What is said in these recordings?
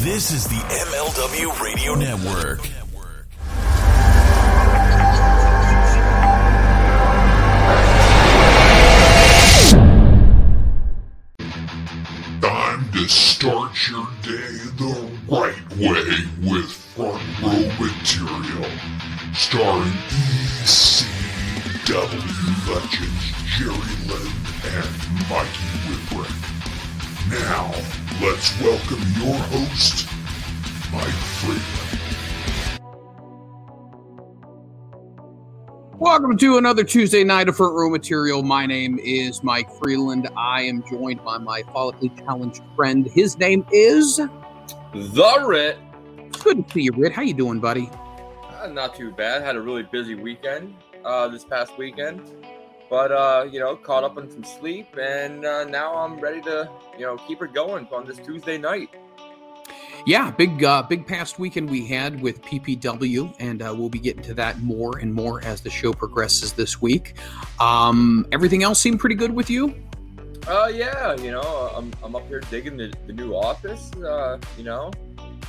This is the MLW Radio Network. Time to start your day the right way with front row material. Starring ECW legends Jerry Lynn and Mikey Whipwreck. Now, let's welcome your host, Mike Freeland. Welcome to another Tuesday night of Front Row Material. My name is Mike Freeland. I am joined by my follically challenged friend. His name is The Rit. Good to see you, Rit. How you doing, buddy? Uh, not too bad. Had a really busy weekend uh, this past weekend, but uh, you know, caught up on some sleep, and uh, now I'm ready to you know keep it going on this Tuesday night. Yeah, big uh, big past weekend we had with PPW, and uh, we'll be getting to that more and more as the show progresses this week. Um, everything else seemed pretty good with you. Uh, yeah, you know, I'm, I'm up here digging the, the new office. Uh, you know,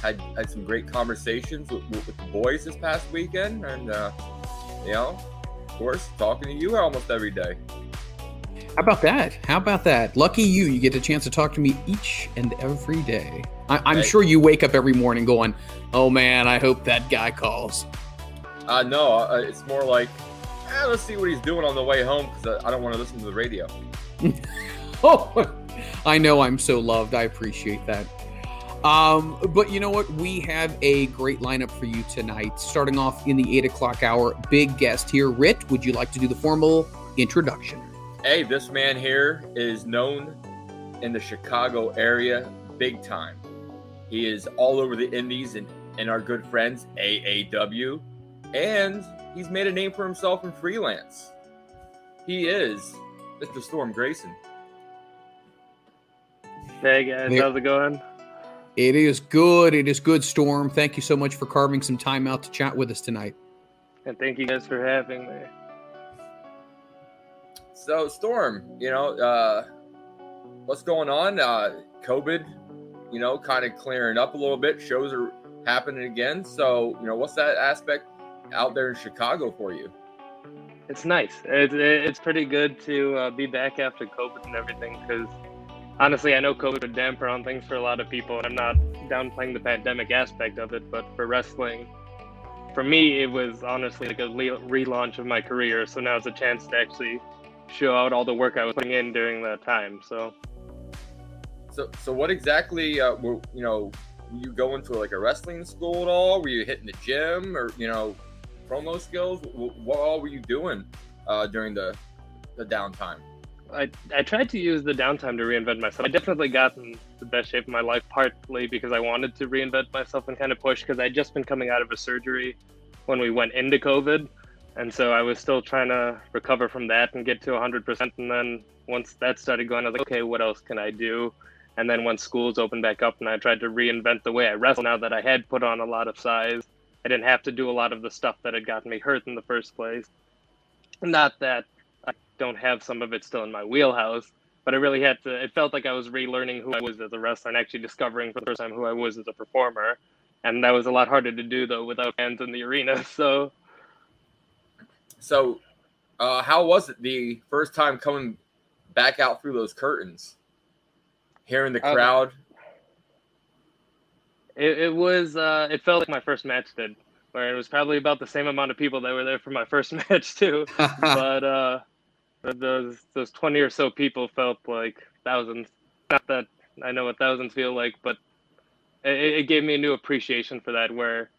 had had some great conversations with, with the boys this past weekend, and uh, you know, course, talking to you almost every day. How about that? How about that? Lucky you, you get a chance to talk to me each and every day. I, I'm Hey. sure you wake up every morning going, "Oh man, I hope that guy calls." Uh, no, uh, it's more like, eh, let's see what he's doing on the way home because I don't want to listen to the radio. Oh, I know I'm so loved. I appreciate that. Um, but you know what? We have a great lineup for you tonight. Starting off in the eight o'clock hour, big guest here. Rit, would you like to do the formal introduction? Hey, this man here is known in the Chicago area big time. He is all over the indies and, and our good friends, AAW, and he's made a name for himself in freelance. He is Mr. Storm Grayson. Hey guys, how's it going? It is good. It is good, Storm. Thank you so much for carving some time out to chat with us tonight. And thank you guys for having me. So, Storm, you know, uh, what's going on? Uh, COVID, you know, kind of clearing up a little bit. Shows are happening again. So, you know, what's that aspect out there in Chicago for you? It's nice. It's it's pretty good to uh, be back after COVID and everything. Because honestly, I know COVID would damper on things for a lot of people, and I'm not downplaying the pandemic aspect of it. But for wrestling, for me, it was honestly like a relaunch of my career. So now it's a chance to actually show out all the work I was putting in during that time. So So, so what exactly, uh, were, you know, were you going to like a wrestling school at all? Were you hitting the gym or, you know, promo skills? What, what all were you doing uh, during the, the downtime? I, I tried to use the downtime to reinvent myself. I definitely got in the best shape of my life, partly because I wanted to reinvent myself and kind of push because I'd just been coming out of a surgery when we went into COVID. And so I was still trying to recover from that and get to 100%. And then once that started going, I was like, okay, what else can I do? And then once schools opened back up and I tried to reinvent the way I wrestle now that I had put on a lot of size, I didn't have to do a lot of the stuff that had gotten me hurt in the first place. Not that don't have some of it still in my wheelhouse, but I really had to. It felt like I was relearning who I was as a wrestler and actually discovering for the first time who I was as a performer. And that was a lot harder to do though without fans in the arena. So So, uh, how was it the first time coming back out through those curtains, hearing the Uh, crowd? it, it was. Uh, it felt like my first match did, where it was probably about the same amount of people that were there for my first match too. but uh, those those twenty or so people felt like thousands. Not that I know what thousands feel like, but it, it gave me a new appreciation for that. Where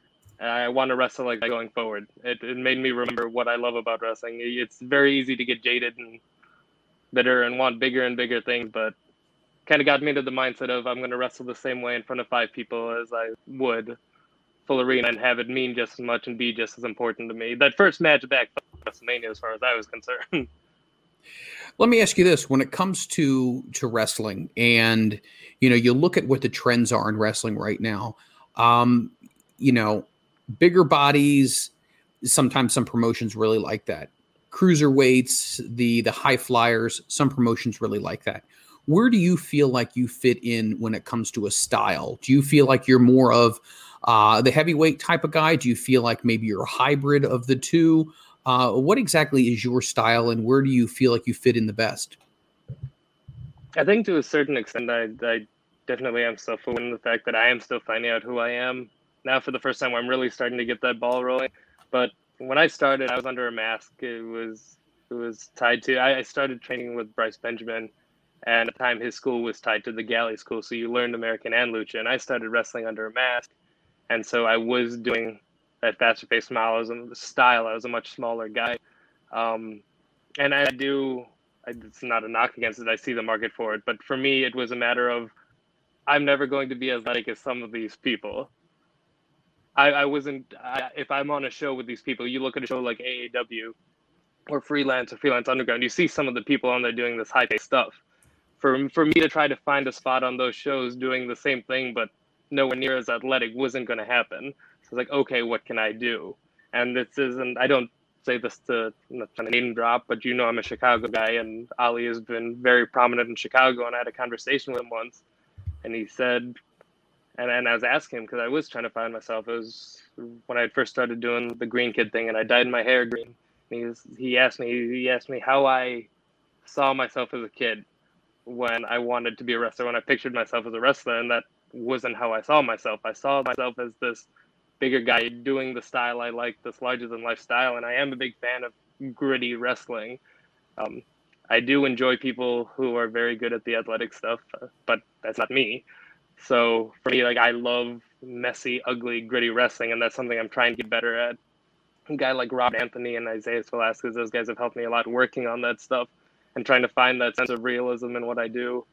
I want to wrestle like that going forward. It, it made me remember what I love about wrestling. It's very easy to get jaded and bitter and want bigger and bigger things, but kind of got me into the mindset of I'm going to wrestle the same way in front of five people as I would full arena and have it mean just as much and be just as important to me. That first match back WrestleMania, as far as I was concerned. Let me ask you this: When it comes to to wrestling, and you know, you look at what the trends are in wrestling right now. Um, you know, bigger bodies. Sometimes some promotions really like that. Cruiserweights, the the high flyers. Some promotions really like that. where do you feel like you fit in when it comes to a style? Do you feel like you're more of uh, the heavyweight type of guy? Do you feel like maybe you're a hybrid of the two? Uh, what exactly is your style, and where do you feel like you fit in the best? I think to a certain extent, I, I definitely am self aware the fact that I am still finding out who I am now for the first time. I'm really starting to get that ball rolling. But when I started, I was under a mask. It was it was tied to. I, I started training with Bryce Benjamin, and at the time his school was tied to the Galli School, so you learned American and Lucha. And I started wrestling under a mask, and so I was doing that faster pace style. I was in the style. I was a much smaller guy, um, and I do. It's not a knock against it. I see the market for it, but for me, it was a matter of I'm never going to be as athletic as some of these people. I, I wasn't. I, if I'm on a show with these people, you look at a show like AAW or Freelance or Freelance Underground, you see some of the people on there doing this high paced stuff. For for me to try to find a spot on those shows doing the same thing, but nowhere near as athletic, wasn't going to happen. It's like, okay, what can I do? And this isn't. I don't say this to not trying to name drop, but you know I'm a Chicago guy, and Ali has been very prominent in Chicago, and I had a conversation with him once, and he said, and, and I was asking him because I was trying to find myself. It was when I first started doing the green kid thing, and I dyed my hair green. And he was, he asked me he asked me how I saw myself as a kid when I wanted to be a wrestler, when I pictured myself as a wrestler, and that wasn't how I saw myself. I saw myself as this bigger guy doing the style I like, this larger than life style, and I am a big fan of gritty wrestling. Um, I do enjoy people who are very good at the athletic stuff, but that's not me. So for me, like I love messy, ugly, gritty wrestling, and that's something I'm trying to get better at. A guy like Rob Anthony and Isaiah Velasquez, those guys have helped me a lot working on that stuff and trying to find that sense of realism in what I do,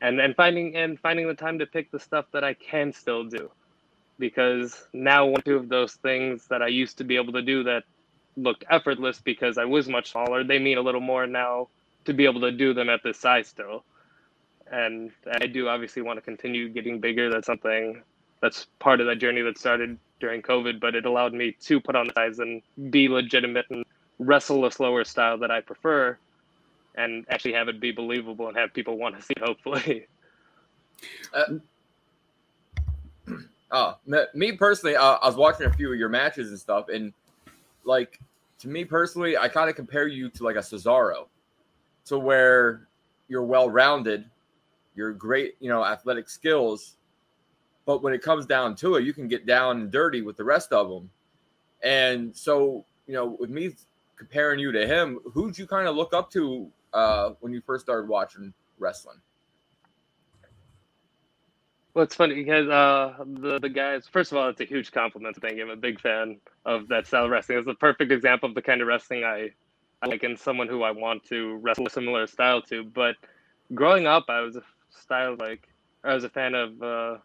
and and finding and finding the time to pick the stuff that I can still do, because now one two of those things that I used to be able to do that looked effortless because I was much smaller, they mean a little more now to be able to do them at this size still and I do obviously want to continue getting bigger. That's something that's part of that journey that started during COVID, but it allowed me to put on the size and be legitimate and wrestle a slower style that I prefer, and actually have it be believable and have people want to see. It, hopefully. Uh, oh, me personally, uh, I was watching a few of your matches and stuff, and like to me personally, I kind of compare you to like a Cesaro, to where you're well rounded your great, you know, athletic skills. But when it comes down to it, you can get down and dirty with the rest of them. And so, you know, with me comparing you to him, who'd you kind of look up to uh, when you first started watching wrestling? Well, it's funny because uh, the the guys. First of all, it's a huge compliment. Thank you. I'm a big fan of that style of wrestling. It's a perfect example of the kind of wrestling I, I like, and someone who I want to wrestle a similar style to. But growing up, I was a style like I was a fan of uh,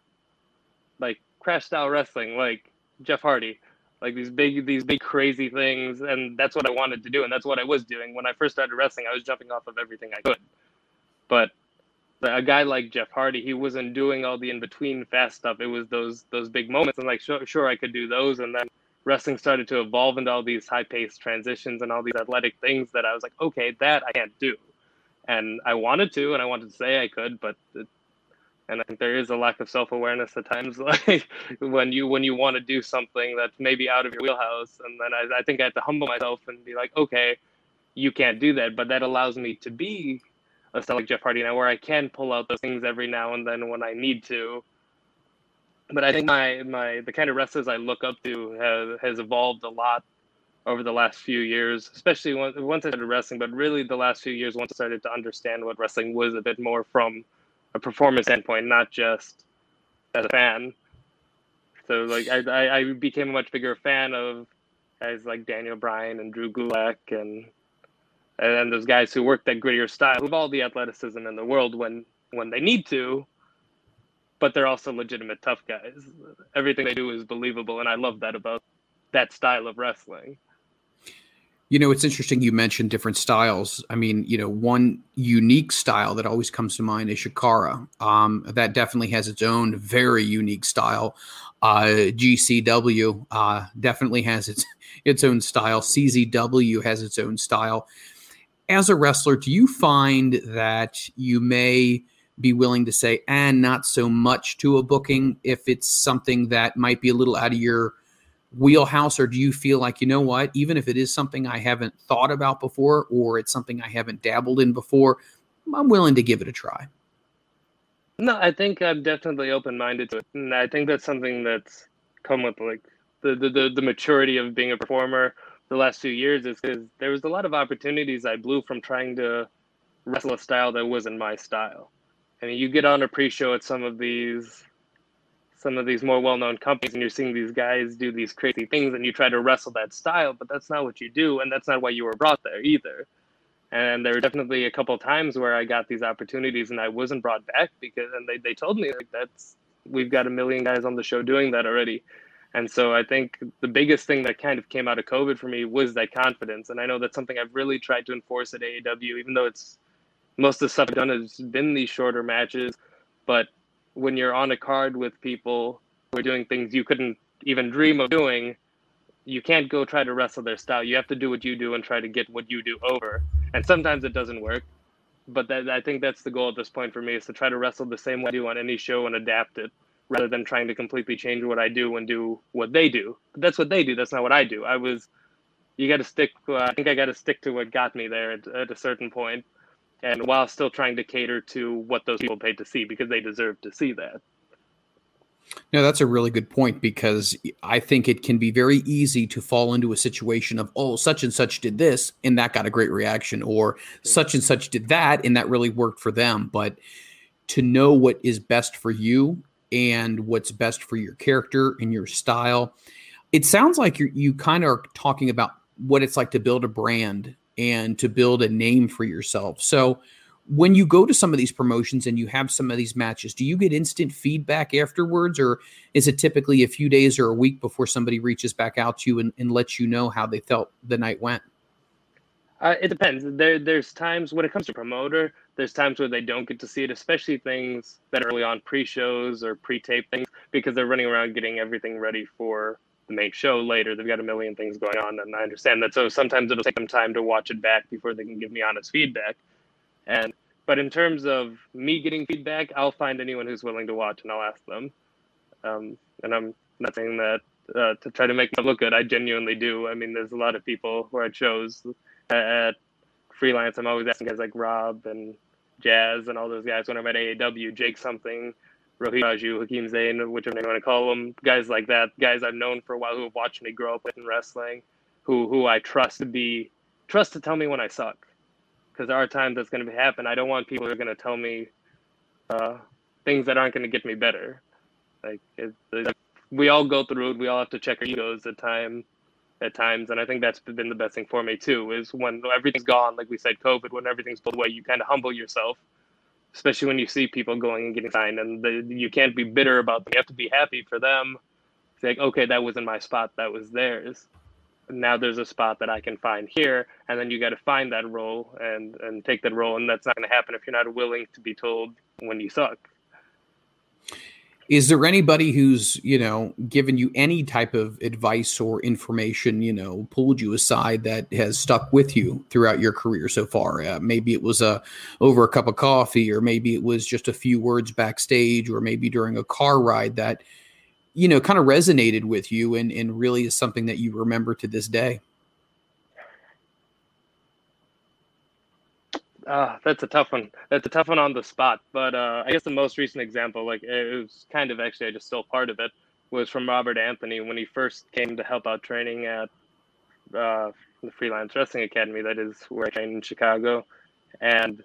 like crash style wrestling, like Jeff Hardy, like these big these big crazy things, and that's what I wanted to do, and that's what I was doing when I first started wrestling. I was jumping off of everything I could, but a guy like Jeff Hardy, he wasn't doing all the in between fast stuff. It was those those big moments, and like sure, sure I could do those, and then wrestling started to evolve into all these high paced transitions and all these athletic things that I was like, okay, that I can't do. And I wanted to, and I wanted to say I could, but it, and I think there is a lack of self awareness at times, like when you when you want to do something that's maybe out of your wheelhouse, and then I, I think I have to humble myself and be like, okay, you can't do that, but that allows me to be a style like Jeff Hardy now, where I can pull out those things every now and then when I need to. But I think my my the kind of wrestlers I look up to has has evolved a lot over the last few years, especially once, once I started wrestling, but really the last few years once I started to understand what wrestling was a bit more from a performance standpoint, not just as a fan. So like I, I became a much bigger fan of guys like Daniel Bryan and Drew Gulak and and those guys who work that grittier style, who have all the athleticism in the world when when they need to, but they're also legitimate tough guys. Everything they do is believable, and I love that about that style of wrestling. You know, it's interesting you mentioned different styles. I mean, you know, one unique style that always comes to mind is Chikara. Um, that definitely has its own very unique style. Uh, GCW uh, definitely has its its own style. CZW has its own style. As a wrestler, do you find that you may be willing to say, and not so much to a booking if it's something that might be a little out of your wheelhouse? Or do you feel like, you know what, even if it is something I haven't thought about before or it's something I haven't dabbled in before, I'm willing to give it a try? No, I think I'm definitely open minded to it. And I think that's something that's come with like the, the, the, the maturity of being a performer the last few years is because there was a lot of opportunities I blew from trying to wrestle a style that wasn't my style. I mean, you get on a pre-show at some of these some of these more well-known companies and you're seeing these guys do these crazy things and you try to wrestle that style but that's not what you do and that's not why you were brought there either and there were definitely a couple times where i got these opportunities and i wasn't brought back because and they, they told me like that's we've got a million guys on the show doing that already and so i think the biggest thing that kind of came out of covid for me was that confidence and i know that's something i've really tried to enforce at AAW even though it's most of the stuff I've done has been these shorter matches, but when you're on a card with people who are doing things you couldn't even dream of doing, you can't go try to wrestle their style. You have to do what you do and try to get what you do over. And sometimes it doesn't work, but that, I think that's the goal at this point for me is to try to wrestle the same way I do on any show and adapt it rather than trying to completely change what I do and do what they do. But that's what they do. That's not what I do. I was, you got to stick. Uh, I think I got to stick to what got me there at, at a certain point and while still trying to cater to what those people paid to see because they deserve to see that. No, that's a really good point because I think it can be very easy to fall into a situation of, oh, such and such did this and that got a great reaction, or such and such did that and that really worked for them. But to know what is best for you and what's best for your character and your style, it sounds like you you kind of are talking about what it's like to build a brand and to build a name for yourself. So when you go to some of these promotions and you have some of these matches, do you get instant feedback afterwards, or is it typically a few days or a week before somebody reaches back out to you and, and lets you know how they felt the night went? Uh, it depends. There, there's times when it comes to promoter, there's times where they don't get to see it, especially things that are early on pre-shows or pre-tape things, because they're running around getting everything ready for the main show later. They've got a million things going on, and I understand that. So sometimes it'll take them time to watch it back before they can give me honest feedback. And but in terms of me getting feedback, I'll find anyone who's willing to watch, and I'll ask them. Um, and I'm not saying that uh, to try to make them look good. I genuinely do. I mean, there's a lot of people who I chose at freelance. I'm always asking guys like Rob and Jazz and all those guys when I'm at AAW, Jake something, Rohit Raju, Hakim Zane, whichever name you want to call them, guys like that, guys I've known for a while who have watched me grow up in wrestling, who who I trust to be trust to tell me when I suck, because there are times that's going to happen. I don't want people who are going to tell me uh, things that aren't going to get me better. Like it, it, we all go through it. We all have to check our egos at time at times, and I think that's been the best thing for me too. Is when everything's gone, like we said, COVID, when everything's pulled away, you kind of humble yourself especially when you see people going and getting signed and the, you can't be bitter about them. You have to be happy for them. It's like, okay, that wasn't my spot, that was theirs. Now there's a spot that I can find here, and then you got to find that role and and take that role, and that's not going to happen if you're not willing to be told when you suck. Is there anybody who's, you know, given you any type of advice or information, you know, pulled you aside that has stuck with you throughout your career so far? Uh, maybe it was a over a cup of coffee, or maybe it was just a few words backstage, or maybe during a car ride that, you know, kind of resonated with you and, and really is something that you remember to this day. Uh, that's a tough one. That's a tough one on the spot. But uh, I guess the most recent example, like it was kind of actually I just stole part of it, was from Robert Anthony when he first came to help out training at uh, the Freelance Wrestling Academy. That is where I trained in Chicago, and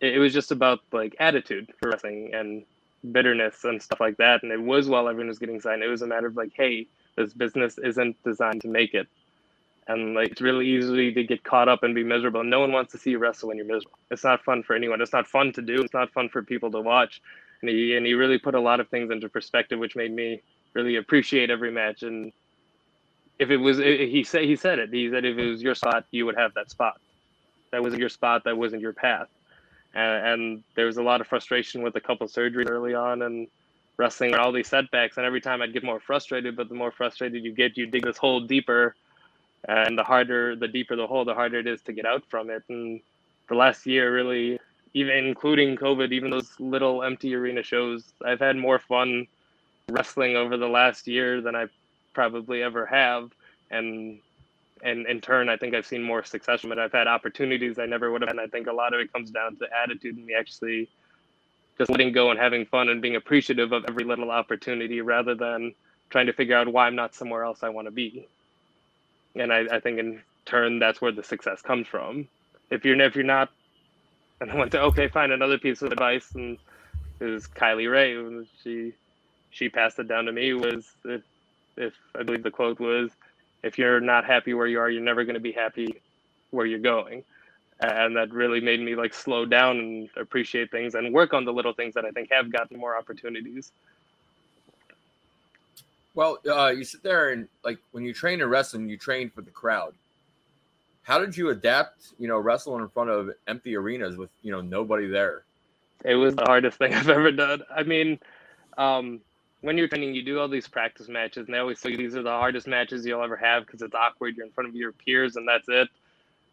it, it was just about like attitude for wrestling and bitterness and stuff like that. And it was while everyone was getting signed. It was a matter of like, hey, this business isn't designed to make it and like it's really easy to get caught up and be miserable. No one wants to see you wrestle when you're miserable. It's not fun for anyone. It's not fun to do. It's not fun for people to watch. And he and he really put a lot of things into perspective, which made me really appreciate every match. And if it was, he said he said it. He said if it was your spot, you would have that spot. That wasn't your spot. That wasn't your path. And, and there was a lot of frustration with a couple surgeries early on and wrestling all these setbacks. And every time I'd get more frustrated, but the more frustrated you get, you dig this hole deeper and the harder, the deeper the hole, the harder it is to get out from it. And the last year really even including COVID, even those little empty arena shows, I've had more fun wrestling over the last year than I probably ever have, and and in turn, I think I've seen more success from it. I've had opportunities I never would have, and I think a lot of it comes down to attitude and me actually just letting go and having fun and being appreciative of every little opportunity rather than trying to figure out why I'm not somewhere else I want to be. And I, I think in turn, that's where the success comes from. If you're if you're not, and I went to okay, find another piece of advice, and it was Kylie Rae. She she passed it down to me was if, if I believe the quote was, if you're not happy where you are, you're never going to be happy where you're going. And that really made me like slow down and appreciate things and work on the little things that I think have gotten more opportunities. Well, uh, you sit there and like when you train in wrestling, you train for the crowd. How did you adapt, you know, wrestling in front of empty arenas with, you know, nobody there? It was the hardest thing I've ever done. I mean, um, when you're training, you do all these practice matches, and they always say these are the hardest matches you'll ever have because it's awkward. You're in front of your peers, and that's it.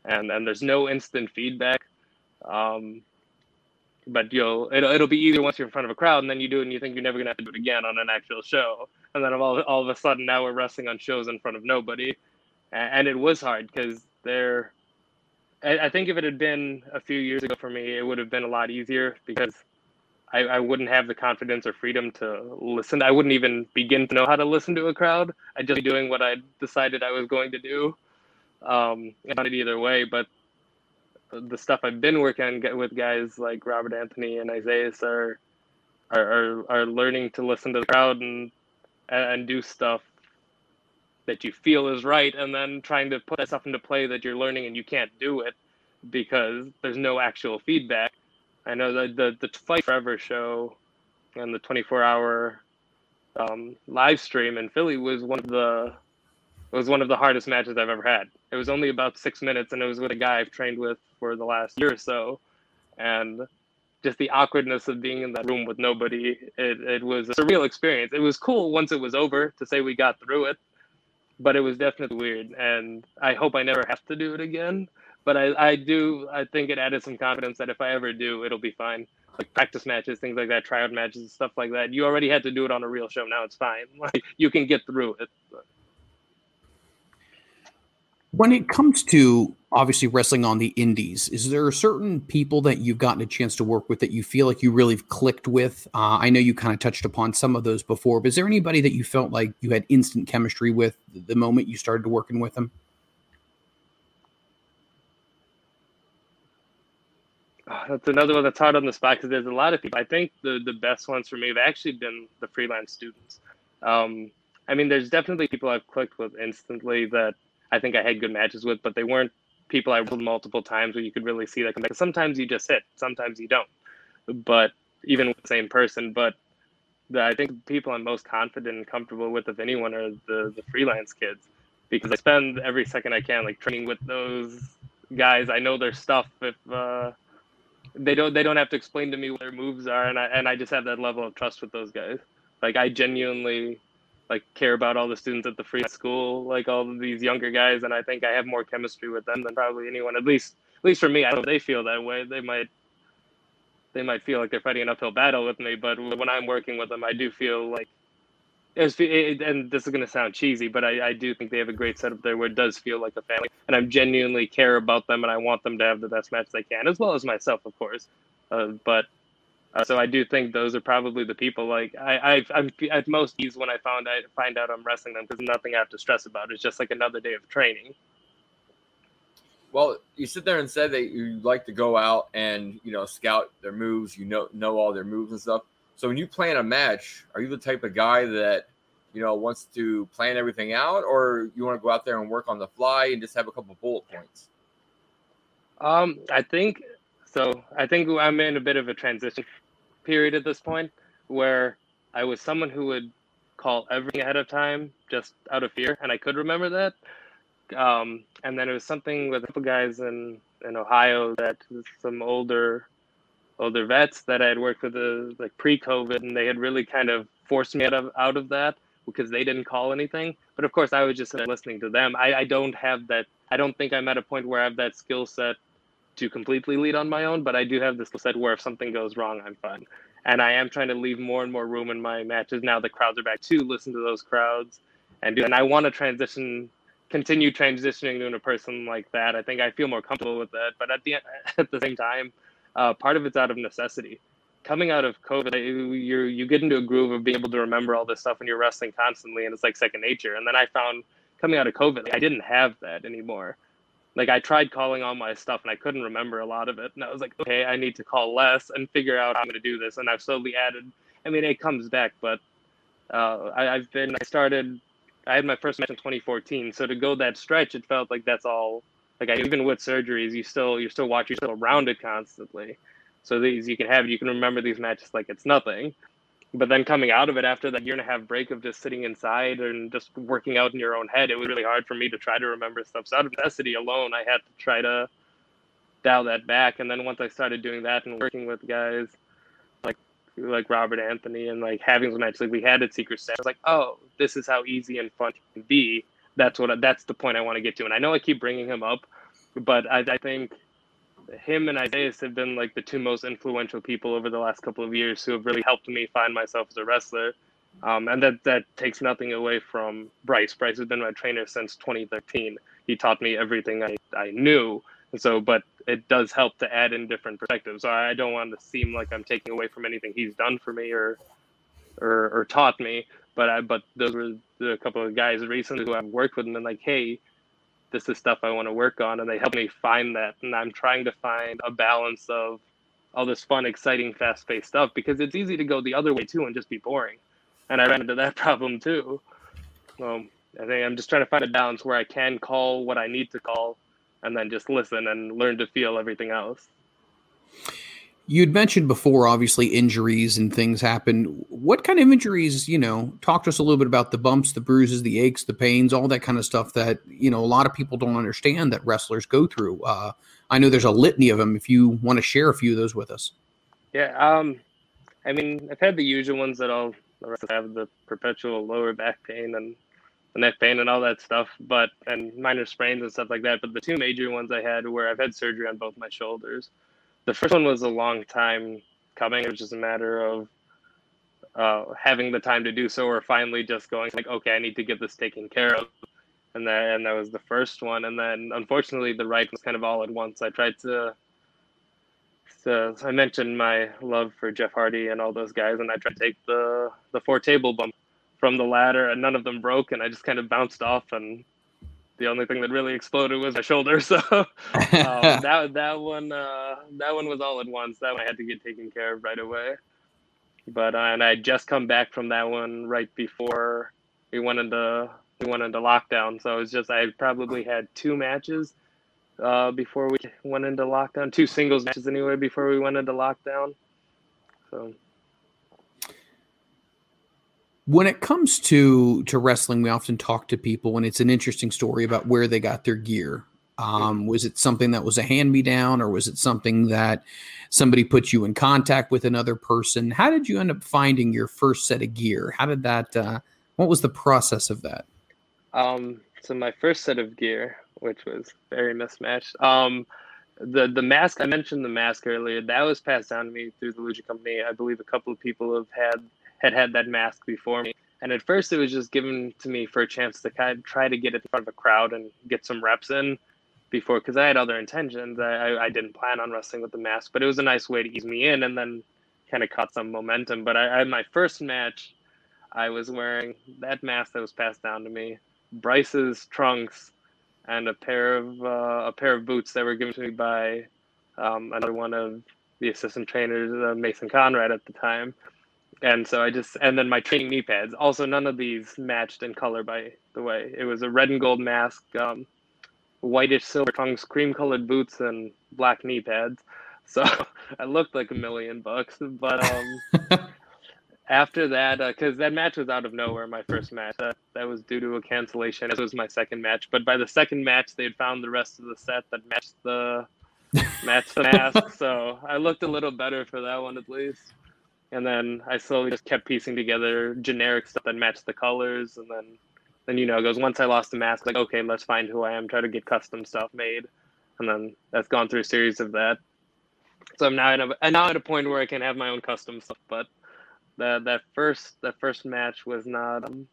And and there's no instant feedback. Um, but you'll it'll, it'll be easier once you're in front of a crowd, and then you do it, and you think you're never gonna have to do it again on an actual show. And then all all of a sudden, now we're wrestling on shows in front of nobody, and, and it was hard because they're. I, I think if it had been a few years ago for me, it would have been a lot easier because I, I wouldn't have the confidence or freedom to listen. I wouldn't even begin to know how to listen to a crowd. I'd just be doing what I decided I was going to do. Um, not either way, but the stuff I've been working on with guys like Robert Anthony and Isaiah are, are, are, are learning to listen to the crowd and, and do stuff that you feel is right and then trying to put that stuff into play that you're learning and you can't do it because there's no actual feedback. I know the the the Fight Forever show and the 24 hour um, live stream in Philly was one of the was one of the hardest matches I've ever had. It was only about six minutes, and it was with a guy I've trained with for the last year or so, and just the awkwardness of being in that room with nobody. It it was a surreal experience. It was cool once it was over to say we got through it, but it was definitely weird, and I hope I never have to do it again but I, I do I think it added some confidence that if I ever do, it'll be fine. Like practice matches, things like that, tryout matches, stuff like that. You already had to do it on a real show. Now it's fine. Like you can get through it. When it comes to obviously wrestling on the indies, is there certain people that you've gotten a chance to work with that you feel like you really clicked with? Uh, I know you kind of touched upon some of those before, but is there anybody that you felt like you had instant chemistry with the moment you started working with them? that's another one that's hard on the spot because there's a lot of people. I think the the best ones for me have actually been the freelance students. Um, I mean, there's definitely people I've clicked with instantly that I think I had good matches with, but they weren't people I rolled multiple times where you could really see that. Sometimes you just hit, sometimes you don't. But even with the same person, but the, I think people I'm most confident and comfortable with, if anyone, are the the freelance kids because I spend every second I can like training with those guys. I know their stuff. If uh, they don't they don't have to explain to me what their moves are and I and I just have that level of trust with those guys. Like I genuinely like care about all the students at the free school, like all of these younger guys, and I think I have more chemistry with them than probably anyone. At least at least for me, I know they feel that way. They might they might feel like they're fighting an uphill battle with me, but when I'm working with them, I do feel like it, and this is going to sound cheesy, but I, I do think they have a great setup there where it does feel like a family, and I'm genuinely care about them, and I want them to have the best match they can, as well as myself, of course. Uh, but uh, so I do think those are probably the people. Like I, I am at most ease when I found I find out I'm wrestling them because nothing I have to stress about. It's just like another day of training. Well, you sit there and said that you like to go out and you know scout their moves. You know know all their moves and stuff. So when you plan a match, are you the type of guy that you know wants to plan everything out, or you want to go out there and work on the fly and just have a couple bullet points? Um, I think so. I think I'm in a bit of a transition period at this point where I was someone who would call everything ahead of time just out of fear, and I could remember that. Um, and then it was something with a couple guys in in Ohio that some older older vets that I had worked with uh, like pre-COVID, and they had really kind of forced me out of out of that because they didn't call anything. But of course, I was just listening to them. I, I don't have that. I don't think I'm at a point where I have that skill set to completely lead on my own, but I do have this set where if something goes wrong, I'm fine. And I am trying to leave more and more room in my matches now the crowds are back to listen to those crowds and do. And I want to transition, continue transitioning to a person like that. I think I feel more comfortable with that. But at the at the same time, uh, part of it's out of necessity. Coming out of COVID, you you get into a groove of being able to remember all this stuff and you're wrestling constantly, and it's like second nature. And then I found coming out of COVID, I didn't have that anymore like I tried calling all my stuff and I couldn't remember a lot of it. And I was like, okay, I need to call less and figure out how I'm going to do this. And I've slowly added. I mean, it comes back, but uh, I, I've been. I started. I had my first match in 2014. So to go that stretch, it felt like that's all. Like I, even with surgeries, you still you're still you're still around it constantly. So these you can have you can remember these matches like it's nothing but then coming out of it after that year and a half break of just sitting inside and just working out in your own head, it was really hard for me to try to remember stuff. So out of necessity alone, I had to try to dial that back. And then once I started doing that and working with guys like like Robert Anthony and like having some matches like we had at Secret Stash, I was like, oh, this is how easy and fun it can be. That's what I, that's the point I want to get to. And I know I keep bringing him up, but I, I think him and Isaiah have been like the two most influential people over the last couple of years who have really helped me find myself as a wrestler. Um, and that that takes nothing away from Bryce. Bryce has been my trainer since 2013. He taught me everything I, I knew. And so, but it does help to add in different perspectives. So I don't want to seem like I'm taking away from anything he's done for me or or, or taught me. But I, but those were the couple of guys recently who I've worked with and been like, hey, this is stuff I want to work on, and they help me find that. And I'm trying to find a balance of all this fun, exciting, fast-paced stuff because it's easy to go the other way too and just be boring. And I ran into that problem too. Um, I think I'm just trying to find a balance where I can call what I need to call, and then just listen and learn to feel everything else. You'd mentioned before, obviously, injuries and things happen. What kind of injuries, you know, talk to us a little bit about the bumps, the bruises, the aches, the pains, all that kind of stuff that, you know, a lot of people don't understand that wrestlers go through. Uh, I know there's a litany of them. If you want to share a few of those with us. Yeah. Um, I mean, I've had the usual ones that I'll have the perpetual lower back pain and the neck pain and all that stuff, but, and minor sprains and stuff like that. But the two major ones I had where I've had surgery on both my shoulders the first one was a long time coming. It was just a matter of uh, having the time to do so, or finally just going like, okay, I need to get this taken care of. And then and that was the first one. And then unfortunately, the right was kind of all at once. I tried to. So I mentioned my love for Jeff Hardy and all those guys, and I tried to take the the four table bump from the ladder, and none of them broke, and I just kind of bounced off and the only thing that really exploded was my shoulder. So um, that that one uh, that one was all at once. That one I had to get taken care of right away. But uh, and I just come back from that one right before we went into we went into lockdown. So it was just I probably had two matches uh, before we went into lockdown. Two singles matches anyway before we went into lockdown. So when it comes to to wrestling we often talk to people and it's an interesting story about where they got their gear. Um, was it something that was a hand me down or was it something that somebody put you in contact with another person? How did you end up finding your first set of gear? How did that uh, what was the process of that? Um, so my first set of gear which was very mismatched um, the the mask i mentioned the mask earlier. That was passed down to me through the lucha company. I believe a couple of people have had had had that mask before me. And at first, it was just given to me for a chance to kind of try to get it in front of a crowd and get some reps in before, because I had other intentions. I, I didn't plan on wrestling with the mask, but it was a nice way to ease me in and then kind of caught some momentum. But I, I my first match, I was wearing that mask that was passed down to me, Bryce's trunks, and a pair of uh, a pair of boots that were given to me by um, another one of the assistant trainers, uh, Mason Conrad at the time and so I just and then my training knee pads. Also, none of these matched in color, by the way. It was a red and gold mask, um, whitish silver tongues, cream colored boots, and black knee pads. So I looked like a million bucks. But um, after that, because uh, that match was out of nowhere, my first match, that, that was due to a cancellation. It was my second match. But by the second match, they had found the rest of the set that matched the matched the mask. so I looked a little better for that one at least and then I slowly just kept piecing together generic stuff that matched the colors, and then then you know it goes once I lost the mask, like okay, let's find who I am, try to get custom stuff made, and then that's gone through a series of that. So I'm now at a, now at a point where I can have my own custom stuff. But that that first that first match was not um,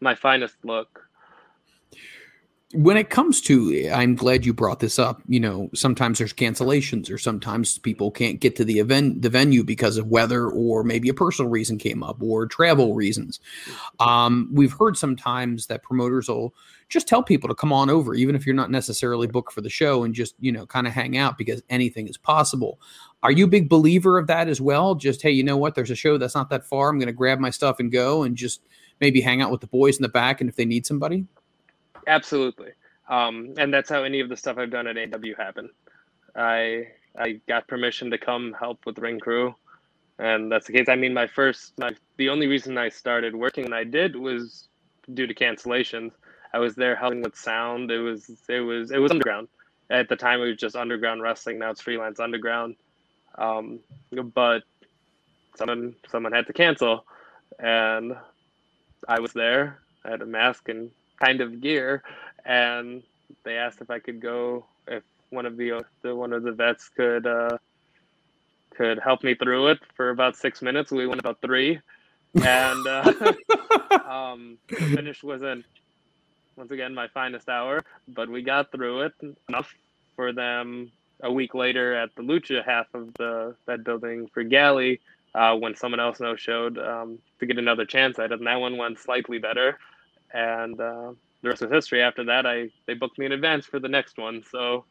my finest look when it comes to i'm glad you brought this up you know sometimes there's cancellations or sometimes people can't get to the event the venue because of weather or maybe a personal reason came up or travel reasons. Um, we've heard sometimes that promoters will just tell people to come on over even if you're not necessarily booked for the show and just you know kind of hang out because anything is possible. Are you a big believer of that as well? Just hey you know what? There's a show that's not that far. I'm going to grab my stuff and go and just maybe hang out with the boys in the back and if they need somebody Absolutely. Um, and that's how any of the stuff I've done at AAW happened. I I got permission to come help with ring crew, and that's the case. I mean, my first, my, the only reason I started working and I did was due to cancellations. I was there helping with sound. It was it was it was underground. At the time, it was just underground wrestling. Now it's freelance underground. Um, but someone someone had to cancel, and I was there. I had a mask and kind of gear, and they asked if I could go if one of the, the one of the vets could uh, could help me through it for about six minutes. We went about three, and uh, um, the finish wasn't once again my finest hour, but we got through it enough for them. A week later, at the Lucha half of the that building for Galli, uh, when someone else no showed um, to get another chance at it, and that one went slightly better and uh, the rest is history. After that, I they booked me in advance for the next one. So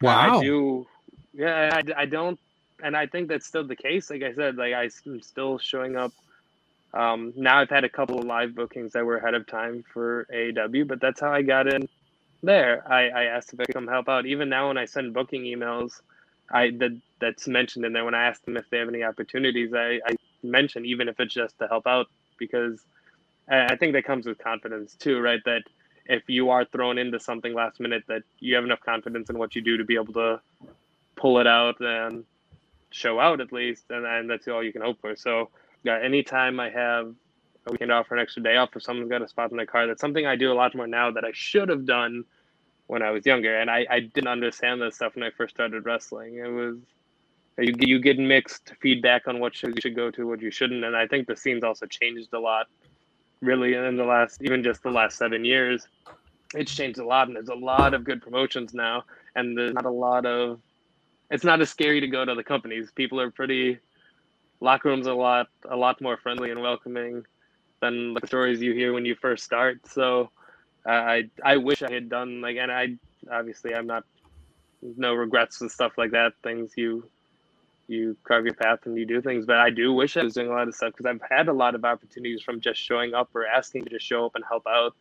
wow, I do. Yeah, I, I don't, and I think that's still the case. Like I said, like I'm still showing up. Um, now I've had a couple of live bookings that were ahead of time for AAW, but that's how I got in there. I, I asked if I could come help out. Even now, when I send booking emails, I that that's mentioned in there. When I ask them if they have any opportunities, I, I mention even if it's just to help out because I think that comes with confidence too, right? That if you are thrown into something last minute, that you have enough confidence in what you do to be able to pull it out and show out at least, and, and that's all you can hope for. So, yeah, anytime I have a weekend off or an extra day off, if someone's got a spot in the car, that's something I do a lot more now that I should have done when I was younger. And I, I didn't understand this stuff when I first started wrestling. It was you you get mixed feedback on what you should go to, what you shouldn't, and I think the scene's also changed a lot really in the last even just the last seven years it's changed a lot and there's a lot of good promotions now and there's not a lot of it's not as scary to go to the companies. People are pretty locker rooms a lot a lot more friendly and welcoming than the stories you hear when you first start. So i i wish i had done like and i obviously i'm not no regrets and stuff like that things you you carve your path and you do things. But I do wish I was doing a lot of stuff because I've had a lot of opportunities from just showing up or asking to show up and help out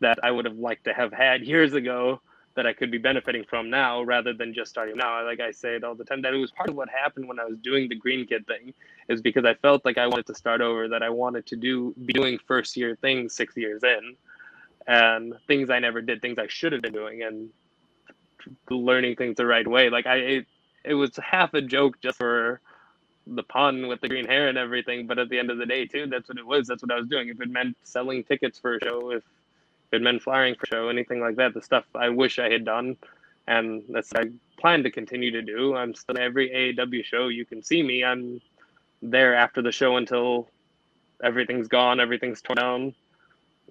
that I would have liked to have had years ago that I could be benefiting from now rather than just starting now. Like I say it all the time, that it was part of what happened when I was doing the Green Kid thing is because I felt like I wanted to start over, that I wanted to do be doing first year things six years in and things I never did, things I should have been doing and learning things the right way. Like I, it, it was half a joke just for the pun with the green hair and everything. But at the end of the day, too, that's what it was. That's what I was doing. If it meant selling tickets for a show, if, it meant flying for a show, anything like that, the stuff I wish I had done, and that's I plan to continue to do. I'm still every AAW show you can see me. I'm there after the show until everything's gone, everything's torn down.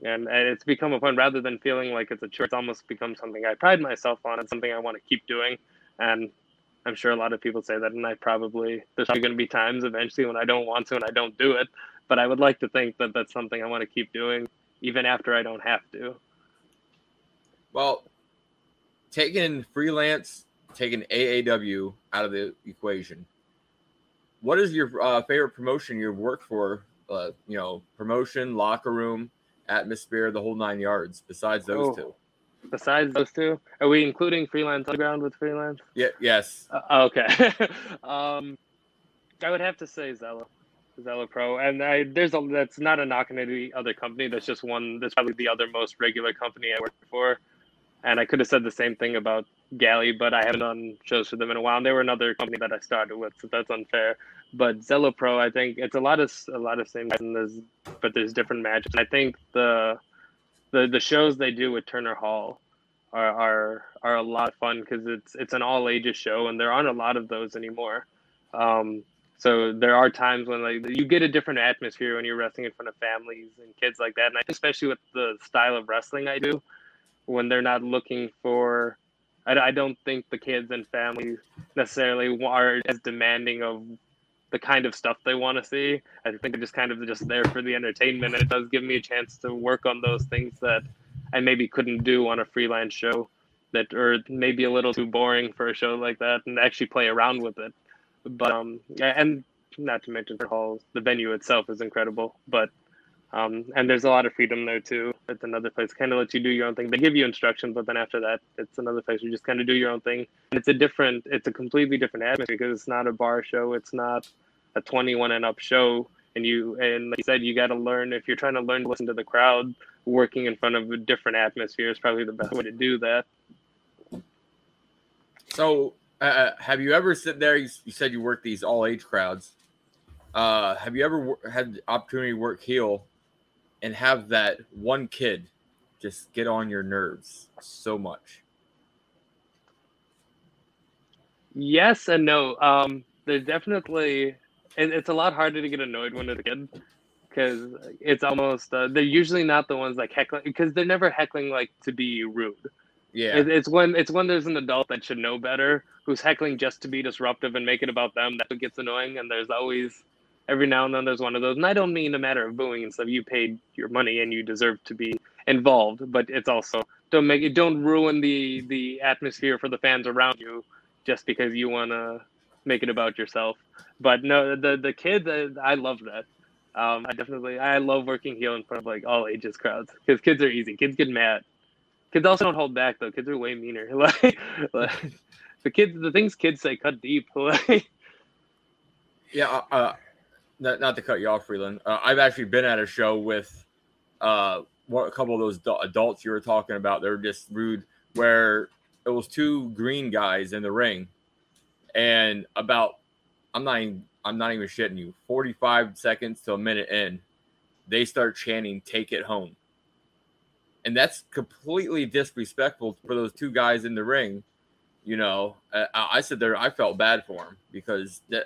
And, and it's become a fun rather than feeling like it's a chore. It's almost become something I pride myself on and something I want to keep doing. And I'm sure a lot of people say that, and I probably there's probably going to be times eventually when I don't want to and I don't do it. But I would like to think that that's something I want to keep doing even after I don't have to. Well, taking freelance, taking AAW out of the equation, what is your uh, favorite promotion you've worked for? Uh, you know, promotion, locker room, atmosphere, the whole nine yards. Besides those oh. two besides those two? Are we including freelance underground with freelance? Yeah. Yes. Uh, okay. um, I would have to say Zelo, Zelo Pro, and I, there's a that's not a knock on any other company. That's just one. That's probably the other most regular company I work for. And I could have said the same thing about Galli, but I haven't done shows for them in a while. And they were another company that I started with, so that's unfair. But Zelo Pro, I think it's a lot of a lot of same, there's, but there's different matches. I think the the the shows they do with Turner Hall are are, are a lot of fun because it's it's an all ages show and there aren't a lot of those anymore. Um, so there are times when like you get a different atmosphere when you're wrestling in front of families and kids like that, and I especially with the style of wrestling I do, when they're not looking for, I, I don't think the kids and families necessarily are as demanding of the kind of stuff they want to see. I think they're just kind of just there for the entertainment, and it does give me a chance to work on those things that I maybe couldn't do on a freelance show that or maybe a little too boring for a show like that and actually play around with it. But um and not to mention the hall, the venue itself is incredible. But um and there's a lot of freedom there too. It's another place kind of lets you do your own thing. They give you instructions, but then after that, it's another place you just kind of do your own thing. And it's a different, it's a completely different atmosphere because it's not a bar show. It's not a 21 and up show. And you and like you said, you got to learn if you're trying to learn to listen to the crowd. Working in front of a different atmosphere is probably the best way to do that. So, uh, have you ever sit there? You, you said you work these all age crowds. Uh, have you ever had the opportunity to work heel and have that one kid just get on your nerves so much? Yes and no. Um, there's definitely, it, it's a lot harder to get annoyed when it's a kid because it's almost, uh, they're usually not the ones like heckling because they're never heckling like to be rude. Yeah. It, it's when it's when there's an adult that should know better who's heckling just to be disruptive and make it about them. that gets annoying. And there's always every now and then there's one of those. And I don't mean a matter of booing and stuff. You paid your money and you deserve to be involved. But it's also don't make it don't ruin the the atmosphere for the fans around you just because you want to make it about yourself. But no, the the kids, I, I love that. Um, I definitely I love working heel in front of like all ages crowds because kids are easy. Kids get mad. Kids also don't hold back though. Kids are way meaner. like, like the kids, the things kids say cut deep. Like, Yeah, uh, uh, not, not to cut you off, Freeland. Uh, I've actually been at a show with uh, one, a couple of those du- adults you were talking about. They're just rude, where it was two green guys in the ring, and about I'm not even I'm not even shitting you. 45 seconds to a minute in, they start chanting "Take it home," and that's completely disrespectful for those two guys in the ring. You know, I, I said there, I felt bad for them because that,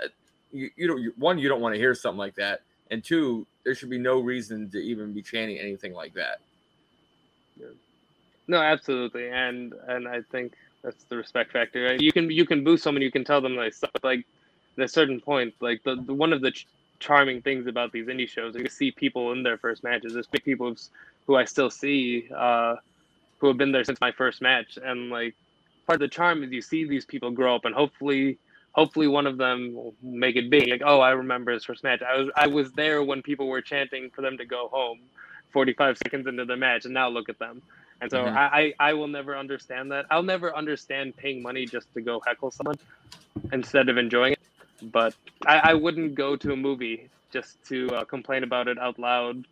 you, you don't you, one you don't want to hear something like that and two there should be no reason to even be chanting anything like that no, absolutely, and and I think that's the respect factor. Right? You can you can boo someone, you can tell them like at a certain point, like the, the one of the ch- charming things about these indie shows, you see people in their first matches. There's big people who I still see, uh, who have been there since my first match, and like part of the charm is you see these people grow up, and hopefully, hopefully one of them will make it big. Like, oh, I remember his first match. I was I was there when people were chanting for them to go home, 45 seconds into the match, and now look at them. And so Mhm. I, I I will never understand that. I'll never understand paying money just to go heckle someone instead of enjoying it. But I, I wouldn't go to a movie just to uh, complain about it out loud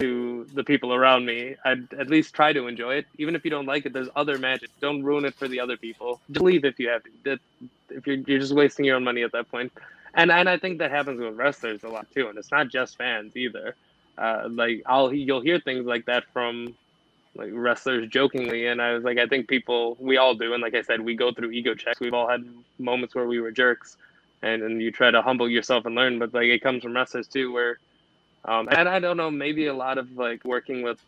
to the people around me. I'd at least try to enjoy it, even if you don't like it. There's other magic. Don't ruin it for the other people. Just leave if you have to. If you're you're just wasting your own money at that point. And and I think that happens with wrestlers a lot too. And it's not just fans either. Uh, like I'll you'll hear things like that from like wrestlers jokingly and i was like i think people we all do and like i said we go through ego checks we've all had moments where we were jerks and and you try to humble yourself and learn but like it comes from wrestlers too where um and i don't know maybe a lot of like working with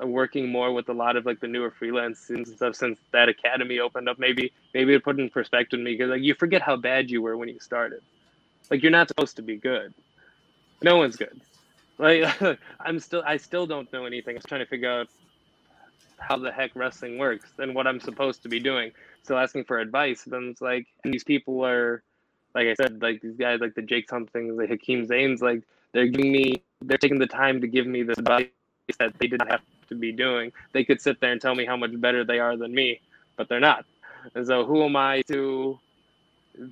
working more with a lot of like the newer freelance students and stuff since that academy opened up maybe maybe it put in perspective me because like you forget how bad you were when you started like you're not supposed to be good no one's good like i'm still i still don't know anything i'm trying to figure out how the heck wrestling works and what I'm supposed to be doing. Still asking for advice. Then it's like, and these people are, like I said, like these guys, like the Jake somethings, the Hakim Zanes, like they're giving me, they're taking the time to give me this advice that they didn't have to be doing. They could sit there and tell me how much better they are than me, but they're not. And so, who am I to?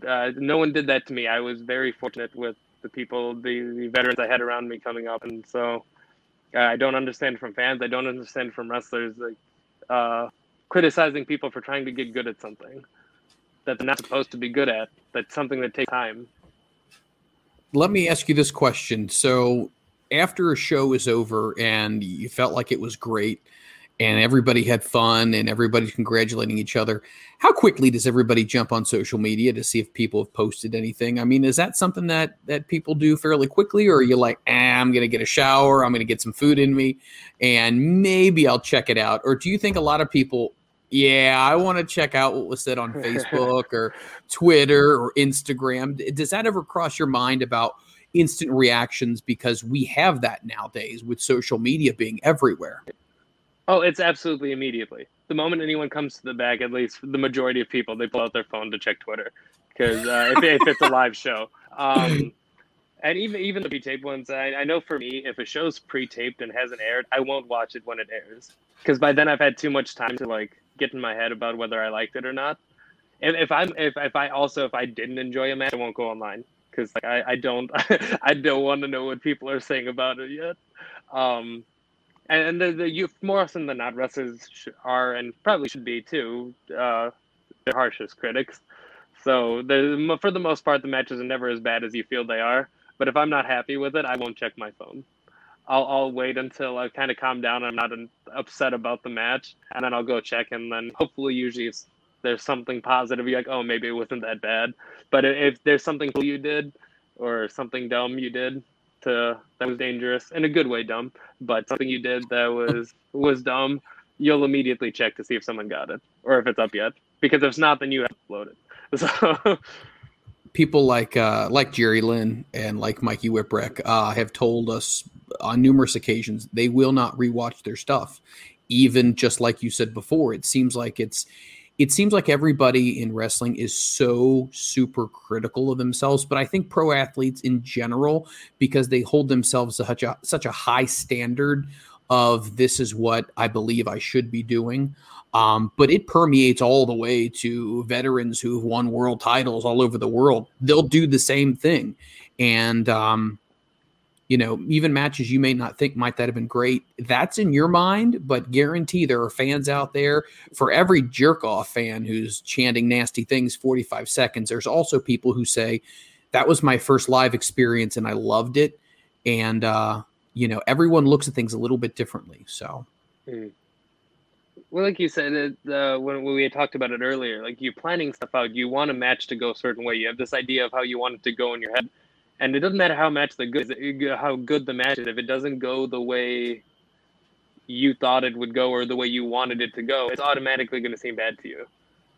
Uh, no one did that to me. I was very fortunate with the people, the, the veterans I had around me coming up, and so uh, I don't understand from fans. I don't understand from wrestlers like uh, criticizing people for trying to get good at something that they're not supposed to be good at. That's something that takes time. Let me ask you this question. So, after a show is over and you felt like it was great, and everybody had fun and everybody's congratulating each other. How quickly does everybody jump on social media to see if people have posted anything? I mean, is that something that that people do fairly quickly, or are you like, ah, I'm gonna get a shower, I'm gonna get some food in me, and maybe I'll check it out? Or do you think a lot of people yeah, I want to check out what was said on Facebook or Twitter or Instagram. Does that ever cross your mind about instant reactions because we have that nowadays with social media being everywhere? Oh, it's absolutely immediately. The moment anyone comes to the back, at least the majority of people, they pull out their phone to check Twitter because uh, if, if, it's a live show. Um, and even even the pre-taped ones, I, I know for me, if a show's pre-taped and hasn't aired, I won't watch it when it airs because by then I've had too much time to like get in my head about whether I liked it or not. If, if I'm if, if I also if I didn't enjoy a match, I won't go online because like I, I don't I don't want to know what people are saying about it yet. Um, and the, the you more often than not, wrestlers are and probably should be too uh, their harshest critics. So the, for the most part, the matches are never as bad as you feel they are. But if I'm not happy with it, I won't check my phone. I'll, I'll wait until I kind of calm down and I'm not upset about the match, and then I'll go check, and then hopefully, usually, there's something positive, you're like, oh, maybe it wasn't that bad. But if there's something cool you did or something dumb you did to that was dangerous in a good way, dumb, but something you did that was was dumb, you'll immediately check to see if someone got it or if it's up yet. Because if it's not, then you have to upload it. So people like uh, like Jerry Lynn and like Mikey Whipwreck uh, have told us on numerous occasions they will not rewatch their stuff. Even just like you said before, it seems like it's it seems like everybody in wrestling is so super critical of themselves but i think pro athletes in general because they hold themselves to such a such a high standard of this is what i believe i should be doing um, but it permeates all the way to veterans who've won world titles all over the world. They'll do the same thing. And, um, you know, even matches you may not think might that have been great, that's in your mind, but guarantee there are fans out there. For every jerk off fan who's chanting nasty things 45 seconds, there's also people who say, that was my first live experience and I loved it. And, uh, you know, everyone looks at things a little bit differently. So, mm well, like you said, uh, when, when we had talked about it earlier, like you're planning stuff out, you want a match to go a certain way. You have this idea of how you want it to go in your head, and it doesn't matter how match the good, how good the match is. If it doesn't go the way you thought it would go or the way you wanted it to go, it's automatically going to seem bad to you.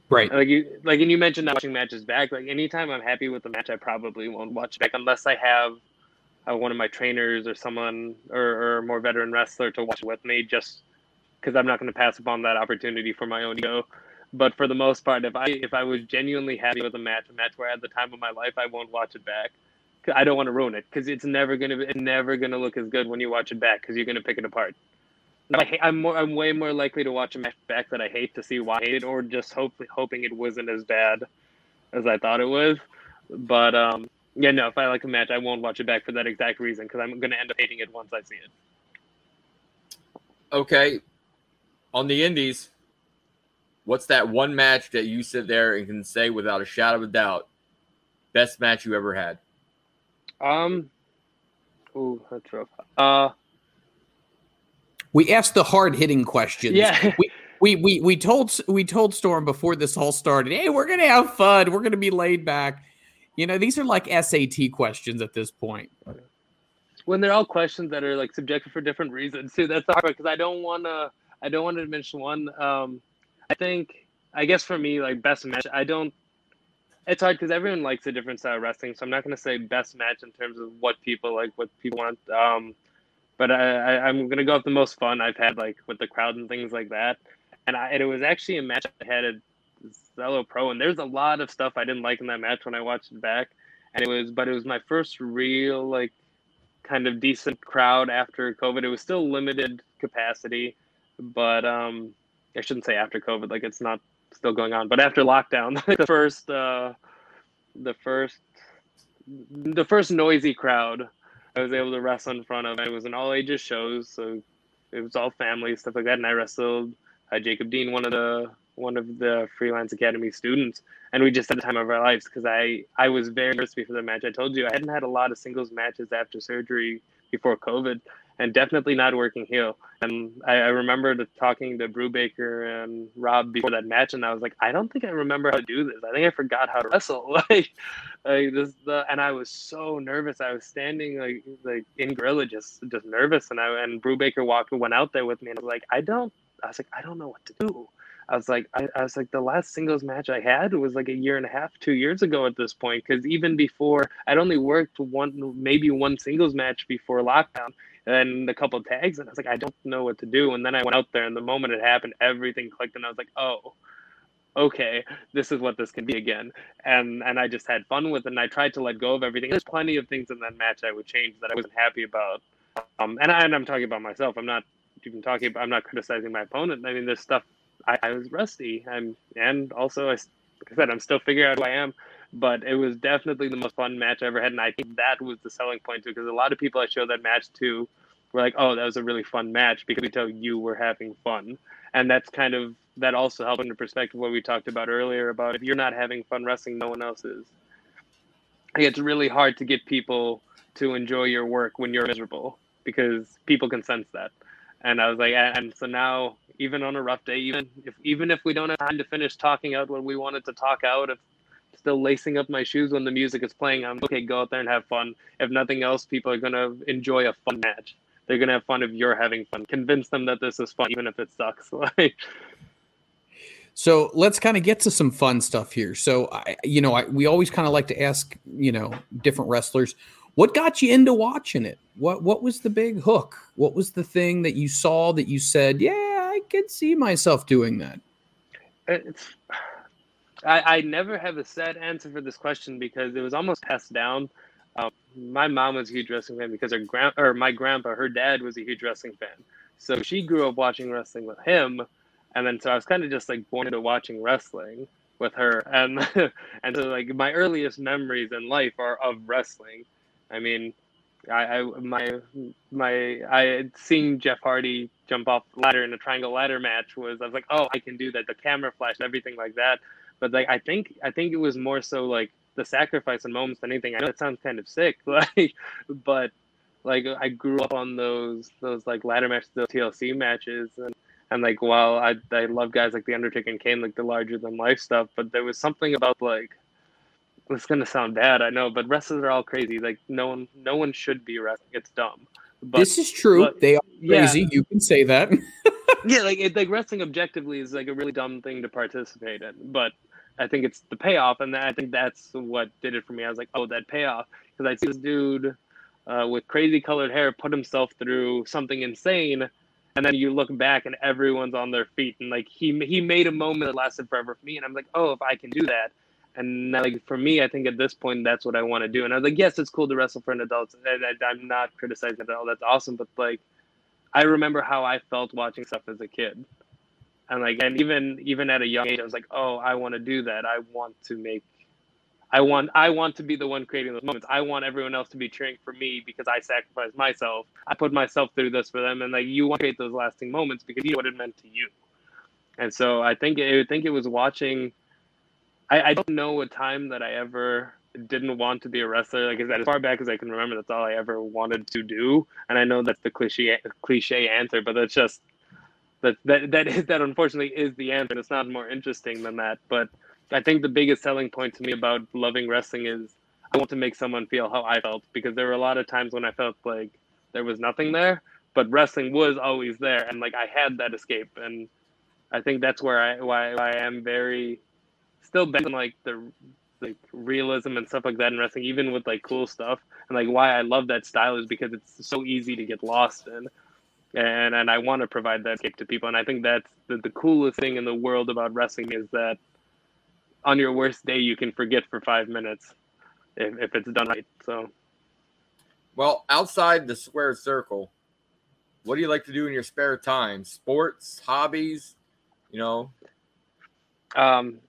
Right. Like you, like, and you mentioned not watching matches back. Like anytime I'm happy with the match, I probably won't watch back unless I have uh, one of my trainers or someone or, or more veteran wrestler to watch with me just because I'm not going to pass upon that opportunity for my own ego. But for the most part, if I if I was genuinely happy with a match, a match where I had the time of my life I won't watch it back. I don't want to ruin it because it's never gonna it's never gonna look as good when you watch it back because you're gonna pick it apart. I, I'm more I'm way more likely to watch a match back that I hate to see why I hate it or just hope hoping it wasn't as bad as I thought it was. But um, yeah, no, if I like a match, I won't watch it back for that exact reason because I'm gonna end up hating it once I see it. Okay, on the Indies, what's that one match that you sit there and can say without a shadow of a doubt, best match you ever had? Um, oh, that's rough. Uh, we asked the hard hitting questions. Yeah. we, we we we told we told Storm before this all started, hey, we're gonna have fun. We're gonna be laid back. You know, these are like SAT questions at this point. When they're all questions that are like subjective for different reasons too. That's hard because I don't want to I don't want to mention one. Um, I think, I guess for me, like best match, I don't. It's hard because everyone likes a different style of wrestling, so I'm not going to say best match in terms of what people like, what people want. Um, but I, I, am going to go with the most fun I've had, like with the crowd and things like that. And, I, and it was actually a match I had at Zelo Pro, and there's a lot of stuff I didn't like in that match when I watched it back. And it was, but it was my first real like kind of decent crowd after COVID. It was still limited capacity but um, I shouldn't say after COVID, like it's not still going on, but after lockdown, the first, uh, the first, the first noisy crowd I was able to wrestle in front of. It was an all ages shows, so it was all family stuff like that. And I wrestled uh, Jacob Dean, one of the one of the freelance academy students, and we just had the time of our lives because I I was very nervous before the match. I told you I hadn't had a lot of singles matches after surgery before COVID, and definitely not working heel. And I, I remember the, talking to Brubaker and Rob before that match, and I was like, I don't think I remember how to do this. I think I forgot how to wrestle. like, like this, the, and I was so nervous. I was standing like like in gorilla, just just nervous. And I and Brubaker walked went out there with me, and I was like, I don't. I was like, I don't know what to do. I was like, I, I, was like, the last singles match I had was like a year and a half, two years ago at this point. Because even before, I'd only worked one, maybe one singles match before lockdown, and a couple tags, and I was like, I don't know what to do. And then I went out there, and the moment it happened, everything clicked, and I was like, oh, okay, this is what this can be again. And and I just had fun with it, and I tried to let go of everything. There's plenty of things in that match I would change that I wasn't happy about. Um, and, I, and I'm talking about myself. I'm not even talking about. I'm not criticizing my opponent. I mean, there's stuff I, I was rusty. I'm and also I, like I said, I'm still figuring out who I am. But it was definitely the most fun match I ever had, and I think that was the selling point too. Because a lot of people I showed that match to were like, "Oh, that was a really fun match," because we tell you were having fun, and that's kind of that also helped into perspective what we talked about earlier about if you're not having fun wrestling, no one else is. It's really hard to get people to enjoy your work when you're miserable because people can sense that. And I was like, and so now even on a rough day, even if even if we don't have time to finish talking out what we wanted to talk out, if still lacing up my shoes when the music is playing, I'm okay. Go out there and have fun. If nothing else, people are gonna enjoy a fun match. They're gonna have fun if you're having fun. Convince them that this is fun, even if it sucks. Like. So let's kind of get to some fun stuff here. So, I, you know, I, we always kind of like to ask, you know, different wrestlers, what got you into watching it? What what was the big hook? What was the thing that you saw that you said, yeah, I could see myself doing that. It's, I, I never have a set answer for this question because it was almost passed down. Um, my mom was a huge wrestling fan because her grand or my grandpa, her dad was a huge wrestling fan. So she grew up watching wrestling with him, and then so I was kind of just like born into watching wrestling with her, and and so like my earliest memories in life are of wrestling. I mean, I, I my my I seeing Jeff Hardy jump off ladder in a triangle ladder match was I was like, oh, I can do that. The camera flash everything like that. But like I think I think it was more so like the sacrifice and moments than anything. I know it sounds kind of sick, like, but like I grew up on those those like ladder matches, those TLC matches, and and like while I I love guys like the Undertaker and Kane, like the larger than life stuff, but there was something about like it's gonna sound bad, I know, but wrestlers are all crazy. Like no one, no one should be wrestling. It's dumb. But, this is true. But, they are crazy. Yeah. You can say that. yeah, like it, like wrestling objectively is like a really dumb thing to participate in, but I think it's the payoff, and I think that's what did it for me. I was like, oh, that payoff, because I see this dude uh, with crazy colored hair put himself through something insane, and then you look back and everyone's on their feet, and like he he made a moment that lasted forever for me, and I'm like, oh, if I can do that, and like for me, I think at this point that's what I want to do. And I was like, yes, it's cool to wrestle for an adult. I, am not criticizing that. all. that's awesome. But like, I remember how I felt watching stuff as a kid, and like, and even even at a young age, I was like, oh, I want to do that. I want to make. I want I want to be the one creating those moments. I want everyone else to be cheering for me because I sacrificed myself. I put myself through this for them, and like you want to create those lasting moments because you know what it meant to you. And so I think I think it was watching I, I don't know a time that I ever didn't want to be a wrestler. Like as far back as I can remember, that's all I ever wanted to do. And I know that's the cliche cliche answer, but that's just that that that is that unfortunately is the answer. It's not more interesting than that. But I think the biggest selling point to me about loving wrestling is I want to make someone feel how I felt because there were a lot of times when I felt like there was nothing there, but wrestling was always there, and like I had that escape. And I think that's where I why, why I am very still on like the like realism and stuff like that in wrestling, even with like cool stuff. And like why I love that style is because it's so easy to get lost in. And and I want to provide that escape to people. And I think that's the, the coolest thing in the world about wrestling is that on your worst day you can forget for five minutes if, if it's done right. So well, outside the square circle, what do you like to do in your spare time? Sports, hobbies, you know? Um,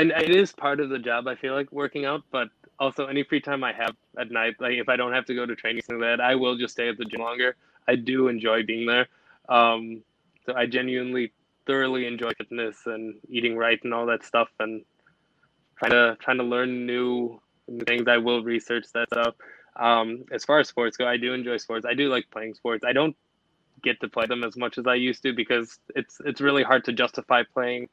it is part of the job. I feel like working out, but also any free time I have at night, like if I don't have to go to training, like that, I will just stay at the gym longer. I do enjoy being there. Um, so I genuinely thoroughly enjoy fitness and eating right and all that stuff, and trying to trying to learn new, new things. I will research that stuff. Um, as far as sports go, I do enjoy sports. I do like playing sports. I don't get to play them as much as I used to because it's it's really hard to justify playing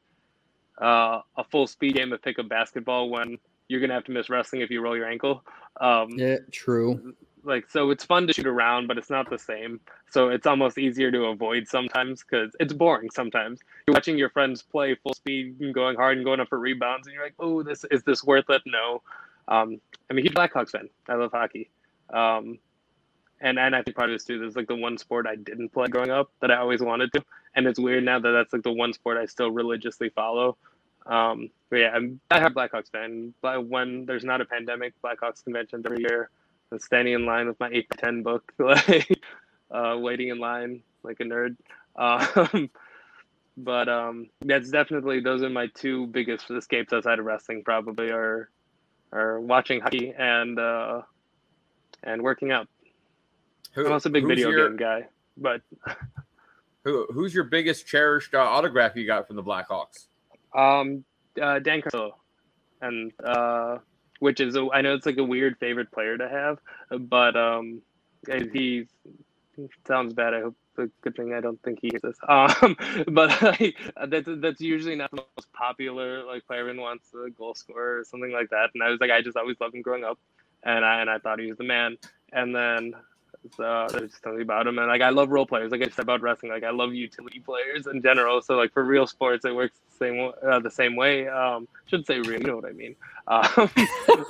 uh, a full speed game of pickup basketball when you're gonna have to miss wrestling if you roll your ankle. Um, Yeah, true. like so it's fun to shoot around but it's not the same. So it's almost easier to avoid sometimes because it's boring sometimes. You're watching your friends play full speed and going hard and going up for rebounds and you're like oh this is this worth it? No. Um, i'm a huge blackhawks fan. I love hockey. Um, and and i think part of this too is like the one sport i didn't play growing up that i always wanted to and it's weird now that that's like the one sport i still religiously follow um, but yeah i'm i have blackhawks fan but when there's not a pandemic blackhawks conventions every year I'm standing in line with my eight to ten book, like uh, waiting in line like a nerd. Um, but um, that's definitely those are my two biggest escapes outside of wrestling. Probably are are watching hockey and uh, and working out. Who, I'm also a big video your, game guy, but Who, who's your biggest cherished uh, autograph you got from the Blackhawks? um, uh, Dan Carcillo, and uh, which is a, I know it's like a weird favorite player to have, but um, he sounds bad. I hope the good thing I don't think he is this. Um, but like, that's that's usually not the most popular like player everyone wants a goal scorer or something like that. And I was like, I just always loved him growing up, and I and I thought he was the man. And then so there's something about him, and like I love role players. Like I said about wrestling, like I love utility players in general. So like for real sports, it works the same uh, the same way. Um, should say real, you know what I mean. Um,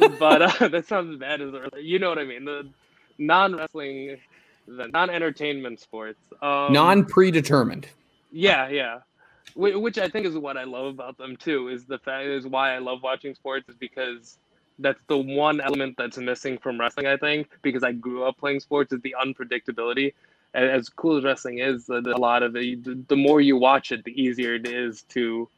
but uh, that sounds bad as you know what I mean. The non wrestling, the non entertainment sports, um, Non predetermined. yeah, yeah. Which I think is what I love about them too. Is the fact is why I love watching sports is because that's the one element that's missing from wrestling. I think because I grew up playing sports is the unpredictability. As cool as wrestling is, a a lot of the the more you watch it, the easier it is to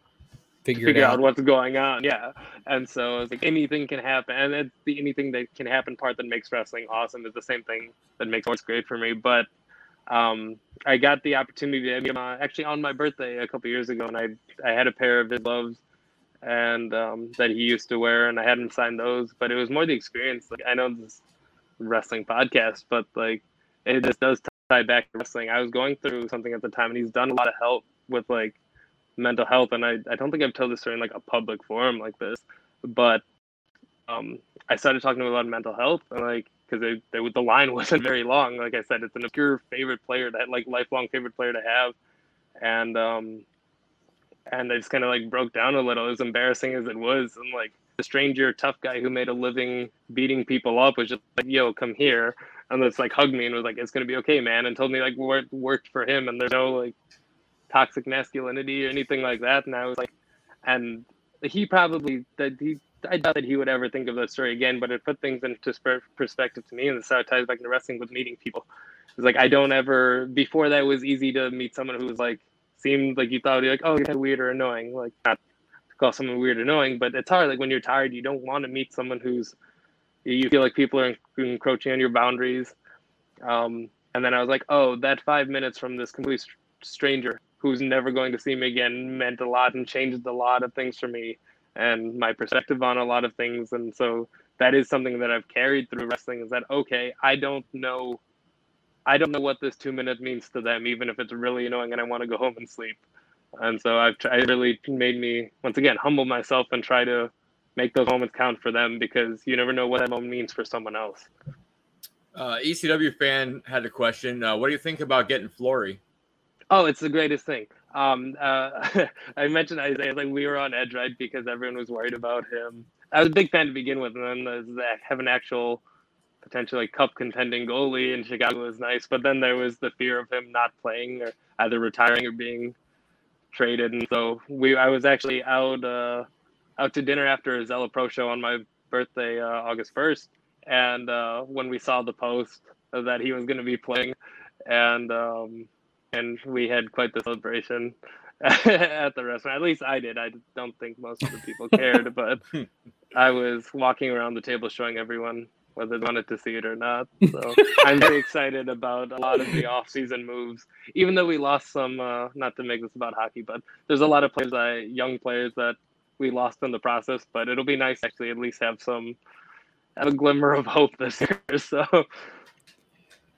Figure, figure out out. what's going on. Yeah, and so it's like anything can happen, and it's the anything that can happen part that makes wrestling awesome is the same thing that makes sports great for me. But um, I got the opportunity to actually on my birthday a couple years ago, and I I had a pair of his gloves and um, that he used to wear, and I had him sign those. But it was more the experience. Like I know this wrestling podcast, but like it just does tie back to wrestling. I was going through something at the time, and he's done a lot of help with like mental health, and I I don't think I've told this story in like a public forum like this, but um, I started talking about mental health, and like because they, they, the line wasn't very long. Like I said, it's an obscure favorite player that like lifelong favorite player to have, and um, and I just kind of like broke down a little, as embarrassing as it was, and like the stranger tough guy who made a living beating people up was just like, "Yo, come here," and just like hugged me and was like, "It's gonna be okay, man," and told me like what worked for him, and there's no like toxic masculinity or anything like that, and I was like, and he probably that he I doubt that he would ever think of that story again, but it put things into perspective to me, and this how it ties back to wrestling with meeting people. It's like I don't ever before that was easy to meet someone who was like seemed like you thought you're like oh you're weird or annoying, like not to call someone weird or annoying, but it's hard. Like when you're tired, you don't want to meet someone who's you feel like people are encroaching on your boundaries. Um, and then I was like, oh, that five minutes from this complete stranger who's never going to see me again meant a lot and changed a lot of things for me and my perspective on a lot of things. And so that is something that I've carried through wrestling is that, okay, I don't know. I don't know what this two minute means to them, even if it's really annoying and I want to go home and sleep. And so I've tried, really made me, once again, humble myself and try to make those moments count for them because you never know what that moment means for someone else. Uh, ECW fan had a question. Uh, what do you think about getting Fleury? Oh, it's the greatest thing. Um, uh, I mentioned Isaiah, like we were on edge, right? Because everyone was worried about him. I was a big fan to begin with, and then that have an actual potentially like cup contending goalie in Chicago was nice, but then there was the fear of him not playing or either retiring or being traded, and so we I was actually out uh, out to dinner after a Zelo Pro show on my birthday, uh, August first, and uh, when we saw the post that he was going to be playing, and um, and we had quite the celebration at the restaurant. At least I did. I don't think most of the people cared, but I was walking around the table showing everyone whether they wanted to see it or not. So I'm very excited about a lot of the off-season moves. Even though we lost some, uh, not to make this about hockey, but there's a lot of players, that, young players that we lost in the process. But it'll be nice actually at least have some have a glimmer of hope this year. So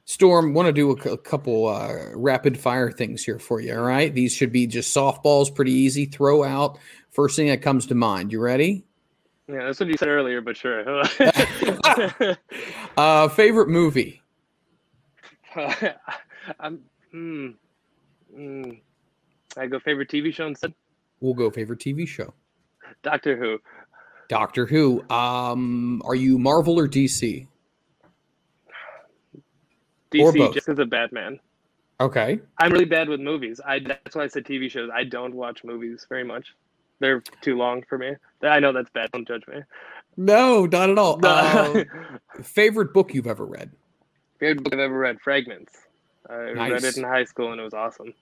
Storm, want to do a, couple uh, rapid fire things here for you. All right, these should be just softballs, pretty easy. Throw out first thing that comes to mind. You ready? Yeah, that's what you said earlier, but sure. Uh, favorite movie? I'm. Hmm, hmm. I go favorite TV show instead. We'll go favorite TV show. Doctor Who. Doctor Who. Um, are you Marvel or DC? DC both. just as a Batman. Okay. I'm really bad with movies. I that's why I said TV shows. I don't watch movies very much. They're too long for me. I know that's bad. Don't judge me. No, not at all. No. Uh, favorite book you've ever read? Favorite book I've ever read, Fragments. I read it in high school and it was awesome.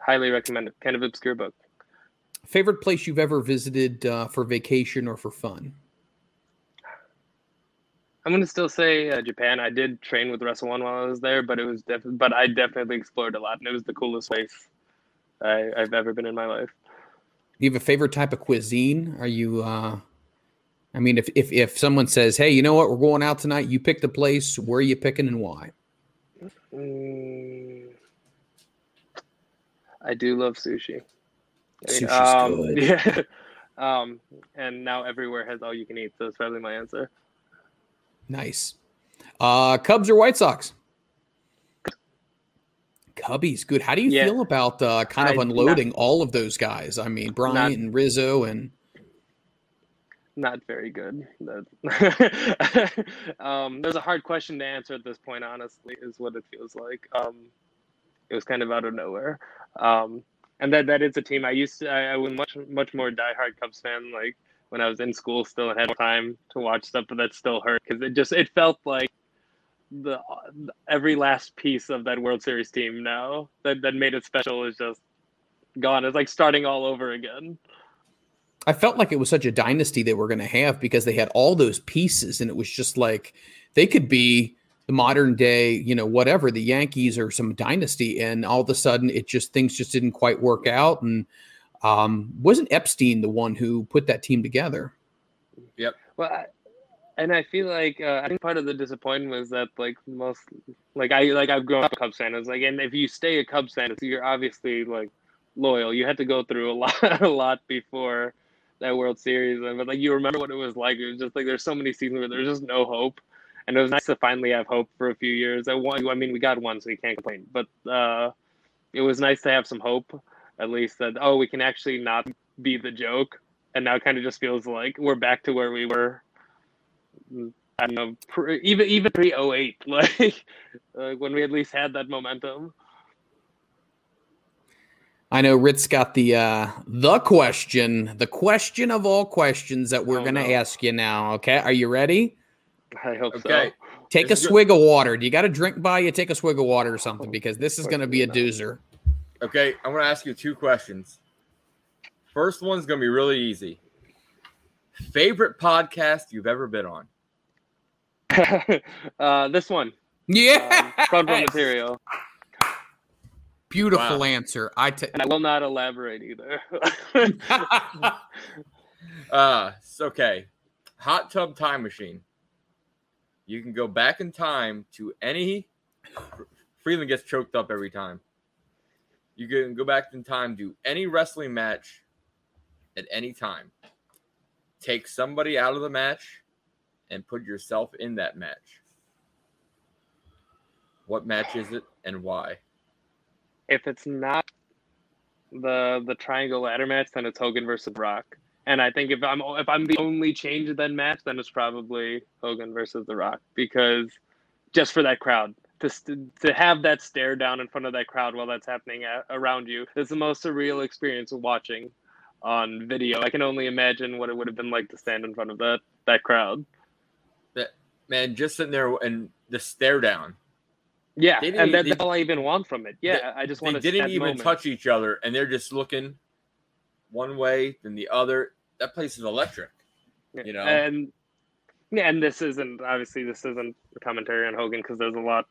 Highly recommend it. Kind of obscure book. Favorite place you've ever visited uh, for vacation or for fun? I'm gonna still say uh, Japan. I did train with Wrestle One while I was there, but it was definitely, but I definitely explored a lot, and it was the coolest place I, I've ever been in my life. Do you have a favorite type of cuisine? Are you? Uh, I mean, if if if someone says, "Hey, you know what? We're going out tonight. You pick the place. Where are you picking and why?" Mm, I do love sushi. Sushi's um, good. Yeah. um, and now everywhere has all you can eat, so that's probably my answer. Nice. Uh, Cubs or White Sox? Cubbies, good. How do you Yeah. feel about uh, kind of I- unloading all of those guys? I mean, Bryant Not- and Rizzo, and Not very good. That- um, there's a hard question to answer at this point. Honestly, is what it feels like. Um, it was kind of out of nowhere. Um, and that that is a team I used to. I, I was much much more diehard Cubs fan. Like when I was in school, still had time to watch stuff, but that still hurt because it just it felt like the every last piece of that World Series team now that that made it special is just gone. It's like starting all over again. I felt like it was such a dynasty they were going to have because they had all those pieces, and it was just like they could be the modern day, you know, whatever the Yankees or some dynasty, and all of a sudden it just things just didn't quite work out. And um, wasn't Epstein the one who put that team together? Yep. Well, I, and I feel like uh, I think part of the disappointment was that like most like I like I've grown up a Cubs fan. It's like, and if you stay a Cubs fan, you're obviously like loyal. You had to go through a lot, a lot before that World Series, and but like you remember what it was like. It was just like there's so many seasons where there's just no hope, and it was nice to finally have hope for a few years. I won. I mean, we got one, so we can't complain. But uh, it was nice to have some hope, at least that oh, we can actually not be the joke. And now it kind of just feels like we're back to where we were I don't know, pre, even even pre 08, like uh, when we at least had that momentum. I know Ritt's got the uh the question, the question of all questions that we're Oh, gonna no. ask you now. Okay, are you ready? I hope Okay. Take This a is good. swig of water. Do you got a drink by you? Take a swig of water or something because this is gonna be a not. doozer. Okay, I'm gonna ask you two questions. First one's gonna be really easy. Favorite podcast you've ever been on? uh, this one, Yeah, um, front row material, beautiful Wow. answer. I and I will not elaborate either. Uh, it's okay. Hot tub time machine. You can go back in time to any. Freeland gets choked up every time. You can go back in time to any wrestling match at any time. Take somebody out of the match and put yourself in that match. What match is it and why? if it's not the the triangle ladder match, then it's Hogan versus Rock. And I think if I'm if I'm the only change in that match, then it's probably Hogan versus The Rock because just for that crowd to to have that stare down in front of that crowd while that's happening a around you is the most surreal experience of watching on video. I can only imagine what it would have been like to stand in front of that that crowd. Man, just sitting there and the stare down. Yeah, and that, they- that's all I even want from it. Yeah, I just want to. didn't even moment. touch each other and they're just looking one way then the other that place is electric you know? and yeah, and this isn't obviously this isn't a commentary on Hogan because there's a lot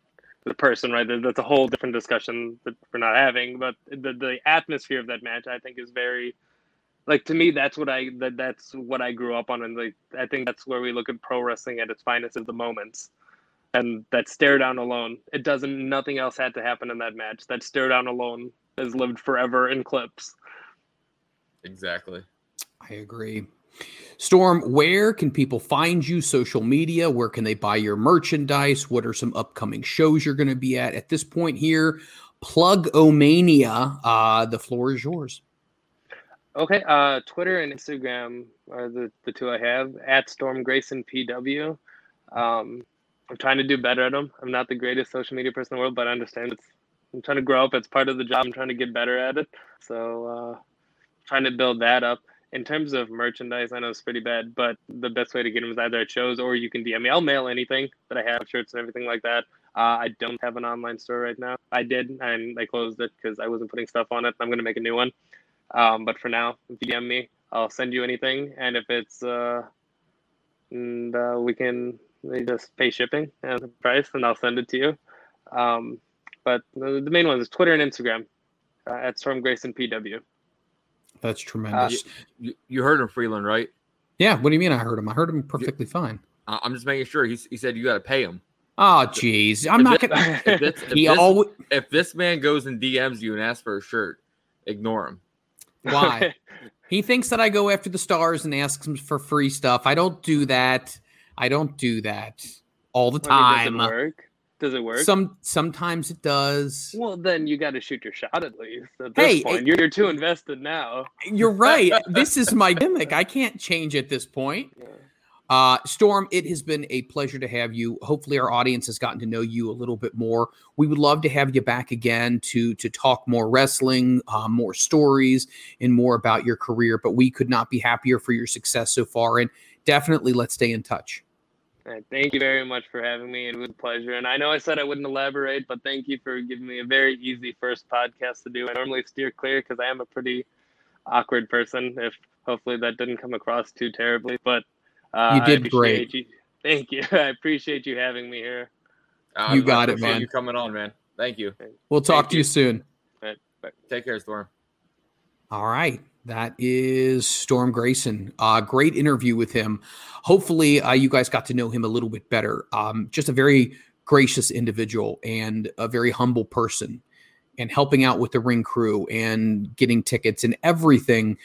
the person right there. That's a whole different discussion that we're not having. But the the atmosphere of that match, I think, is very like to me that's what I that that's what I grew up on and like I think that's where we look at pro wrestling at its finest at the moments. And that stare down alone, it doesn't nothing else had to happen in that match. That stare down alone has lived forever in clips. Exactly. I agree. Storm, where can people find you? Social media? Where can they buy your merchandise? What are some upcoming shows you're going to be at? At this point here, plug Omania. Uh, the floor is yours. Okay, uh, Twitter and Instagram are the, the two I have at Storm Grayson PW. Um, I'm trying to do better at them. I'm not the greatest social media person in the world, but I understand it's. I'm trying to grow up. It's part of the job. I'm trying to get better at it. So, uh, trying to build that up. In terms of merchandise, I know it's pretty bad, but the best way to get them is either at shows or you can DM me. I'll mail anything that I have, shirts and everything like that. Uh, I don't have an online store right now. I did, and I closed it because I wasn't putting stuff on it. I'm going to make a new one. Um, but for now, if you DM me, I'll send you anything. And if it's, uh, and uh, we can just pay shipping and the price, and I'll send it to you. Um, but the, the main ones is Twitter and Instagram uh, at Storm Grayson PW. That's tremendous. You, you heard him, Freeland, right? yeah. What do you mean? I heard him. I heard him perfectly fine. I- I'm just making sure. He, he said you got to pay him. Oh, jeez. I'm If not gonna. if this, if this- always. if this man goes and DMs you and asks for a shirt, ignore him. Why? He thinks that I go after the stars and asks him for free stuff. I don't do that. I don't do that all the time. does it work? Does it work? Some sometimes it does. well, then you got to shoot your shot at least. At this Hey, point, it- you're, you're too invested now. You're right. this is my gimmick. I can't change at this point. Uh, Storm, it has been a pleasure to have you. Hopefully, our audience has gotten to know you a little bit more. We would love to have you back again to to talk more wrestling, uh, more stories, and more about your career. But we could not be happier for your success so far. And definitely, let's stay in touch. Thank you very much for having me. It was a pleasure. And I know I said I wouldn't elaborate, but thank you for giving me a very easy first podcast to do. I normally steer clear because I am a pretty awkward person. If hopefully that didn't come across too terribly, but You did great. You. Thank you. I appreciate you having me here. Uh, You got it, man. You coming on, man. Thank you. We'll talk Thank to you you. soon. Take care, Storm. All right. That is Storm Grayson. Uh, great interview with him. Hopefully, uh, you guys got to know him a little bit better. Um, just a very gracious individual and a very humble person, and helping out with the ring crew and getting tickets and everything.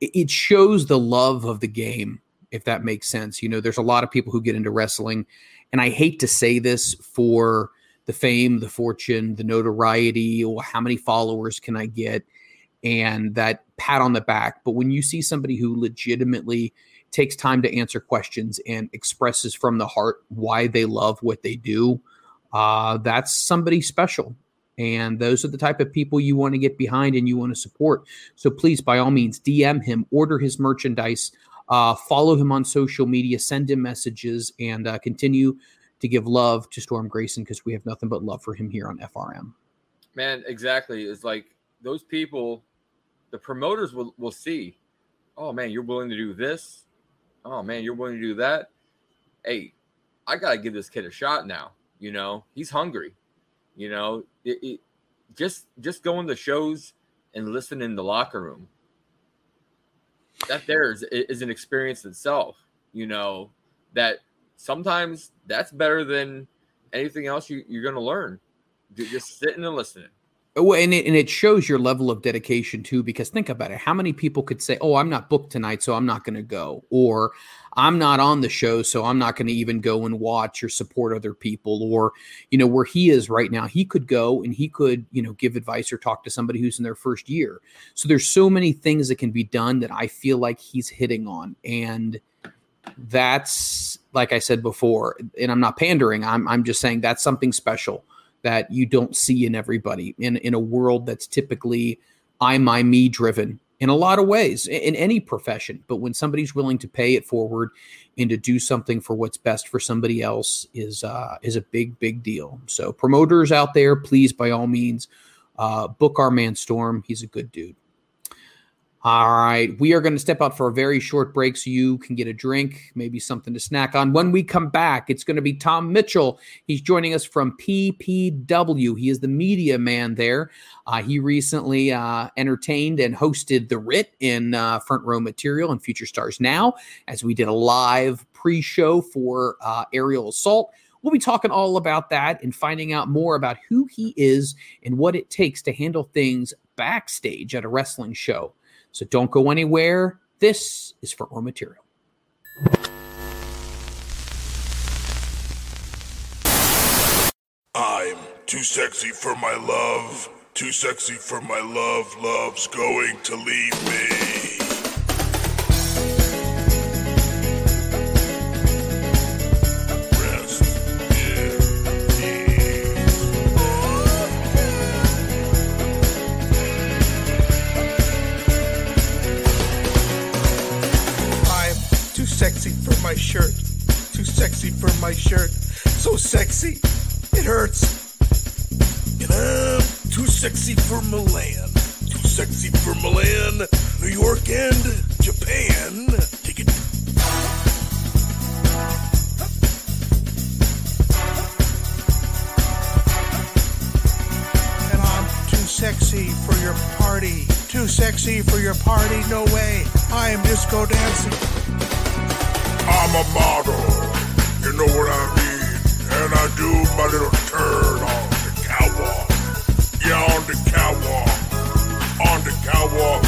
It, it shows the love of the game, if that makes sense. You know, there's a lot of people who get into wrestling, and I hate to say this for the fame, the fortune, the notoriety, or how many followers can I get? and that pat on the back. But when you see somebody who legitimately takes time to answer questions and expresses from the heart why they love what they do, uh, that's somebody special. And those are the type of people you want to get behind and you want to support. So please, by all means, DM him, order his merchandise, uh, follow him on social media, send him messages, and uh, continue to give love to Storm Grayson because we have nothing but love for him here on FRM. Man, exactly. It's like those people, the promoters will, will see, oh man, you're willing to do this. Oh man, you're willing to do that. Hey, I gotta give this kid a shot now. You know, he's hungry. You know, it, it just just going to shows and listening in the locker room. That there is, is an experience itself. You know, that sometimes that's better than anything else you, you're gonna learn. Ju- Just sitting and listening. Oh, and it, and it shows your level of dedication too. Because think about it: how many people could say, "Oh, I'm not booked tonight, so I'm not going to go," or "I'm not on the show, so I'm not going to even go and watch or support other people," or you know, where he is right now, he could go and he could you know give advice or talk to somebody who's in their first year. So there's so many things that can be done that I feel like he's hitting on, and that's like I said before, and I'm not pandering. I'm I'm just saying that's something special that you don't see in everybody in in a world that's typically I my me driven in a lot of ways in, any profession. But when somebody's willing to pay it forward and to do something for what's best for somebody else is uh, is a big big deal. So promoters out there, please by all means uh, book our man Storm. He's a good dude. All right. We are going to step out for a very short break so you can get a drink, maybe something to snack on. When we come back, it's going to be Tom Mitchell. He's joining us from PPW. He is the media man there. Uh, he recently uh, entertained and hosted The Ritt in uh, Front Row Material and Future Stars Now, as we did a live pre show for uh, Aerial Assault. We'll be talking all about that and finding out more about who he is and what it takes to handle things backstage at a wrestling show. So don't go anywhere. This is Front Row Material. I'm too sexy for my love. Too sexy for my love. Love's going to leave me. My shirt. Too sexy for my shirt. So sexy, it hurts. And I'm too sexy for Milan. Too sexy for Milan, New York, and Japan. Take it. And I'm too sexy for your party. Too sexy for your party. No way. I am disco dancing. I'm a model. You know what I mean? And I do my little turn on the catwalk. Yeah, on the catwalk. On the catwalk.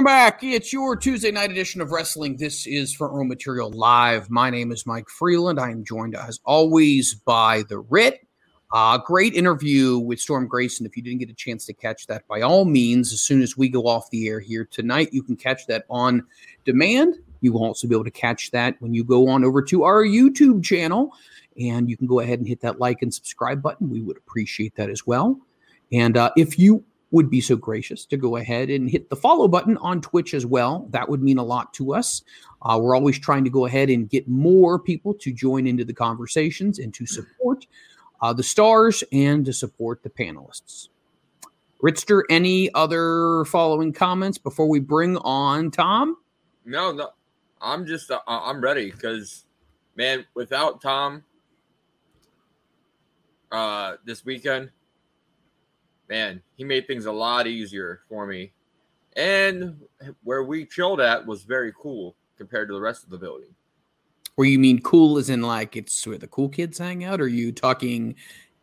Welcome back. It's your Tuesday night edition of wrestling. This is Front Row Material Live. My name is Mike Freeland. I am joined, as always, by The Ritt. Uh, great interview with Storm Grayson. If you didn't get a chance to catch that, by all means, as soon as we go off the air here tonight, you can catch that on demand. You will also be able to catch that when you go on over to our YouTube channel. And you can go ahead and hit that like and subscribe button. We would appreciate that as well. And uh, if you would be so gracious to go ahead and hit the follow button on Twitch as well. That would mean a lot to us. Uh, we're always trying to go ahead and get more people to join into the conversations and to support uh, the stars and to support the panelists. Ritster, any other following comments before we bring on Tom? No, no, I'm just uh, I'm ready because, man, without Tom, uh, this weekend, man, he made things a lot easier for me, and where we chilled at was very cool compared to the rest of the building. Or you mean cool as in like it's where the cool kids hang out? Or are you talking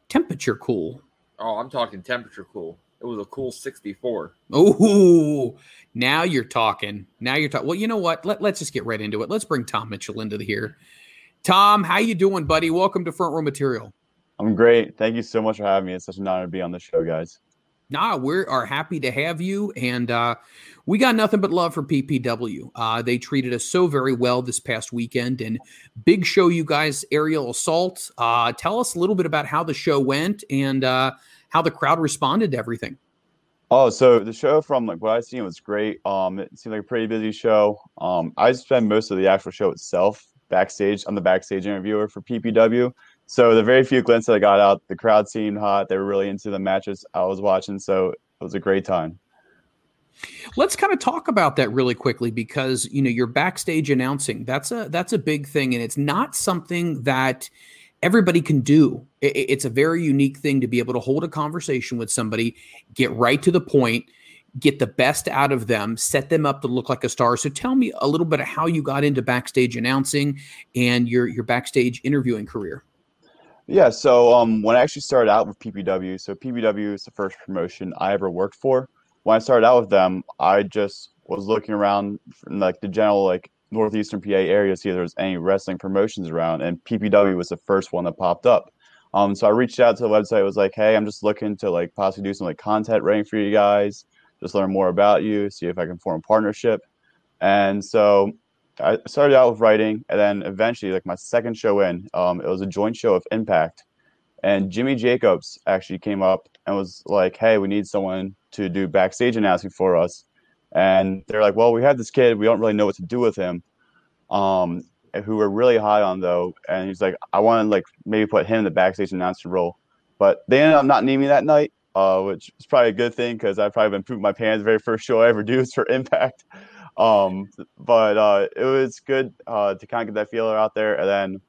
temperature cool? Oh, I'm talking temperature cool. It was a cool 64. Oh, now you're talking. Now you're talking. Well, you know what? Let, let's just get right into it. Let's bring Tom Mitchell into the here. Tom, how you doing, buddy? Welcome to Front Row Material. I'm great. Thank you so much for having me. It's such an honor to be on the show, guys. Nah, we are happy to have you, and uh, we got nothing but love for PPW. Uh, they treated us so very well this past weekend, and big show, you guys. Aerial assault. Uh, tell us a little bit about how the show went and uh, how the crowd responded to everything. Oh, so the show from like what I seen was great. Um, it seemed like a pretty busy show. Um, I spent most of the actual show itself backstage. I'm the backstage interviewer for PPW. So the very few glints that I got out, the crowd seemed hot. They were really into the matches I was watching. So it was a great time. Let's kind of talk about that really quickly because you know you're backstage announcing. That's a that's a big thing, and it's not something that everybody can do. It's a very unique thing to be able to hold a conversation with somebody, get right to the point, get the best out of them, set them up to look like a star. So tell me a little bit of how you got into backstage announcing and your your backstage interviewing career. Yeah, so um, when I actually started out with PPW, so PPW is the first promotion I ever worked for. When I started out with them, I just was looking around like the general like northeastern PA area to see if there was any wrestling promotions around, and PPW was the first one that popped up. Um, so I reached out to the website. Was like, hey, I'm just looking to like possibly do some like content writing for you guys, just learn more about you, see if I can form a partnership. And so I started out with writing, and then eventually, like my second show in, um, it was a joint show of Impact, and Jimmy Jacobs actually came up and was like, "Hey, we need someone to do backstage announcing for us." And they're like, "Well, we have this kid. We don't really know what to do with him." Um, who we're really high on though, and he's like, "I want to like maybe put him in the backstage announcer role," but they ended up not needing me that night, uh, which is probably a good thing because I've probably been pooping my pants. The very first show I ever do is for Impact. Um, but uh, it was good uh, to kind of get that feeler out there. And then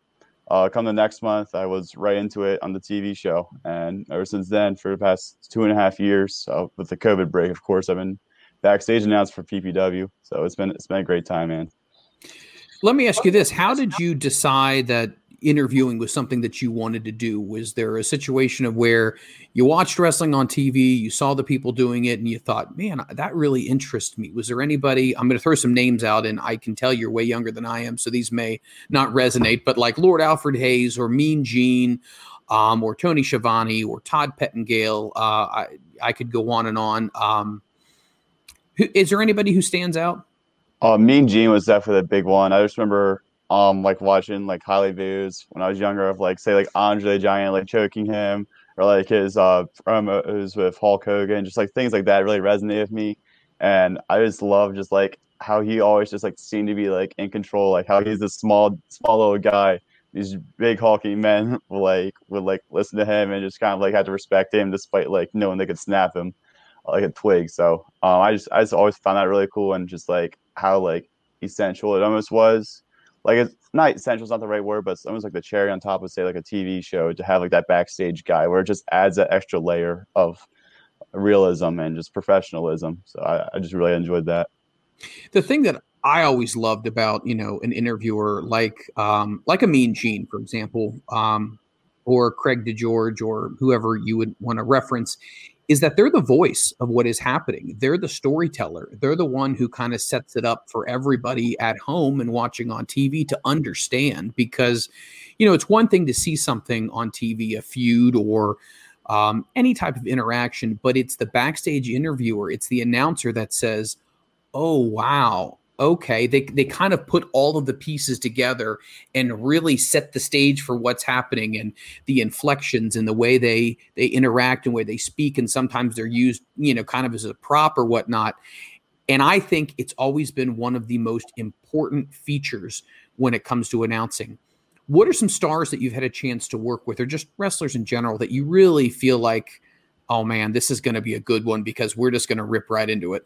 uh, come the next month, I was right into it on the TV show. And ever since then, for the past two and a half years, with the COVID break, of course, I've been backstage announced for PPW. So it's been it's been a great time, man. Let me ask you this: How did you decide that interviewing was something that you wanted to do? Was there a situation of where you watched wrestling on TV, you saw the people doing it, and you thought, man, that really interests me? Was there anybody? I'm going to throw some names out, and I can tell you're way younger than I am, so these may not resonate, but like Lord Alfred Hayes or Mean Gene. Um, or Tony Schiavone or Todd Pettengill. Uh, I, I could go on and on. Um, who, is there anybody who stands out? Uh, mean Gene was definitely the big one. I just remember um like watching like highlight videos when I was younger of like say like Andre the Giant like choking him or like his uh promos with Hulk Hogan, just like things like that really resonated with me. And I just love just like how he always just like seemed to be like in control, like how he's this small small little guy. These big hulking men like would like listen to him and just kind of like had to respect him despite like knowing they could snap him like a twig. So um, I just I just always found that really cool and just like how like essential it almost was like it's not essential is not the right word, but it's almost like the cherry on top of say like a TV show to have like that backstage guy where it just adds that extra layer of realism and just professionalism. So I, I just really enjoyed that. The thing that I always loved about you know an interviewer like um, like a Mean Gene, for example, um, or Craig DeGeorge, or whoever you would want to reference, is that they're the voice of what is happening. They're the storyteller. They're the one who kind of sets it up for everybody at home and watching on TV to understand. Because, you know, it's one thing to see something on TV, a feud or um, any type of interaction, but it's the backstage interviewer, it's the announcer that says, Oh, wow, okay they, they kind of put all of the pieces together and really set the stage for what's happening and the inflections and the way they they interact and where they speak and sometimes they're used you know kind of as a prop or whatnot. And i think it's always been one of the most important features when it comes to announcing. What are some stars that you've had a chance to work with or just wrestlers in general that you really feel like oh man this is going to be a good one because we're just going to rip right into it?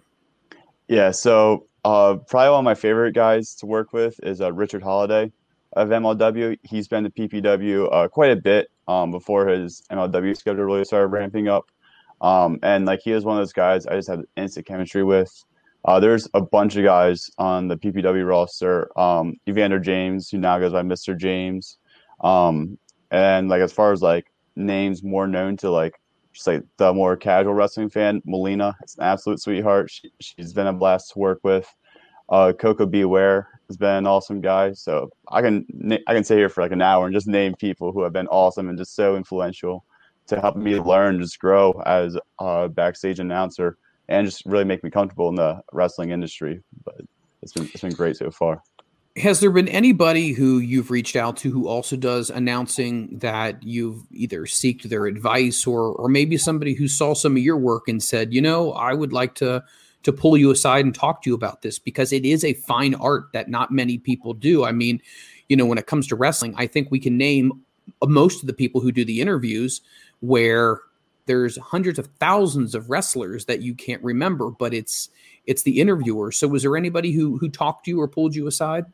Yeah so uh, probably one of my favorite guys to work with is uh, Richard Holliday of MLW. He's been to PPW uh, quite a bit um, before his MLW schedule really started ramping up. Um, and like he is one of those guys I just have instant chemistry with. Uh, there's a bunch of guys on the PPW roster. Um, Evander James, who now goes by Mr. James. Um, and like as far as like names more known to like just like the more casual wrestling fan, Melina, it's an absolute sweetheart. She, she's been a blast to work with. Uh, Coco Beware has been an awesome guy. So I can I can sit here for like an hour and just name people who have been awesome and just so influential to help me learn, just grow as a backstage announcer, and just really make me comfortable in the wrestling industry. But it's been it's been great so far. Has there been anybody who you've reached out to who also does announcing that you've either seeked their advice or or maybe somebody who saw some of your work and said, you know, I would like to to pull you aside and talk to you about this because it is a fine art that not many people do. I mean, you know, when it comes to wrestling, I think we can name uh, most of the people who do the interviews where there's hundreds of thousands of wrestlers that you can't remember, but it's it's the interviewer. So was there anybody who who talked to you or pulled you aside?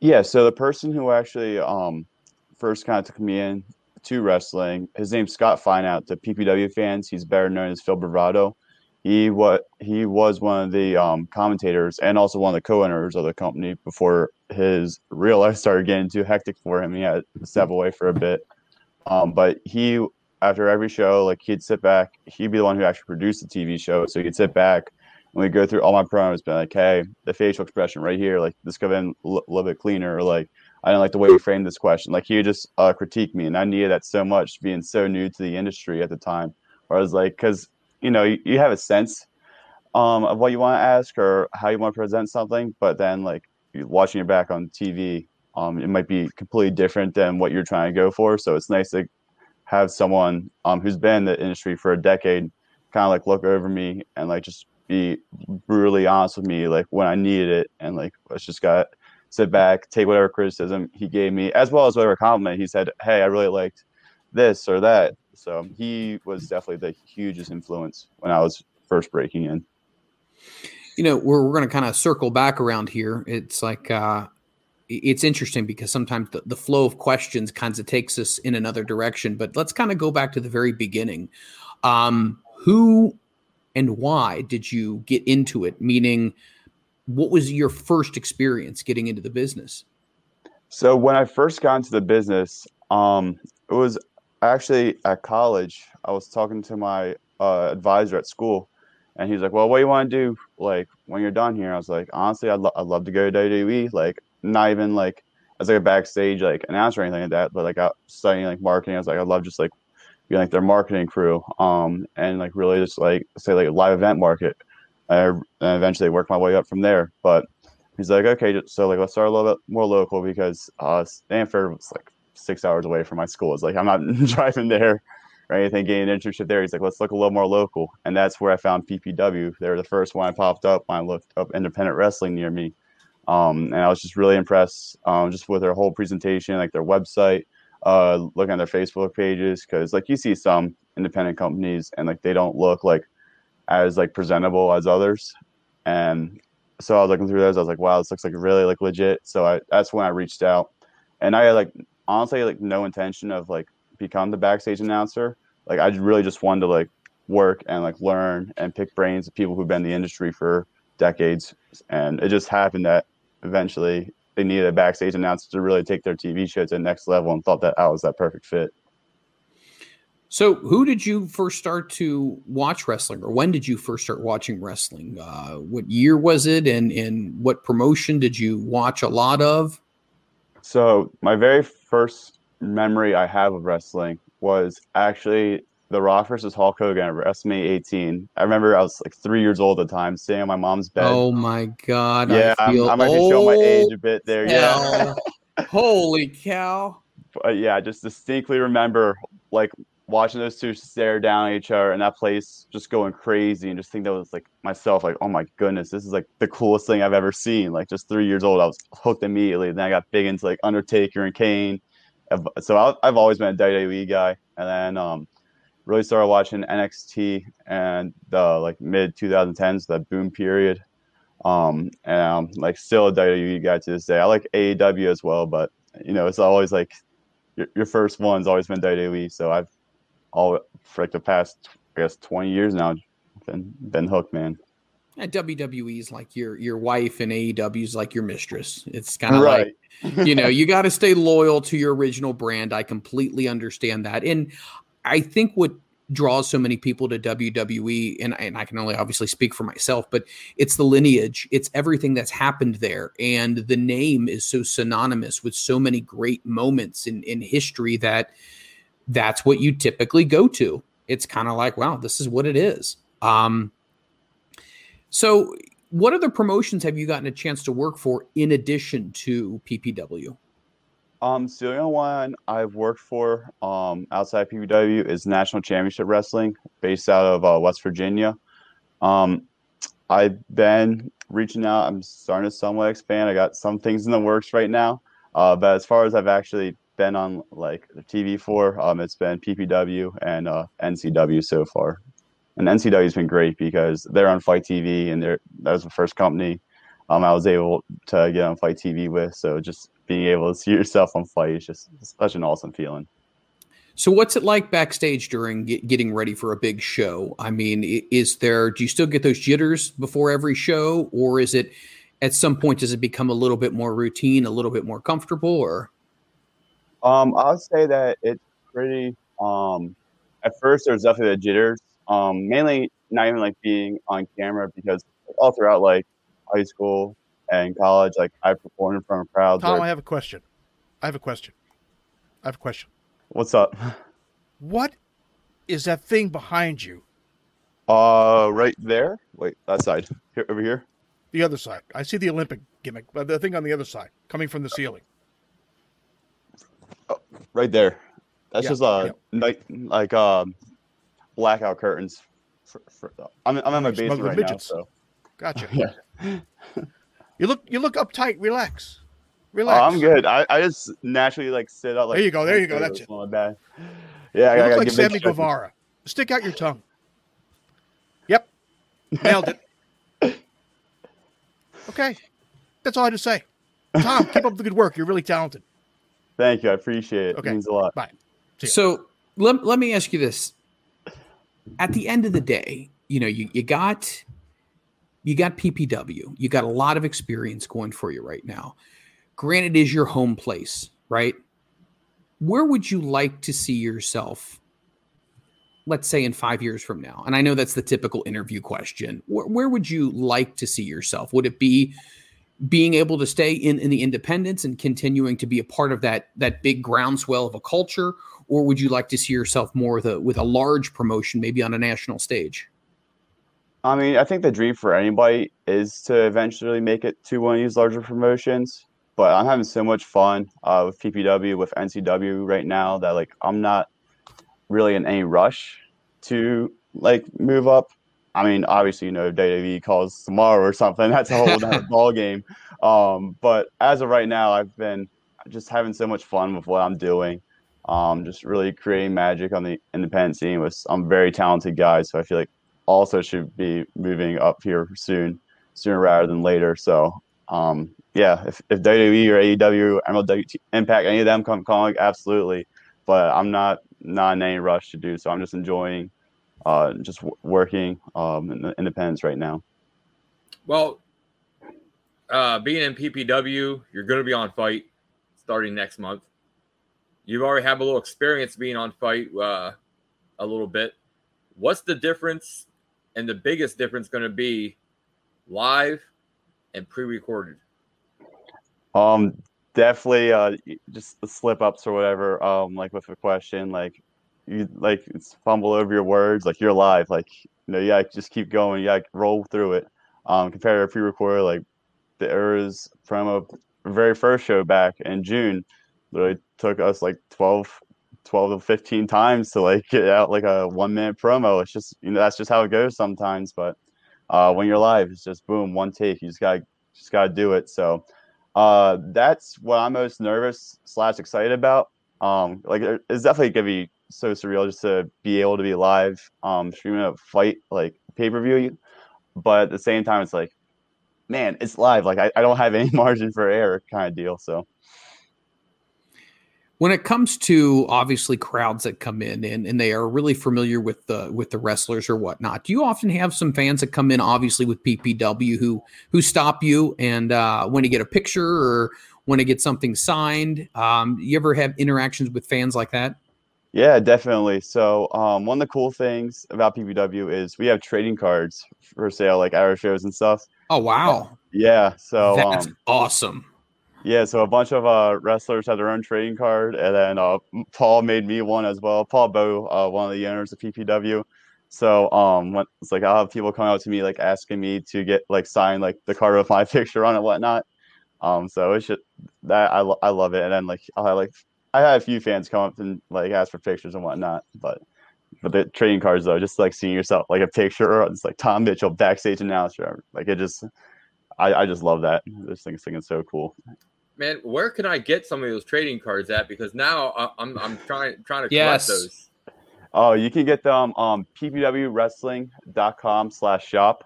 Yeah, so the person who actually um, first kind of took me in to wrestling, his name's Scott Fineout. The PPW fans, he's better known as Phil Bravado. He what he was one of the um, commentators and also one of the co-owners of the company before his real life started getting too hectic for him. He had to step away for a bit. Um, but he, after every show, like he'd sit back. He'd be the one who actually produced the TV show, so he'd sit back we go through all my promos, be like, "Hey, the facial expression right here, like this could have been a little bit cleaner," or like, "I don't like the way you framed this question." Like he would just uh, critique me, and I needed that so much, being so new to the industry at the time. Where I was like, because you know, you, you have a sense um, of what you want to ask or how you want to present something, but then like watching your back on TV, um, it might be completely different than what you're trying to go for. So it's nice to have someone um, who's been in the industry for a decade kind of like look over me and like just be brutally honest with me like when I needed it and like let's just got sit back, take whatever criticism he gave me, as well as whatever compliment he said, Hey, I really liked this or that. So he was definitely the hugest influence when I was first breaking in. You know, we're, we're going to kind of circle back around here. It's like, uh, it's interesting because sometimes the, the flow of questions kind of takes us in another direction, but let's kind of go back to the very beginning. Um, who and why did you get into it? Meaning, what was your first experience getting into the business? So when I first got into the business, um, it was actually at college. I was talking to my uh, advisor at school, and he's like, "Well, what do you want to do like when you're done here?" I was like, "Honestly, I'd, lo- I'd love to go to WWE. Like, not even like as like a backstage like announcer or anything like that, but like out studying like marketing. I was like, I'd love just like like their marketing crew, um, and like really just like say like live event market. I and eventually work my way up from there. But he's like, okay, so like let's start a little bit more local because uh, Stamford was like six hours away from my school. It's like I'm not driving there or anything, getting an internship there. He's like, let's look a little more local, and that's where I found PPW. They were the first one I popped up when I looked up independent wrestling near me. Um, and I was just really impressed um, just with their whole presentation, like their website, uh, looking at their Facebook pages, because like you see some independent companies and like they don't look like as like presentable as others. And so I was looking through those. I was like, wow, this looks like really like legit. So I that's when I reached out, and I had like honestly like no intention of like become the backstage announcer. Like I really just wanted to like work and like learn and pick brains of people who've been in the industry for decades. And it just happened that eventually they needed a backstage announcer to really take their TV show to the next level and thought that I was that perfect fit. So, who did you first start to watch wrestling, or when did you first start watching wrestling? Uh, what year was it, and and what promotion did you watch a lot of? So, my very first memory I have of wrestling was actually The Rock versus Hulk Hogan at WrestleMania 18. I remember I was like three years old at the time, sitting on my mom's bed. Oh my god! yeah, I, might be showing my age a bit there. Yeah, Yeah. Holy cow! but yeah, I just distinctly remember like watching those two stare down at each other and that place just going crazy and just think that was like myself like oh my goodness this is like the coolest thing i've ever seen like just three years old i was hooked immediately then i got big into like undertaker and kane so i've always been a wwe guy and then um really started watching nxt and the like mid 2010s that boom period um and um like still a wwe guy to this day i like aew as well but you know it's always like your, your first one's always been WWE. So I've all for like the past I guess twenty years now been been hooked, man. And WWE is like your your wife, and AEW is like your mistress. It's kind of Right. like you know you got to stay loyal to your original brand. I completely understand that, and I think what draws so many people to WWE, and, and I can only obviously speak for myself, but it's the lineage, it's everything that's happened there. And the name is so synonymous with so many great moments in, in history that that's what you typically go to. It's kind of like, wow, this is what it is. Um, so, what other promotions have you gotten a chance to work for in addition to PPW? Um, so the only one I've worked for um, outside PPW is National Championship Wrestling, based out of uh, West Virginia. Um, I've been reaching out. I'm starting to somewhat expand. I got some things in the works right now, uh, but as far as I've actually been on like the TV for, um, it's been PPW and uh, NCW so far. And NCW has been great because they're on FITE TV, and they're that was the first company um, I was able to get on FITE TV with. So just being able to see yourself on Fight is just such an awesome feeling. So, what's it like backstage during get, getting ready for a big show? I mean, is there, do you still get those jitters before every show, or is it at some point, does it become a little bit more routine, a little bit more comfortable, or? Um, I would say that it's pretty, um, at first, there's definitely the jitters, um, mainly not even like being on camera because all throughout like high school, and college, like I performed in front of crowds. Tom, where... I have a question. I have a question. I have a question. What's up? What is that thing behind you? Uh, right there. Wait, that side. Here, over here. The other side. I see the Olympic gimmick, but the thing on the other side, coming from the ceiling. Oh, right there. That's yeah, just a uh, yeah. night, like um, blackout curtains. For, for, I'm, I'm in my basement right midgets. now, so. Gotcha. yeah. You look you look uptight. Relax. Oh, Relax. Oh, I'm good. I, I just naturally like sit up. Like, there you go. There you go. That's it. Bad. Yeah, you I, look I like Sammy Guevara. Stick out your tongue. Yep, nailed it. Okay, that's all I had to say. Tom, keep up the good work. You're really talented. Thank you. I appreciate it. Okay. It means a lot. Bye. So let, let me ask you this. At the end of the day, you know, you, you got you got PPW. You got a lot of experience going for you right now. Granted, is your home place, right? Where would you like to see yourself, let's say in five years from now? And I know that's the typical interview question. Where, where would you like to see yourself? Would it be being able to stay in, in the independence and continuing to be a part of that that big groundswell of a culture? Or would you like to see yourself more with a, with a large promotion, maybe on a national stage? I mean, I think the dream for anybody is to eventually make it to one of these larger promotions. But I'm having so much fun uh, with PPW, with NCW right now that like I'm not really in any rush to like move up. I mean, obviously, you know, WWE calls tomorrow or something. That's a whole other ball game. Um, but as of right now, I've been just having so much fun with what I'm doing. Um, just really creating magic on the independent scene with some very talented guys. So I feel like also should be moving up here soon, sooner rather than later. So, um, yeah, if, if WWE or AEW, MLW, Impact, any of them come calling, absolutely. But I'm not not in any rush to do so. I'm just enjoying uh, just w- working um, in the independence right now. Well, uh, being in PPW, you're going to be on FITE starting next month. You've already have a little experience being on FITE uh, a little bit. What's the difference and the biggest difference going to be live and pre-recorded? Um, definitely. Uh, just the slip ups or whatever. Um, like with a question, like you like it's fumble over your words. Like you're live. Like you know, yeah, just keep going. Yeah, roll through it. Um, compared to pre-recorded, like the errors from a very first show back in June, literally took us like 12 12 to 15 times to like get out like a one minute promo. It's just, you know, that's just how it goes sometimes. But uh, when you're live, it's just boom, one take. You just got just got to do it. So uh, that's what I'm most nervous slash excited about. Um, like it's definitely gonna be so surreal just to be able to be live, um, streaming a FITE like pay per view. But at the same time, it's like, man, it's live. Like I, I don't have any margin for error kind of deal. So when it comes to obviously crowds that come in and, and they are really familiar with the with the wrestlers or whatnot, do you often have some fans that come in obviously with PPW who who stop you and uh, want to get a picture or want to get something signed? Um, you ever have interactions with fans like that? Yeah, definitely. So, um, one of the cool things about PPW is we have trading cards for sale, like our shows and stuff. Oh wow! Yeah, so That's um, awesome. Yeah, so a bunch of uh, wrestlers had their own trading card, and then uh, Paul made me one as well. Paul Bow, uh, one of the owners of PPW. So, um, when, it's like I'll have people come out to me like asking me to get like sign like the card with my picture on it, whatnot. Um, so it's just that I, I love it, and then like have like I had a few fans come up and like ask for pictures and whatnot, but but the trading cards though, just like seeing yourself like a picture it's like Tom Mitchell backstage announcer, like it just I, I just love that. This thing is so cool. Man, where can I get some of those trading cards at? Because now I- I'm I'm trying trying to collect those. Oh, you can get them um ppwwrestling.com slash shop.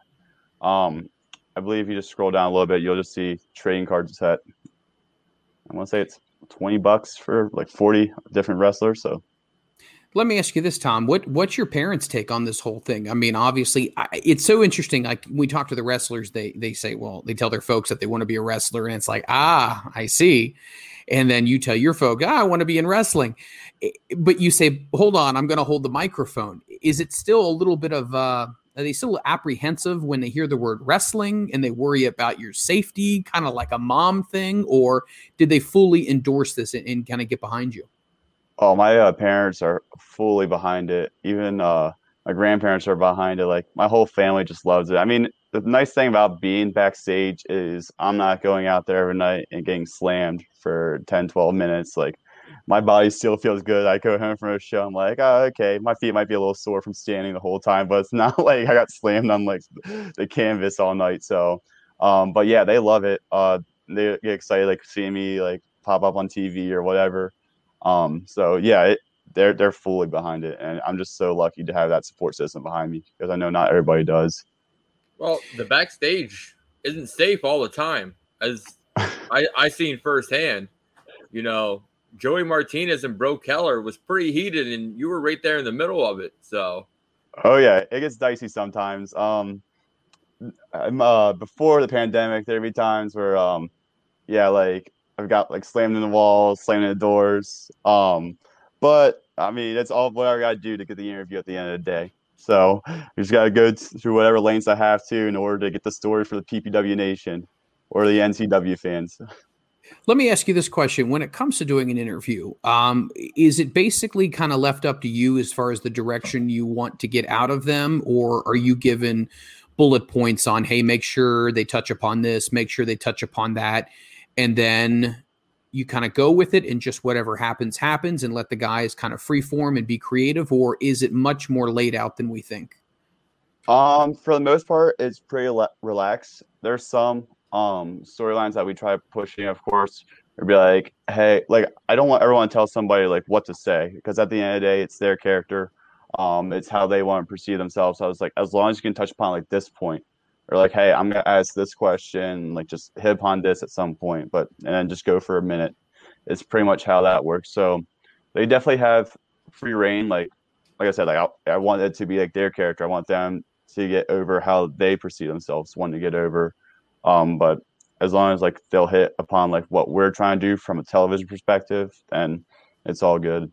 Um I believe if you just scroll down a little bit, you'll just see trading cards set. I want to say it's 20 bucks for like 40 different wrestlers. So Let me ask you this, Tom. What what's your parents' take on this whole thing? I mean, obviously, I, it's so interesting. Like we talk to the wrestlers, they they say, well, they tell their folks that they want to be a wrestler, and it's like, ah, I see. And then you tell your folk, ah, I want to be in wrestling, but you say, hold on, I'm going to hold the microphone. Is it still a little bit of? uh Are they still apprehensive when they hear the word wrestling and they worry about your safety, kind of like a mom thing, or did they fully endorse this and, and kind of get behind you? Oh, my uh, parents are fully behind it. Even uh, my grandparents are behind it. Like my whole family just loves it. I mean, the nice thing about being backstage is I'm not going out there every night and getting slammed for 10, 12 minutes. Like my body still feels good. I go home from a show. I'm like, oh, okay, my feet might be a little sore from standing the whole time, but it's not like I got slammed on like the canvas all night. So, um, but yeah, they love it. Uh, they get excited like seeing me like pop up on TV or whatever. Um, so yeah, it, they're they're fully behind it, and I'm just so lucky to have that support system behind me because I know not everybody does. Well, the backstage isn't safe all the time, as I I seen firsthand. You know, Joey Martinez and Bro Keller was pretty heated, and you were right there in the middle of it. So Oh yeah, it gets dicey sometimes. Um, I'm, uh, before the pandemic, there'd be times where, um, yeah, like I've got like slammed in the walls, slammed in the doors. Um, but I mean, it's all what I got to do to get the interview at the end of the day. So I just got to go through whatever lanes I have to in order to get the story for the PPW Nation or the NCW fans. Let me ask you this question: When it comes to doing an interview, um, is it basically kind of left up to you as far as the direction you want to get out of them, or are you given bullet points on, hey, make sure they touch upon this, make sure they touch upon that, and then you kind of go with it and just whatever happens happens and let the guys kind of freeform and be creative, or is it much more laid out than we think? Um, for the most part, it's pretty le- relaxed. There's some um storylines that we try pushing, of course. Or be like, hey, like I don't want everyone to tell somebody like what to say because at the end of the day, it's their character. Um, it's how they want to perceive themselves. So I was like, as long as you can touch upon like this point, or like, hey, I'm gonna ask this question, like just hit upon this at some point, but and then just go for a minute. It's pretty much how that works. So they definitely have free reign. Like, like I said, like I, I want it to be like their character. I want them to get over how they perceive themselves, want to get over. Um, but as long as like they'll hit upon like what we're trying to do from a television perspective, then it's all good.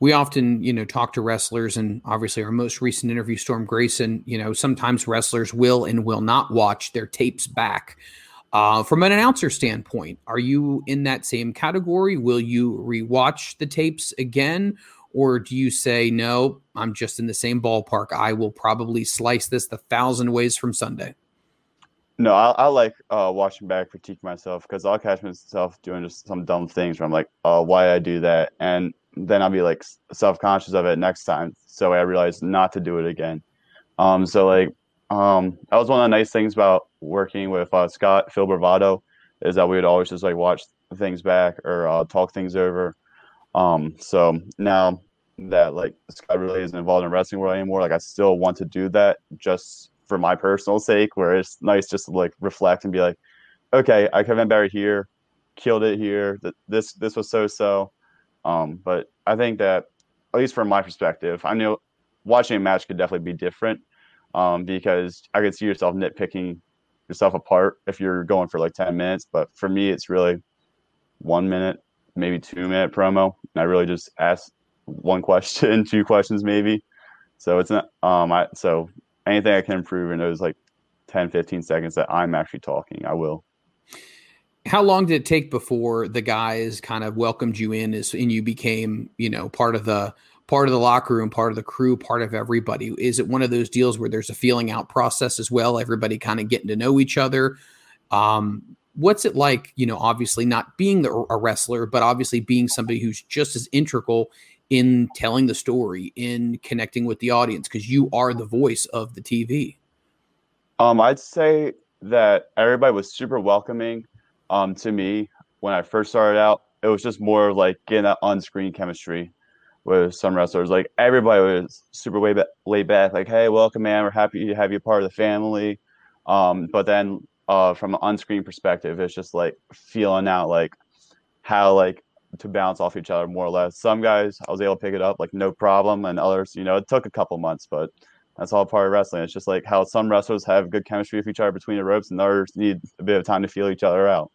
We often you know talk to wrestlers and obviously our most recent interview storm grayson you know sometimes wrestlers will and will not watch their tapes back. Uh, from an announcer standpoint are you in that same category? Will you rewatch the tapes again? Or do you say no i'm just in the same ballpark. I will probably slice this the thousand ways from sunday No, I, I like uh, watching back, critique myself because I'll catch myself doing just some dumb things where I'm like, uh, why I do that? And then I'll be like self conscious of it next time. So I realize not to do it again. Um, so like, um, that was one of the nice things about working with uh, Scott Phil Bravado is that we would always just like watch things back or uh, talk things over. Um, so now that like Scott really isn't involved in wrestling world anymore, like I still want to do that just for my personal sake, where it's nice just to like reflect and be like, okay, I have been better here, killed it here. This this was so so. Um, but I think that at least from my perspective, I know watching a match could definitely be different um, because I could see yourself nitpicking yourself apart if you're going for like 10 minutes. But for me, it's really one minute, maybe two minute promo. And I really just ask one question, two questions maybe. So it's not um I so anything I can improve in those like 10, 15 seconds that I'm actually talking, I will. How long did it take before the guys kind of welcomed you in as and you became, you know, part of the part of the locker room, part of the crew, part of everybody? Is it one of those deals where there's a feeling out process as well? Everybody kind of getting to know each other. Um, what's it like, you know, obviously not being the, a wrestler, but obviously being somebody who's just as integral in telling the story, in connecting with the audience, because you are the voice of the TV? Um, I'd say that everybody was super welcoming um, to me when I first started out. It was just more of like getting that on-screen chemistry with some wrestlers. Like everybody was super way back, laid back. Like, hey, welcome, man. We're happy to have you part of the family. Um, but then uh, from an on-screen perspective, it's just like feeling out like how like to bounce off each other more or less. Some guys I was able to pick it up like no problem, and others, you know, it took a couple months, but that's all part of wrestling. It's just like how some wrestlers have good chemistry with each other between the ropes, and others need a bit of time to feel each other out.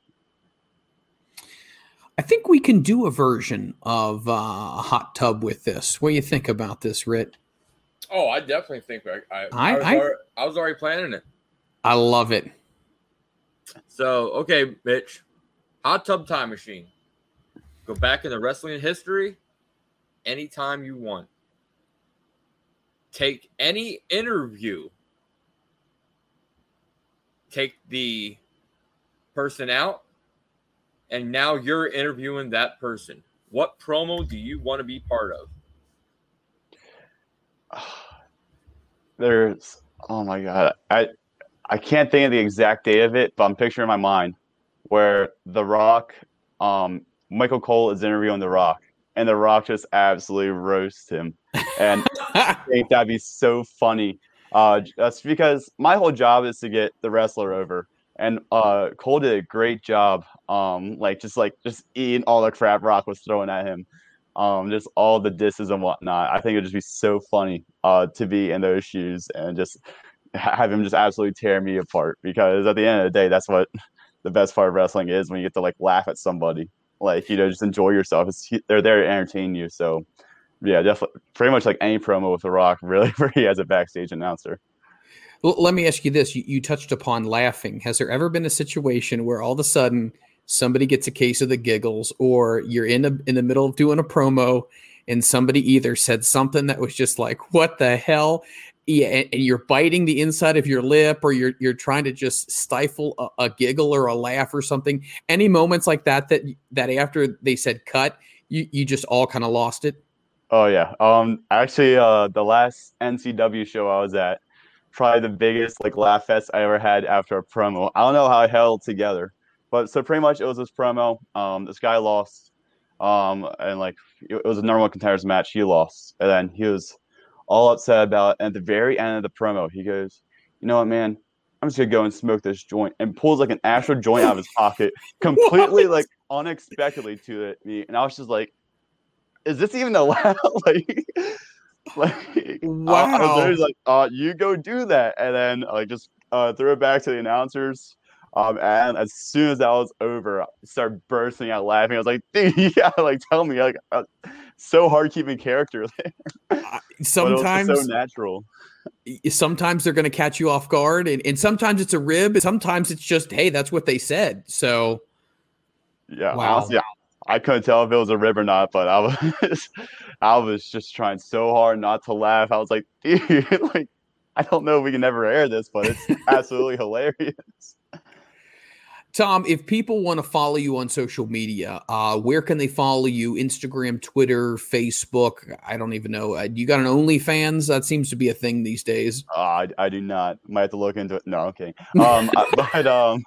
I think we can do a version of uh, a hot tub with this. What do you think about this, Ritt? Oh, I definitely think I I, I, was, I, already, I was already planning it. I love it. So, okay, Mitch, hot tub time machine. Go back in the wrestling history anytime you want. Take any interview. Take the person out, and now you're interviewing that person. What promo do you want to be part of? There's oh my god. I I can't think of the exact date of it, but I'm picturing in my mind where The Rock um Michael Cole is interviewing The Rock, and The Rock just absolutely roasts him. And I think that'd be so funny. Uh, just because my whole job is to get the wrestler over, and uh, Cole did a great job. Um, like just like just eating all the crap Rock was throwing at him. Um, just all the disses and whatnot. I think it'd just be so funny uh, to be in those shoes and just have him just absolutely tear me apart. Because at the end of the day, that's what the best part of wrestling is when you get to like laugh at somebody like you know just enjoy yourself it's, they're there to entertain you so yeah definitely pretty much like any promo with the rock really where he has a backstage announcer well, let me ask you this. You, you touched upon laughing. Has there ever been a situation where all of a sudden somebody gets a case of the giggles or you're in a, in the middle of doing a promo and somebody either said something that was just like what the hell? Yeah, and, and, you're biting the inside of your lip or you're you're trying to just stifle a, a, giggle or a laugh or something. Any moments like that that that after they said cut you you just all kind of lost it? Oh yeah. Um actually uh the last ncw show i was at probably the biggest like laugh fest i ever had after a promo i don't know how i held together but so pretty much it was this promo um this guy lost um and like it was a normal contenders match he lost and then he was all upset about. It. And at the very end of the promo, he goes, "You know what, man? I'm just gonna go and smoke this joint," and pulls like an actual joint out of his pocket, completely like unexpectedly to it, me. And I was just like, "Is this even allowed?" like, like wow. I, I was like, "Uh, you go do that," and then like just uh, threw it back to the announcers. Um, and as soon as that was over, I started bursting out laughing. I was like, "Dude, gotta like tell me like." Uh, so hard keeping character sometimes so natural. Sometimes they're going to catch you off guard, and, and sometimes it's a rib. Sometimes it's just, hey, that's what they said. So, yeah, wow. honestly, I couldn't tell if it was a rib or not, but I was, I was just trying so hard not to laugh. I was like, dude, like, I don't know if we can ever air this, but it's absolutely hilarious. Tom, if people want to follow you on social media, uh, where can they follow you? Instagram, Twitter, Facebook? I don't even know. Uh, you got an OnlyFans? That seems to be a thing these days. Uh, I, I do not. Might have to look into it. No, okay. Um, but um,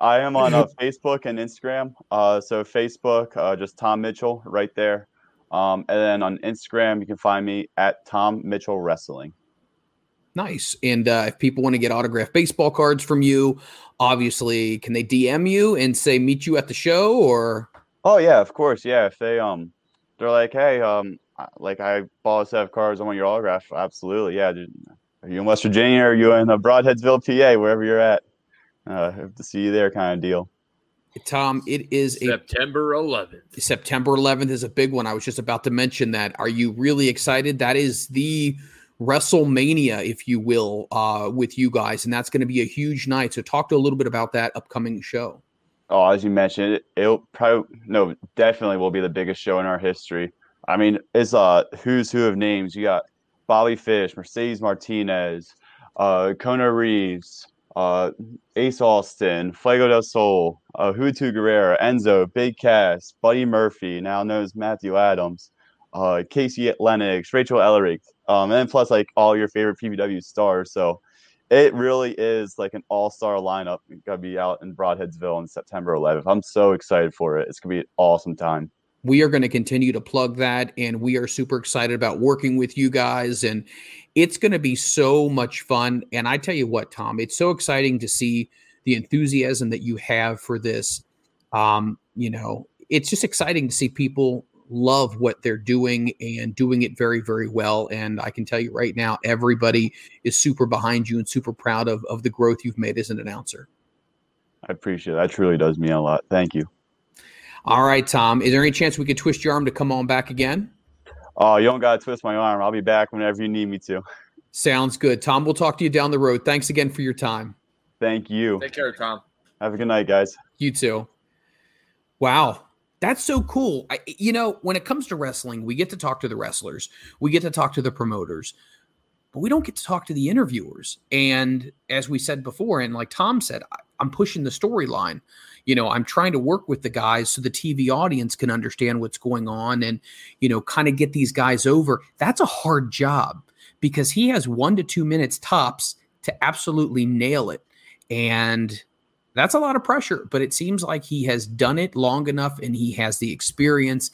I am on uh, Facebook and Instagram. Uh, so Facebook, uh, just Tom Mitchell, right there. Um, and then on Instagram, you can find me at Tom Mitchell Wrestling. Nice. And uh, if people want to get autographed baseball cards from you, obviously, can they DM you and say meet you at the show or? Oh yeah, of course. Yeah, if they um, they're like, hey, um, like I bought a set of cards. I want your autograph. Absolutely, yeah. Dude. Are you in West Virginia? Or are you in uh, Brodheadsville, PA, wherever you're at? Uh, hope to see you there, kind of deal. Tom, it is a September 11th. September 11th is a big one. I was just about to mention that. Are you really excited? That is the WrestleMania, if you will, uh, with you guys, and that's going to be a huge night. So, talk to a little bit about that upcoming show. Oh, as you mentioned, it, it'll probably no, definitely will be the biggest show in our history. I mean, it's a who's who of names. You got Bobby Fish, Mercedes Martinez, uh, Kona Reeves, uh, Ace Austin, Fuego del Sol, uh, Juventud Guerrera, Enzo, Big Cass, Buddy Murphy, now known as Matthew Adams, uh, Casey Lennox, Rachel Ellering, um, and then plus like all your favorite PPW stars. So it really is like an all-star lineup. It's Gonna be out in Brodheadsville on September 11th. I'm so excited for it. It's gonna be an awesome time we are going to continue to plug that and we are super excited about working with you guys and it's going to be so much fun. And i tell you what tom it's so exciting to see the enthusiasm that you have for this. Um, you know it's just exciting to see people love what they're doing and doing it very very well. And i can tell you right now everybody is super behind you and super proud of, of the growth you've made as an announcer. I appreciate it. That truly does mean a lot. Thank you. All right, Tom. Is there any chance we could twist your arm to come on back again? Oh, you don't got to twist my arm. I'll be back whenever you need me to. Sounds good. Tom, we'll talk to you down the road. Thanks again for your time. Thank you. Take care, Tom. Have a good night, guys. You too. Wow. That's so cool. I, you know, when it comes to wrestling, we get to talk to the wrestlers, we get to talk to the promoters, but we don't get to talk to the interviewers. And as we said before, and like Tom said, I, I'm pushing the storyline you know i'm trying to work with the guys so the tv audience can understand what's going on and you know kind of get these guys over. That's a hard job because he has one to two minutes tops to absolutely nail it. And that's a lot of pressure but it seems like he has done it long enough and he has the experience.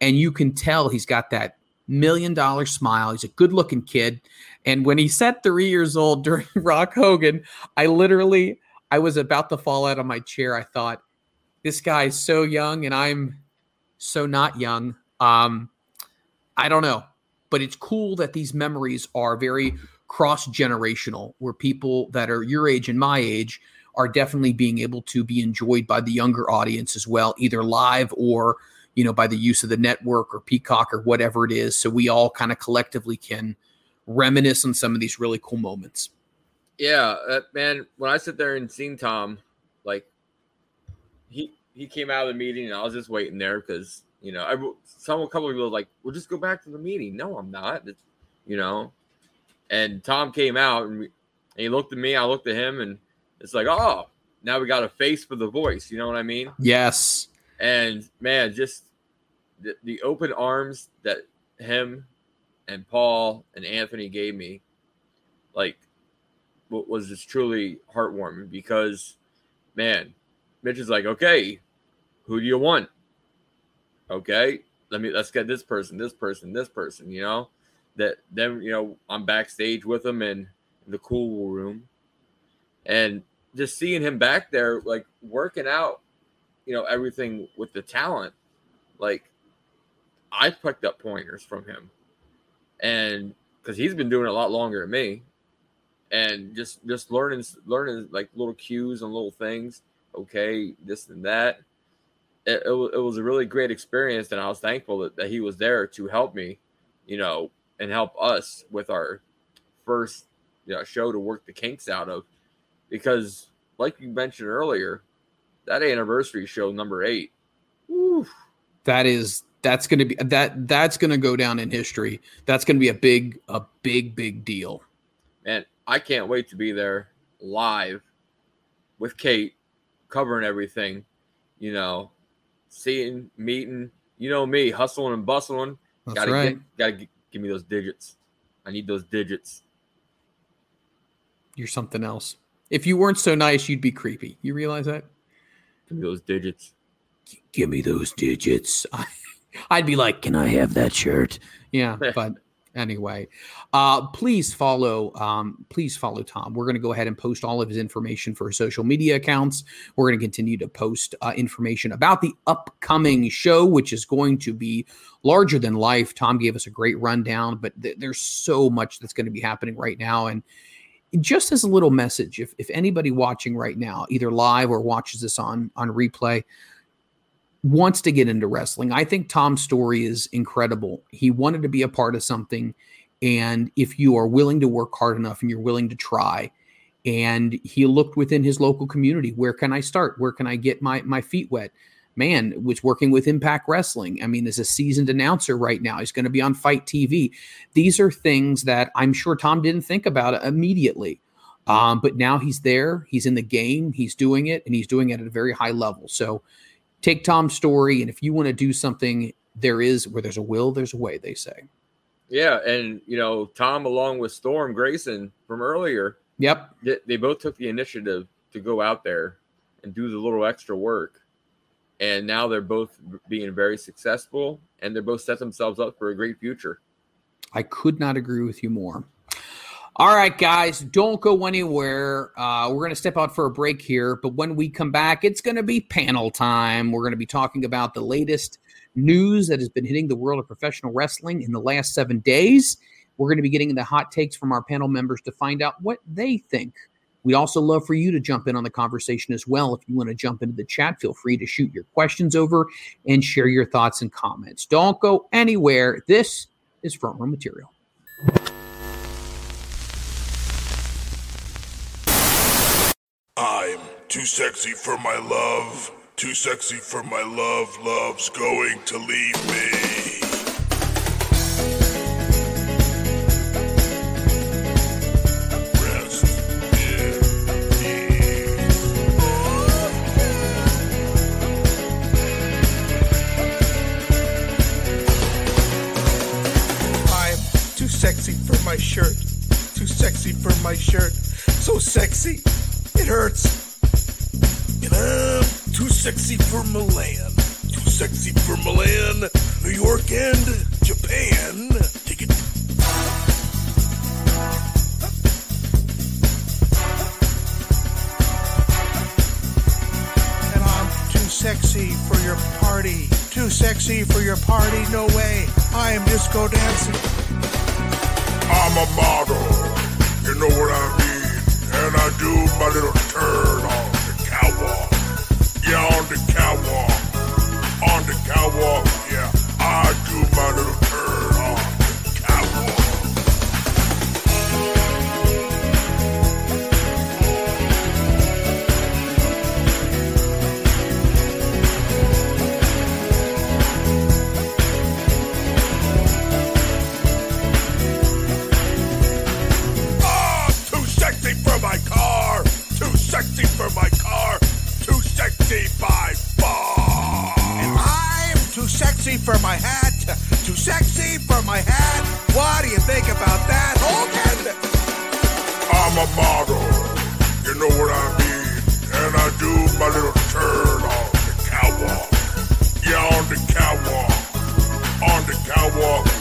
And you can tell he's got that million dollar smile. He's a good looking kid. And when he said three years old during rock hogan i literally I was about to fall out of my chair. I thought, this guy is so young and I'm so not young. Um, I don't know, but it's cool that these memories are very cross generational, where people that are your age and my age are definitely being able to be enjoyed by the younger audience as well, either live or you know by the use of the network or Peacock or whatever it is. So we all kind of collectively can reminisce on some of these really cool moments. Yeah, uh, man. When I sit there and seen Tom, like he he came out of the meeting, and I was just waiting there because you know, I, some a couple of people like, "We'll just go back to the meeting." No, I'm not. It's, you know, and Tom came out and, we, and he looked at me. I looked at him, and it's like, oh, now we got a face for the voice. You know what I mean? Yes. And man, just the, the open arms that him and Paul and Anthony gave me, like was just truly heartwarming because, man, Mitch is like, okay, who do you want? Okay, let me let's get this person, this person, this person. You know, that then you know I'm backstage with him in, in the cool room, and just seeing him back there, like working out, you know, everything with the talent, like I picked up pointers from him, and because he's been doing it a lot longer than me, and just just learning learning like little cues and little things okay this and that. It, it, it, was a really great experience and i was thankful that, that he was there to help me you know and help us with our first you know, show to work the kinks out of. Because like you mentioned earlier that anniversary show number eight whew, that is that's going to be that that's going to go down in history. That's going to be a big a big big deal. And I can't wait to be there live with Kate covering everything, you know, seeing, meeting, you know me, hustling and bustling. That's gotta right. Get, gotta get, give me those digits. I need those digits. You're something else. If you weren't so nice, you'd be creepy. You realize that? Give me those digits. Give me those digits. I'd be like, can I have that shirt? Yeah, but anyway uh, please follow um, please follow tom. We're going to go ahead and post all of his information for his social media accounts. We're going to continue to post uh, information about the upcoming show which is going to be larger than life. Tom gave us a great rundown but th- there's so much that's going to be happening right now. And just as a little message, if, if anybody watching right now, either live or watches this on on replay, wants to get into wrestling, I think Tom's story is incredible. He wanted to be a part of something, and if you are willing to work hard enough and you're willing to try, and he looked within his local community, where can I start? Where can I get my my feet wet? man was working with Impact Wrestling. I mean, as a seasoned announcer right now, he's going to be on FITE TV. These are things that I'm sure Tom didn't think about immediately. Um, but now he's there, he's in the game, he's doing it, and he's doing it at a very high level. So take Tom's story, and if you want to do something, there is where there's a will, there's a way, they say. Yeah, and you know, Tom along with Storm Grayson from earlier. Yep. They, they both took the initiative to go out there and do the little extra work and now they're both being very successful and they're both set themselves up for a great future. I could not agree with you more. All right, guys, don't go anywhere. Uh, we're going to step out for a break here, but when we come back, it's going to be panel time. We're going to be talking about the latest news that has been hitting the world of professional wrestling in the last seven days. We're going to be getting the hot takes from our panel members to find out what they think We'd also love for you to jump in on the conversation as well. If you want to jump into the chat, feel free to shoot your questions over and share your thoughts and comments. Don't go anywhere. This is front row material. Too sexy for my love. Too sexy for my love. Love's going to leave me. Sexy for my shirt. Too sexy for my shirt. So sexy, it hurts. And I'm too sexy for Milan. Too sexy for Milan, New York, and Japan. Take it. And I'm too sexy for your party. Too sexy for your party, no way. I am disco dancing. I'm a model, you know what I mean? And I do my little turn on the catwalk. Yeah, on the catwalk. On the catwalk, yeah. I do my little turn on the catwalk. Ah, sexy for my car, too sexy for my hat, too sexy for my hat. What do you think about that, Hogan? I'm a model, you know what I mean, and I do my little turn on the catwalk. Yeah, on the catwalk, on the catwalk,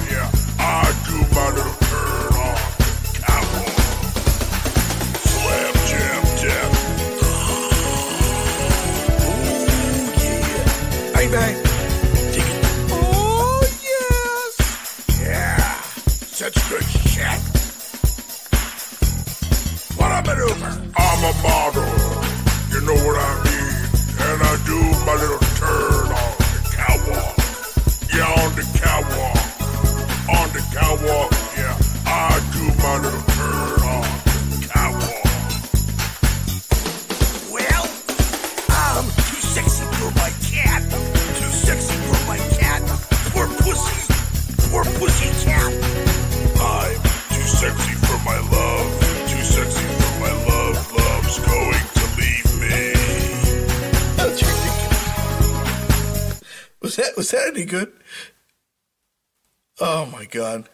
any good? Oh my god.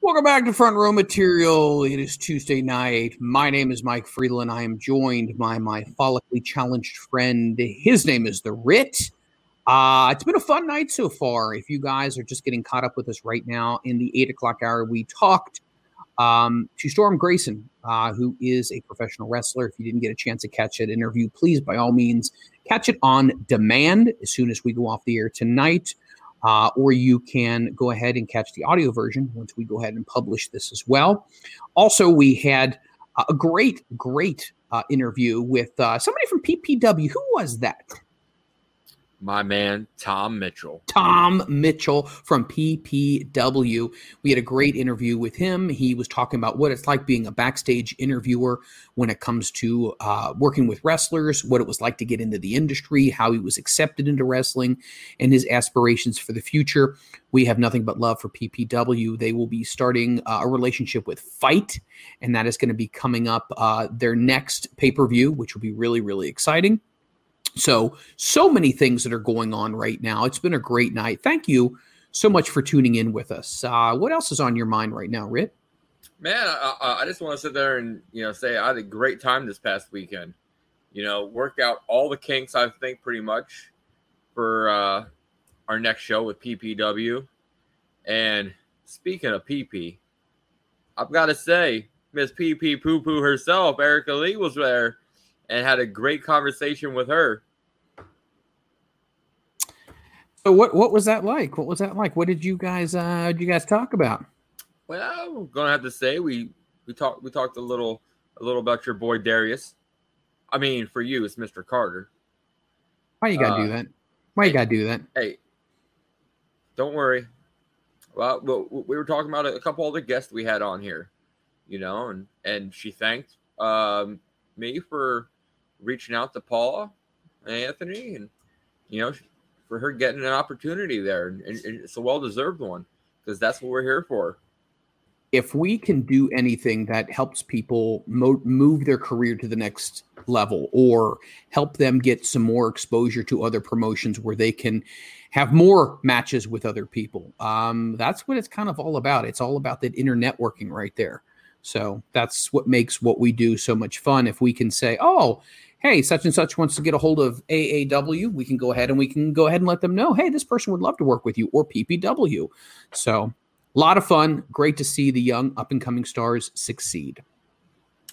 Welcome back to Front Row Material. It is Tuesday night. My name is Mike Friedland. I am joined by my follically challenged friend. His name is The Ritt. Uh, it's been a fun night so far. If you guys are just getting caught up with us right now in the eight o'clock hour, we talked um, to Storm Grayson, uh, who is a professional wrestler. If you didn't get a chance to catch that interview, please, by all means, catch it on demand as soon as we go off the air tonight. uh, or you can go ahead and catch the audio version once we go ahead and publish this as well. Also, we had a great, great uh, interview with uh, somebody from PPW. Who was that? My man Tom Mitchell. Tom Mitchell from PPW. We had a great interview with him. He was talking about what it's like being a backstage interviewer when it comes to uh, working with wrestlers, what it was like to get into the industry, how he was accepted into wrestling, and his aspirations for the future. We have nothing but love for PPW. They will be starting uh, a relationship with FITE, and that is going to be coming up uh, their next pay per view, which will be really, really exciting. So, so many things that are going on right now. It's been a great night. Thank you so much for tuning in with us. Uh, what else is on your mind right now, Ritt? Man, I, I just want to sit there and you know say I had a great time this past weekend. You know, work out all the kinks I think pretty much for uh, our next show with PPW. And speaking of PP, I've got to say, Miss PP Poo Poo herself, Erica Lee, was there and had a great conversation with her. So what what was that like? What was that like? What did you guys uh did you guys talk about? Well, I'm gonna have to say we we talked we talked a little a little about your boy Darius. I mean, for you, it's Mr. Carter. Why you gotta uh, do that? Why you gotta do that? Hey, don't worry. Well, we were talking about a couple other guests we had on here, you know, and and she thanked um, me for reaching out to Paula and Anthony, and you know, for her getting an opportunity there, and, and it's a well deserved one because that's what we're here for. If we can do anything that helps people mo- move their career to the next level or help them get some more exposure to other promotions where they can have more matches with other people, um, that's what it's kind of all about. It's all about that inner networking right there. So that's what makes what we do so much fun. If we can say, oh, hey, such and such wants to get a hold of AAW, we can go ahead and we can go ahead and let them know, hey, this person would love to work with you or PPW. So a lot of fun. Great to see the young up and coming stars succeed.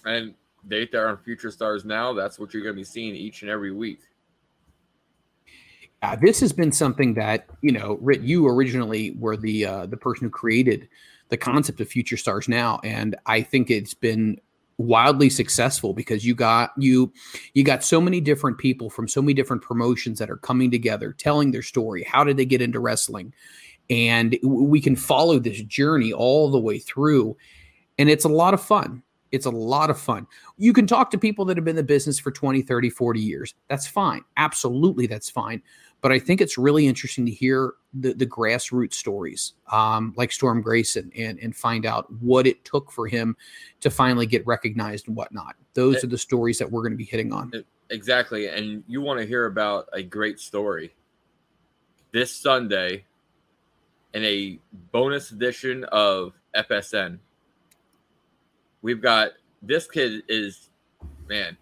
And they there on Future Stars now. That's what you're going to be seeing each and every week. Uh, this has been something that you know, Ritt, you originally were the uh, the person who created the concept of Future Stars now, and I think it's been wildly successful because you got you you got so many different people from so many different promotions that are coming together telling their story how did they get into wrestling? And we can follow this journey all the way through and it's a lot of fun. It's a lot of fun. You can talk to people that have been in the business for 20 30 40 years. That's fine. Absolutely that's fine but I think it's really interesting to hear the, the grassroots stories, um, like Storm Grayson, and and find out what it took for him to finally get recognized and whatnot. Those it, are the stories that we're going to be hitting on. Exactly, and you want to hear about a great story this Sunday in a bonus edition of FSN. We've got this kid is man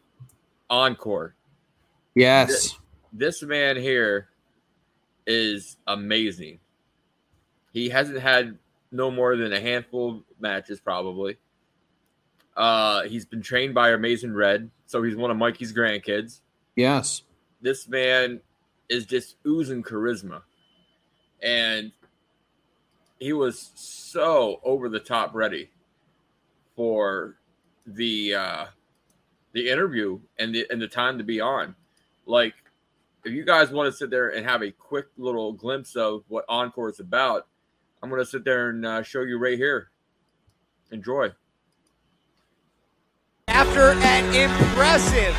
encore. Yes. This, this man here is amazing. He hasn't had no more than a handful of matches, probably. Uh, he's been trained by Amazing Red, so he's one of Mikey's grandkids. Yes. This man is just oozing charisma. And he was so over the top ready for the uh the interview and the and the time to be on. Like if you guys want to sit there and have a quick little glimpse of what Encore is about, I'm going to sit there and uh, show you right here. Enjoy. After an impressive,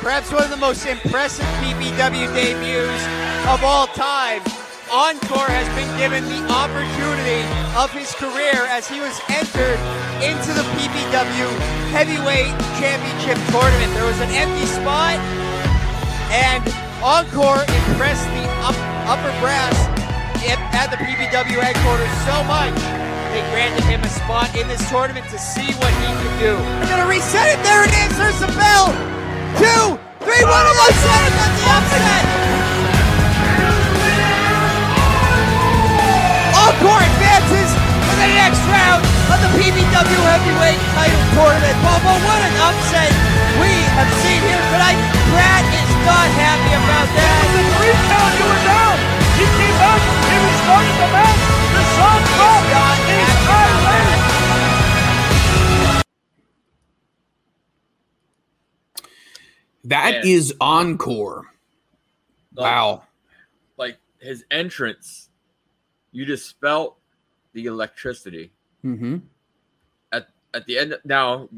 perhaps one of the most impressive PPW debuts of all time, Encore has been given the opportunity of his career as he was entered into the PPW Heavyweight Championship Tournament. There was an empty spot, and Encore impressed the up, upper brass at the PPW headquarters so much they granted him a spot in this tournament to see what he could do. They're gonna reset it. There it is. There's the bell. Two, three, one, and upset. It got the upset. Encore advances to the next round of the PPW Heavyweight Title Tournament. Bobo, what an upset we have seen here tonight. Brad not happy about that. It was a three count. You were down. He came back. He restarted the match. The sun dropped. He's tired. That yeah. is encore. Like, wow. Like his entrance, you just felt the electricity. Mm-hmm. At at the end now,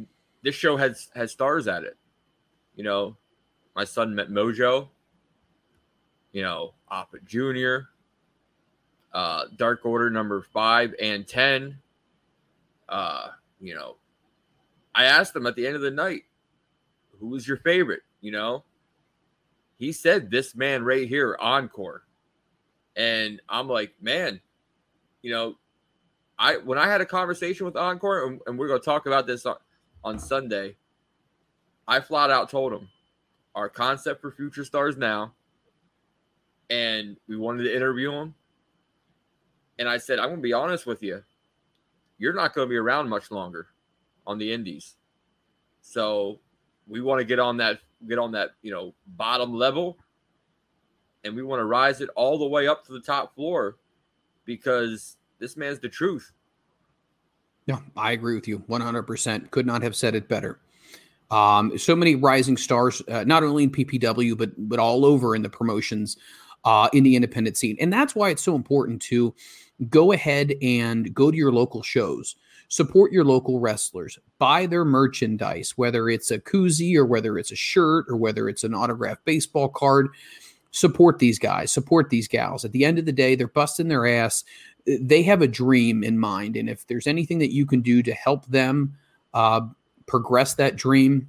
this show has has stars at it. You know, my son met Mojo. You know, Oppa Jr. Uh, Dark Order number five and ten. Uh, you know, I asked him at the end of the night, who was your favorite? You know, he said this man right here, Encore. And I'm like, man, you know, I when I had a conversation with Encore, and, and we're gonna talk about this on, on Sunday, I flat out told him our concept for Future Stars now, and we wanted to interview him. And I said, I'm gonna be honest with you, you're not gonna be around much longer on the indies. So we want to get on that get on that, you know, bottom level and we want to rise it all the way up to the top floor because this man's the truth. Yeah, I agree with you 100%. Could not have said it better. Um, so many rising stars, uh, not only in PPW, but but all over in the promotions, uh, in the independent scene. And that's why it's so important to go ahead and go to your local shows, support your local wrestlers, buy their merchandise, whether it's a koozie or whether it's a shirt or whether it's an autographed baseball card. Support these guys, support these gals. At the end of the day, they're busting their ass. They have a dream in mind. And if there's anything that you can do to help them uh, progress that dream,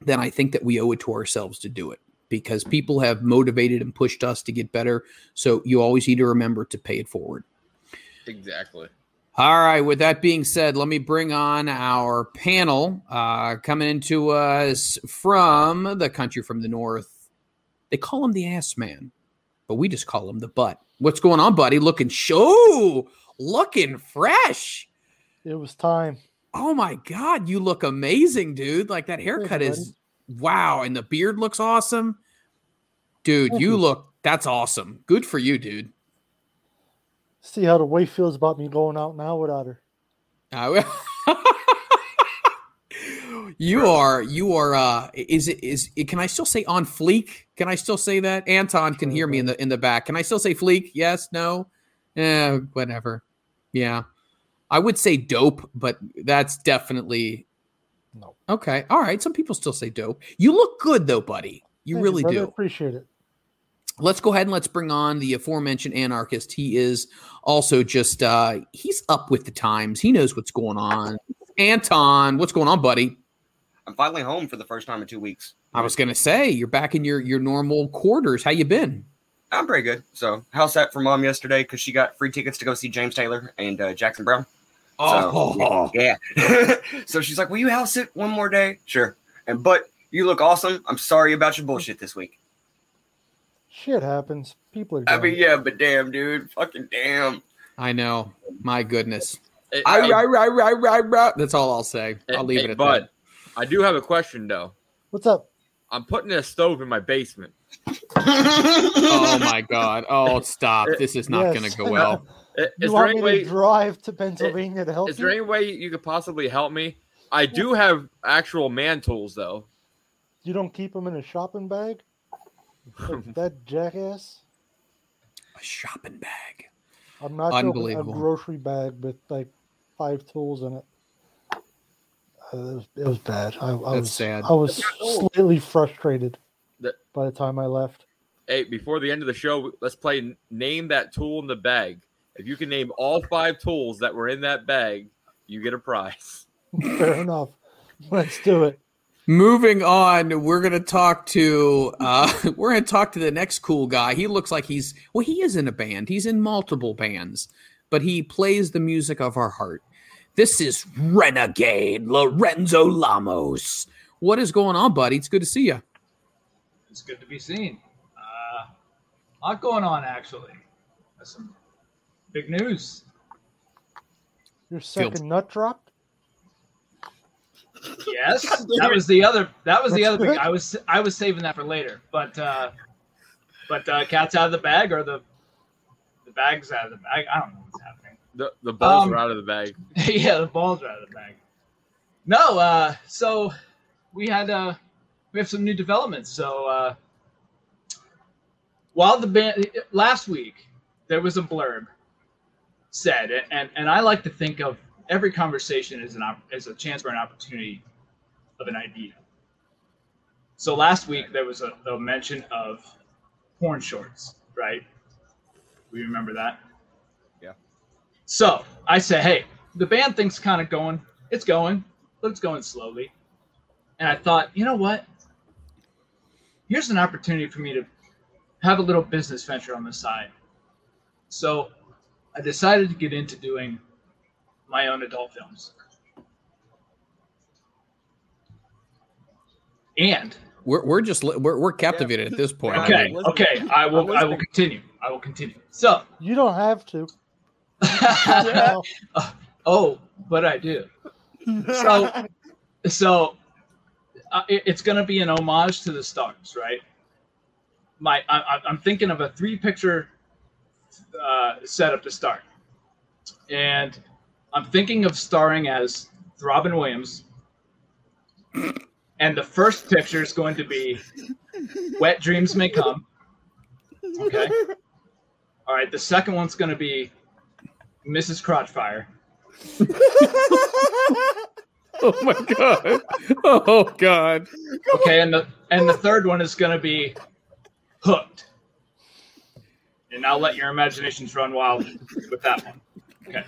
then I think that we owe it to ourselves to do it because people have motivated and pushed us to get better. So you always need to remember to pay it forward. Exactly. All right. With that being said, let me bring on our panel uh, coming into us from the country from the north. They call him the ass man, but we just call him the butt. What's going on, buddy? Looking show, looking fresh. It was time. Oh my god, you look amazing, dude! Like that haircut you, is wow, and the beard looks awesome, dude. Thank You look that's awesome. Good for you, dude. See how the wife feels about me going out now without her. Uh, you are you are uh is it is it, can I still say on fleek? Can I still say that? Anton can hear me in the in the back. Can I still say fleek? Yes, no? Eh, whatever. Yeah. I would say dope, but that's definitely No. Okay. All right. Some people still say dope. You look good though, buddy. You Thank really brother. do. Appreciate it. Let's go ahead and let's bring on the aforementioned anarchist. He is also just uh he's up with the times. He knows what's going on. Anton, what's going on, buddy? I'm finally home for the first time in two weeks. I was gonna say you're back in your your normal quarters. How you been? I'm pretty good. So, house that for mom yesterday because she got free tickets to go see James Taylor and uh, Jackson Brown. Oh, So, yeah. Oh. so she's like, "Will you house it one more day?" Sure. And but you look awesome. I'm sorry about your bullshit this week. Shit happens. People are. I mean, yeah, but damn, dude, fucking damn. I know. My goodness. Hey, I, hey, I, I, I, I, I, That's all I'll say. I'll leave hey, it at Bud, that. I do have a question though. What's up? I'm putting a stove in my basement. Oh my god. Oh, stop. This is not Yes. going to go well. I- You Is there want any me way? to drive to Pennsylvania to help Is you? there any way you could possibly help me? I do have actual man tools though. You don't keep them in a shopping bag? Like that jackass? A shopping bag. I'm not joking. A grocery bag with like five tools in it. Uh, it, was, it was bad. I, I That's was sad. I was slightly frustrated That- by the time I left. Hey, before the end of the show, let's play name that tool in the bag. If you can name all five tools that were in that bag, you get a prize. Fair enough. Let's do it. Moving on, we're gonna talk to uh we're gonna talk to the next cool guy. He looks like he's well, he is in a band. He's in multiple bands, but he plays the music of our heart. This is Renegade Lorenzo Lamas. What is going on, buddy? It's good to see you. It's good to be seen. Uh, a lot going on, actually. Some big news. Your second nut dropped? Yes, that was the other. That was the That's other thing. I was I was saving that for later. But uh, but uh, cat's out of the bag, or the the bag's out of the bag. I don't know what's happening. The the balls Um, are out of the bag. yeah, the balls are out of the bag. No, uh, so we had uh we have some new developments. So uh, while the band last week there was a blurb said, and and I like to think of every conversation as an op- as a chance for an opportunity of an idea. So last week there was a, a mention of porn shorts, right? We remember that. Yeah. So I say, hey, the band thing's kind of going. It's going, but it's going slowly. And I thought, you know what? Here's an opportunity for me to have a little business venture on the side. So I decided to get into doing my own adult films. And We're, we're just we're, we're captivated at this point. I okay, mean, okay, I will I will continue. I will continue. So You don't have to. oh, but I do. So so uh, it- it's going to be an homage to the stars, right? My I, I- I'm thinking of a three picture uh, setup to start, and I'm thinking of starring as Robin Williams. And the first picture is going to be "Wet Dreams May Come." Okay. All right. The second one's going to be Mrs. Crotchfire. oh my god! Oh god! Okay, and the and the third one is going to be hooked. And I'll let your imaginations run wild with that one. Okay.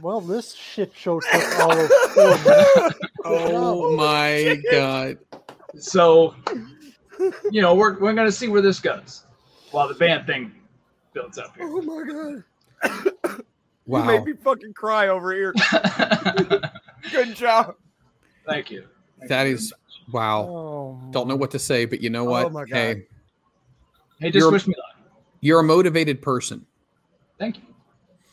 Well, this shit show took all of four minutes. Oh my god! So, you know, we're we're going to see where this goes while the band thing builds up here. Oh my god. Wow. You made me fucking cry over here. Good job. Thank you. That is wow. Oh, Don't know what to say, but you know what? Oh my God. Hey, Hey, just You're- wish me luck. you're a motivated person. Thank you.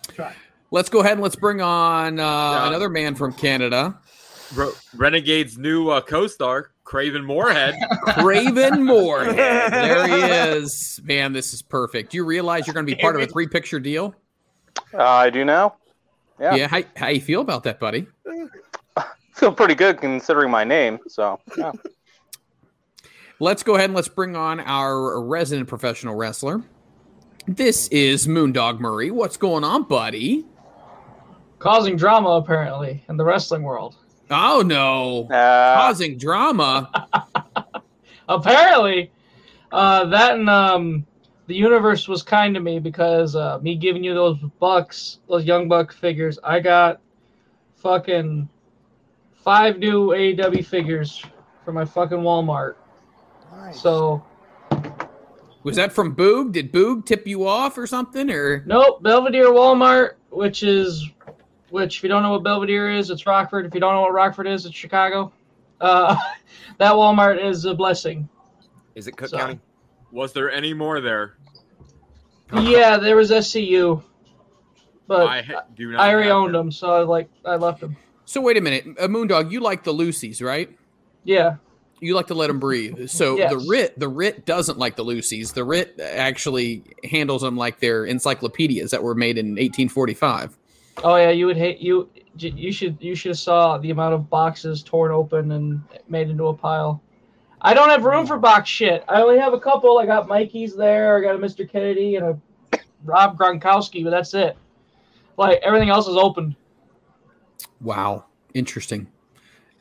Try. Let's go ahead and let's bring on uh, Yeah. another man from Canada, Re- Renegade's new uh, co-star, Craven Moorhead. Craven Moorhead. There he is. Man, this is perfect. Do you realize you're going to be part of a three picture deal? Uh, I do now. Yeah. Yeah. How, how you feel about that, buddy? Feel pretty good considering my name. So yeah. Let's go ahead and let's bring on our resident professional wrestler. This is Moondog Murray. What's going on, buddy? causing drama apparently in the wrestling world. Oh no, Uh, causing drama. Apparently, uh, that and um, the universe was kind to me because uh, me giving you those bucks, those young buck figures, I got fucking five new AEW figures for my fucking Walmart. So Was that from Boog? Did Boog tip you off or something? Or Nope, Belvidere Walmart, which is, which if you don't know what Belvidere is, it's Rockford. If you don't know what Rockford is, it's Chicago. Uh, that Walmart is a blessing. Is it Cook So- County? Was there any more there? Yeah, there was SCU, but I I, ha- do not. already have owned them, so I like I left them. So? Wait a minute, uh, Moondog. You like the Lucy's, right? Yeah, You like to let them breathe. So Yes. the Ritt, the Ritt doesn't like the Lucy's. The Ritt actually handles them like they're encyclopedias that were made in 1845. oh yeah, you would hate you. You should you should have saw the amount of boxes torn open and made into a pile. I don't have room for box shit. I only have a couple. I got Mikey's there. I got a Mr. Kennedy and a Rob Gronkowski, but that's it. Like everything else is open. Wow, interesting,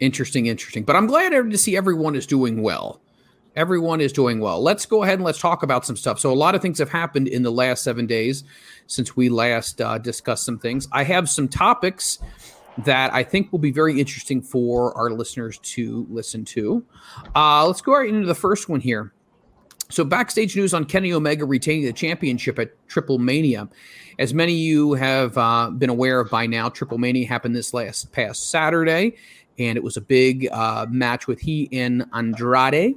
interesting, interesting. But I'm glad to see everyone is doing well. Everyone is doing well. Let's go ahead and let's talk about some stuff. So a lot of things have happened in the last seven days since we last uh, discussed some things. I have some topics that I think will be very interesting for our listeners to listen to. Uh, let's go right into the first one here. So, backstage news on Kenny Omega retaining the championship at Triple Mania. As many of you have uh, been aware of by now, Triple Mania happened this last past Saturday, and it was a big uh, match with he and Andrade.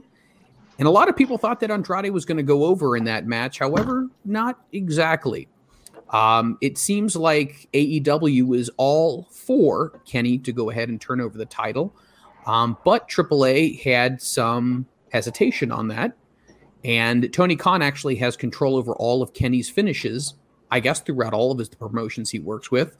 And a lot of people thought that Andrade was going to go over in that match. However, not exactly. Um, it seems like AEW is all for Kenny to go ahead and turn over the title, um, but AAA had some hesitation on that. And Tony Khan actually has control over all of Kenny's finishes, I guess, throughout all of his promotions he works with.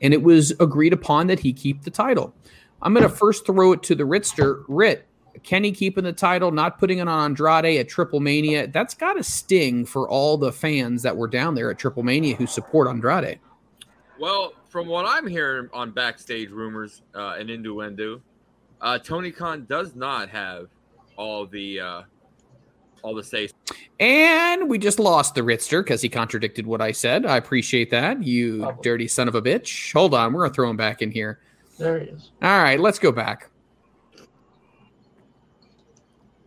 And it was agreed upon that he keep the title. I'm going to first throw it to the Ritster. Ritt, Kenny keeping the title, not putting it on Andrade at Triple Mania. That's got a sting for all the fans that were down there at Triple Mania who support Andrade. Well, from what I'm hearing on backstage rumors uh, and innuendo, uh, Tony Khan does not have all the uh, all the say. And we just lost the Ritster because he contradicted what I said. I appreciate that, you Probably. dirty son of a bitch. Hold on, we're gonna throw him back in here. There he is. All right, let's go back.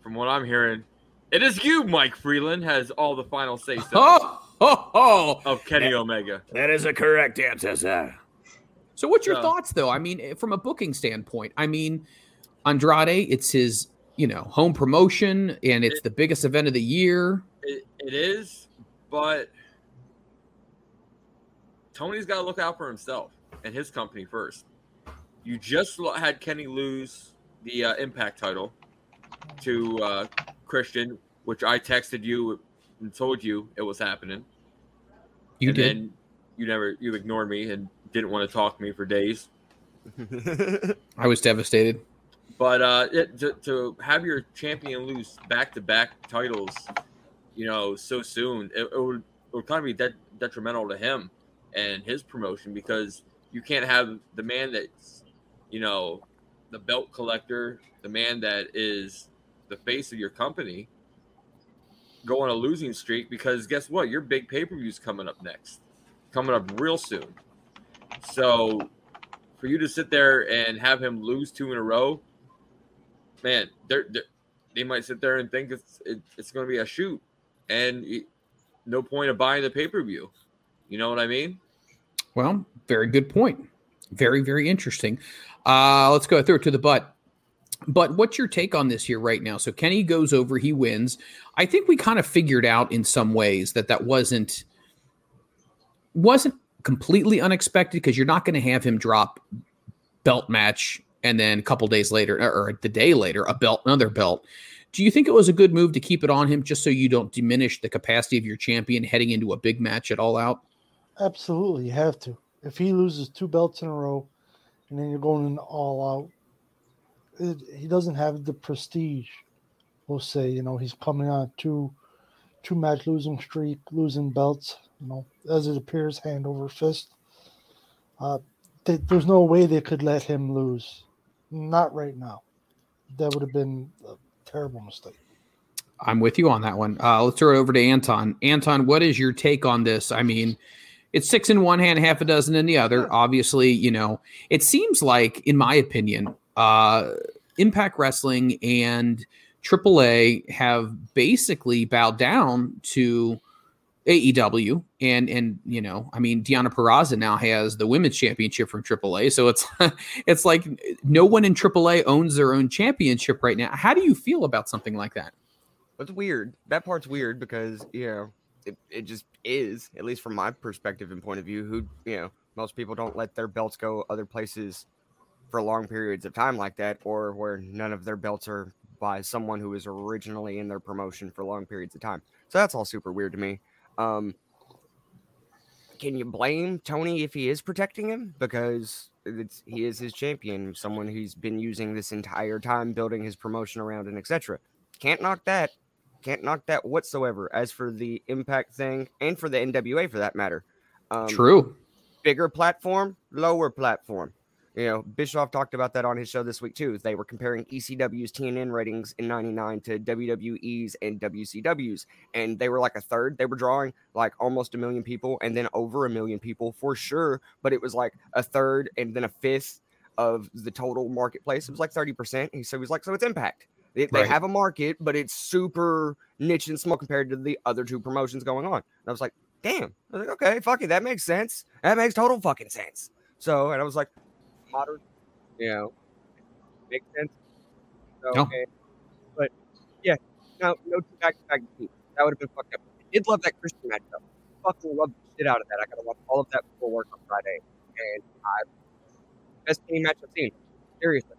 From what I'm hearing, it is you, Mike Freeland, has all the final say so Oh, oh, oh. of Kenny Omega. That is a correct answer, sir. So, what's your So- thoughts, though? I mean, from a booking standpoint, I mean, Andrade, it's his, you know, home promotion, and it's the biggest event of the year. It, it is, but Tony's got to look out for himself and his company first. You just had Kenny lose the uh, Impact title to uh, Christian, which I texted you and told you it was happening. You and did. Then you never you ignored me and didn't want to talk to me for days. I was devastated. But uh, it, to, to have your champion lose back to back titles, you know, so soon, it, it would it would kind of be de- detrimental to him and his promotion because you can't have the man that's, you know, the belt collector, the man that is the face of your company, go on a losing streak because guess what? Your big pay per view's coming up next, coming up real soon. So for you to sit there and have him lose two in a row, man, they're they might sit there and think it's it, it's going to be a shoot, and no point of buying the pay per view. You know what I mean? Well, very good point. Very, very interesting. Uh, let's go through it to the butt. But what's your take on this here right now? So Kenny goes over, he wins. I think we kind of figured out in some ways that that wasn't wasn't completely unexpected because you're not going to have him drop belt match and then a couple days later or, the day later a belt another belt. Do you think it was a good move to keep it on him just so you don't diminish the capacity of your champion heading into a big match at all out? Absolutely, you have to. If he loses two belts in a row, and then you're going in all out, it, he doesn't have the prestige. We'll say, you know, he's coming on two, two match losing streak, losing belts. You know, as it appears, hand over fist. Uh, they, there's no way they could let him lose. Not right now. That would have been a terrible mistake. I'm with you on that one. Uh, let's throw it over to Anton. Anton, what is your take on this? I mean, it's six in one hand, half a dozen in the other. Obviously, you know, it seems like, in my opinion, uh, Impact Wrestling and AAA have basically bowed down to AEW, and and you know, I mean, Deonna Purrazzo now has the women's championship from AAA, so it's it's like no one in AAA owns their own championship right now. How do you feel about something like that? It's weird. That part's weird because you know it, it just is. At least from my perspective and point of view, who you know most people don't let their belts go other places for long periods of time like that, or where none of their belts are by someone who was originally in their promotion for long periods of time. So that's all super weird to me. Um, can you blame Tony if he is protecting him because it's he is his champion, someone he's been using this entire time, building his promotion around, and etc. Can't knock that. Can't knock that whatsoever. As for the Impact thing, and for the NWA for that matter, um, True. Bigger platform, lower platform. You know, Bischoff talked about that on his show this week too. They were comparing ECW's TNN ratings in '99 to WWE's and WCW's, and they were like a third. They were drawing like almost a million people, and then over a million people for sure. But it was like a third and then a fifth of the total marketplace. It was like thirty percent. He said, he was like, so it's Impact. They, they have a market, but it's super niche and small compared to the other two promotions going on. And I was like, damn. I was like, okay, fuck it, that makes sense. That makes total fucking sense. So, and I was like, modern, you know, makes sense. So, No. and- but yeah, no, no two back to back defeats. That would have been fucked up. I did love that Christian matchup. Fucking love the shit out of that. I gotta watch all of that before work on Friday, and I best team match I've seen. Seriously,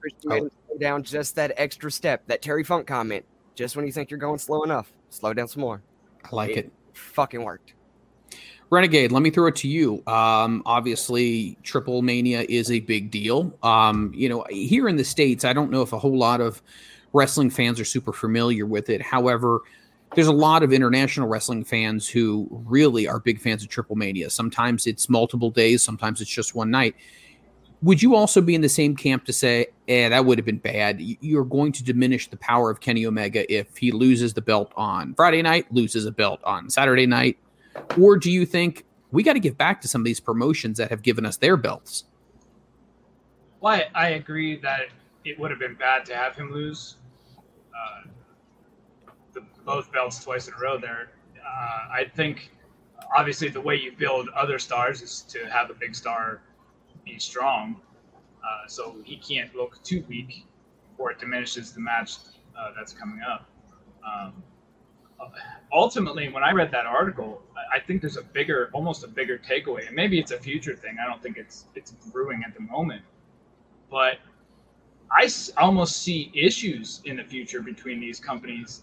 Christian oh. made him slow down just that extra step. That Terry Funk comment. Just when you think you're going slow enough, slow down some more. I like it. Fucking worked. Renegade, let me throw it to you. Um, obviously, Triple Mania is a big deal. Um, you know, here in the States, I don't know if a whole lot of wrestling fans are super familiar with it. However, there's a lot of international wrestling fans who really are big fans of Triple Mania. Sometimes it's multiple days, sometimes it's just one night. Would you also be in the same camp to say, eh, that would have been bad? You're going to diminish the power of Kenny Omega if he loses the belt on Friday night, loses a belt on Saturday night? Or do you think we got to give back to some of these promotions that have given us their belts? Well, I, I agree that it would have been bad to have him lose uh, the, both belts twice in a row there. Uh, I think obviously the way you build other stars is to have a big star be strong. Uh, so he can't look too weak, or it diminishes the match uh, that's coming up. Um, ultimately, when I read that article, I think there's a bigger, almost a bigger takeaway, and maybe it's a future thing. I don't think it's it's brewing at the moment, but I almost see issues in the future between these companies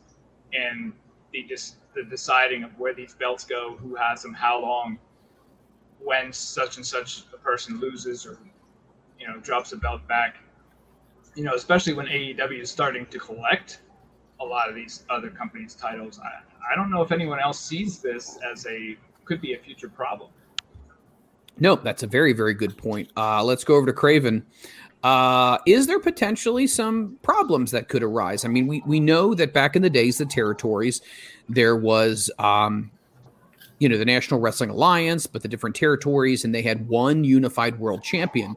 and the just the deciding of where these belts go, who has them, how long, when such and such a person loses or you know drops a belt back. You know, especially when AEW is starting to collect a lot of these other companies' titles. I, I don't know if anyone else sees this as a could be a future problem. No, that's a very, very good point. Uh, let's go over to Craven. Uh, is there potentially some problems that could arise? I mean, we, we know that back in the days, the territories, there was, um, you know, the National Wrestling Alliance, but the different territories, and they had one unified world champion.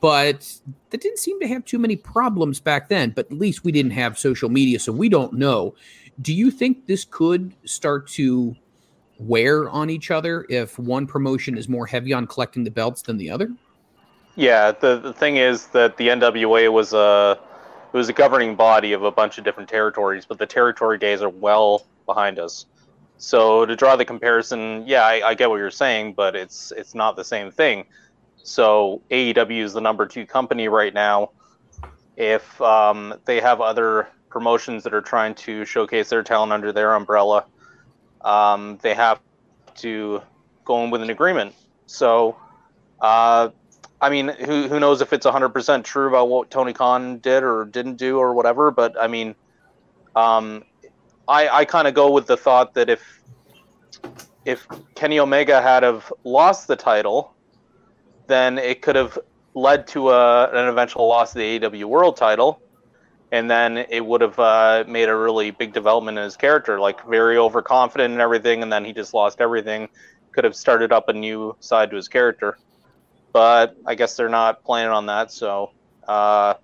But that didn't seem to have too many problems back then. But at least we didn't have social media, so we don't know. Do you think this could start to wear on each other if one promotion is more heavy on collecting the belts than the other? Yeah, the, the thing is that the NWA was a it was a governing body of a bunch of different territories, but the territory days are well behind us. So to draw the comparison, yeah, I, I get what you're saying, but it's it's not the same thing. So AEW is the number two company right now. If um, they have other promotions that are trying to showcase their talent under their umbrella, um, they have to go in with an agreement. So uh, I mean, who who knows if it's 100% true about what Tony Khan did or didn't do or whatever, but I mean, um, I I kind of go with the thought that if if Kenny Omega had have lost the title, then it could have led to a, an eventual loss of the AEW World title, and then it would have uh, made a really big development in his character, like very overconfident and everything, and then he just lost everything. Could have started up a new side to his character but I guess they're not planning on that. So uh,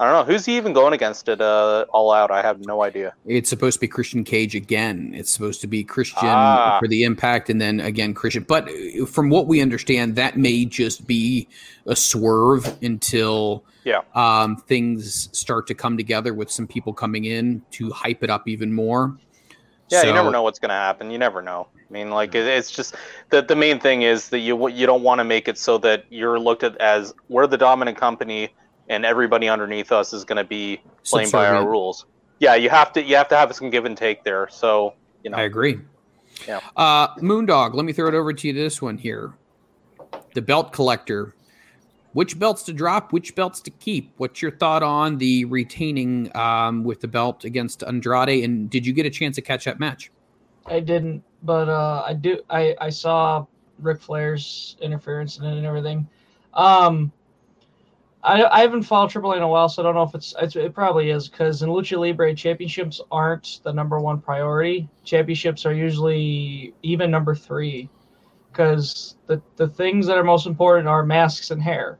I don't know who's he even going against at uh, All Out. I have no idea. It's supposed to be Christian Cage again. It's supposed to be Christian ah. for the Impact, and then again Christian. But uh, from what we understand, that may just be a swerve until yeah um, things start to come together with some people coming in to hype it up even more. Yeah, so, you never know what's going to happen. You never know. I mean, like it's just the the main thing is that you you don't want to make it so that you're looked at as we're the dominant company and everybody underneath us is going to be playing by our rules. Yeah, you have to you have to have some give and take there. So you know, I agree. Yeah. Uh, Moondog, let me throw it over to you. This one here, the belt collector. Which belts to drop? Which belts to keep? What's your thought on the retaining um, with the belt against Andrade? And did you get a chance to catch that match? I didn't, but uh, I do. I I saw Ric Flair's interference in it and everything. Um, I I haven't followed Triple A in a while, so I don't know if it's, it's it probably is because in Lucha Libre championships aren't the number one priority. Championships are usually even number three, because the the things that are most important are masks and hair.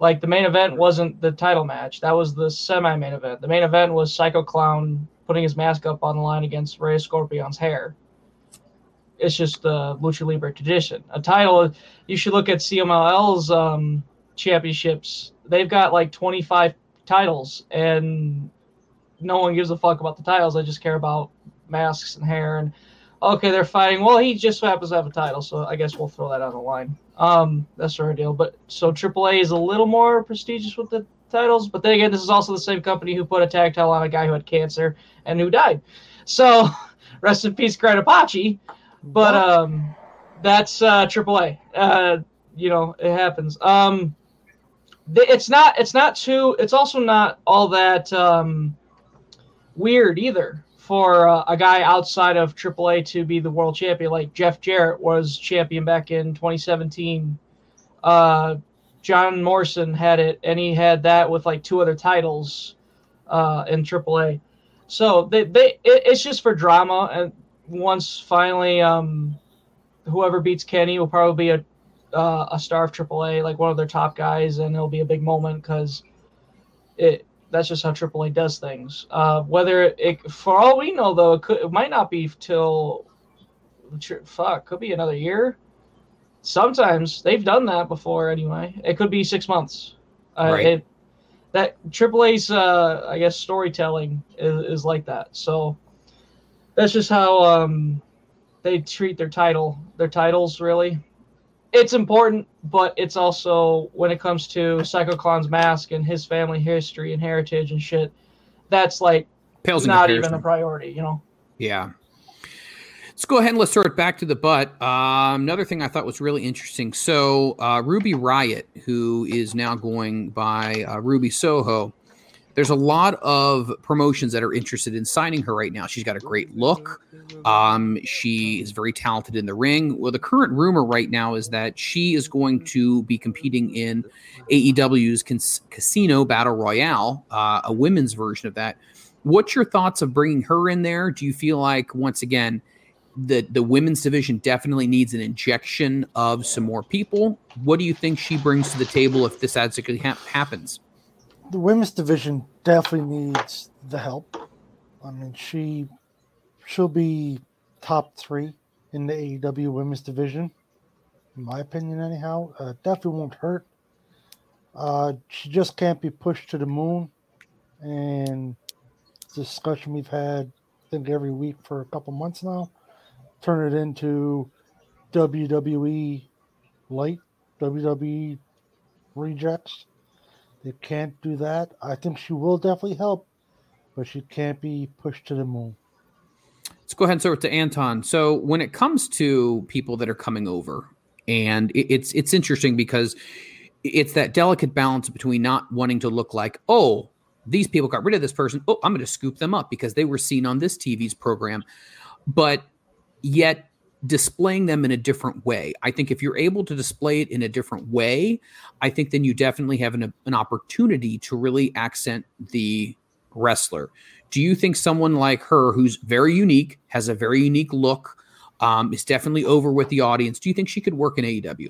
Like the main event wasn't the title match; that was the semi-main event. The main event was Psycho Clown putting his mask up on the line against Rey Scorpion's hair. It's just the Lucha Libre tradition. A title, you should look at CMLL's um, championships. They've got like 25 titles, and no one gives a fuck about the titles. They just care about masks and hair. And okay, they're fighting. Well, he just happens to have a title, so I guess we'll throw that on the line. Um, that's our deal. But so AAA is a little more prestigious with the titles. But then again, this is also the same company who put a tag title on a guy who had cancer and who died. So rest in peace, Gran Apache. But um, That's uh, AAA. Uh, you know, it happens. Um, it's not. It's not too. It's also not all that um, weird either for uh, a guy outside of AAA to be the world champion. Like Jeff Jarrett was champion back in 2017. Uh, John Morrison had it, and he had that with like two other titles uh, in AAA. So they, they it, it's just for drama. And once finally, um, whoever beats Kenny will probably be a uh, a star of AAA, like one of their top guys, and it'll be a big moment because it that's just how AAA does things. Uh, whether it, for all we know, though, it, could, it might not be till fuck, could be another year. Sometimes they've done that before. Anyway, it could be six months. Uh, Right. It, that AAA's, uh, I guess, storytelling is, is like that. So that's just how um, they treat their title, their titles. Really, it's important, but it's also when it comes to Psycho Clown's mask and his family history and heritage and shit. That's like Pales not even a priority, you know. Yeah. Let's go ahead and let's throw it back to the butt. Um, another thing I thought was really interesting. So, uh, Ruby Riot, who is now going by uh, Ruby Soho, there's a lot of promotions that are interested in signing her right now. She's got a great look. Um, she is very talented in the ring. Well, the current rumor right now is that she is going to be competing in AEW's Cas- Casino Battle Royale, uh, a women's version of that. What's your thoughts of bringing her in there? Do you feel like once again the the women's division definitely needs an injection of some more people? What do you think she brings to the table if this actually ha- happens? The women's division definitely needs the help. I mean, she she'll be top three in the AEW women's division, in my opinion. Anyhow, uh, definitely won't hurt. Uh, she just can't be pushed to the moon, and discussion we've had, I think every week for a couple months now, turn it into WWE light, WWE rejects. They can't do that. I think she will definitely help, but she can't be pushed to the moon. Let's go ahead and start with to Anton. So when it comes to people that are coming over, and it, it's it's interesting because it's that delicate balance between not wanting to look like, oh, these people got rid of this person. Oh, I'm going to scoop them up because they were seen on this TV's program, but yet displaying them in a different way. I think if you're able to display it in a different way, I think then you definitely have an, an opportunity to really accent the wrestler. Do you think someone like her, who's very unique, has a very unique look, um, is definitely over with the audience? Do you think she could work in AEW?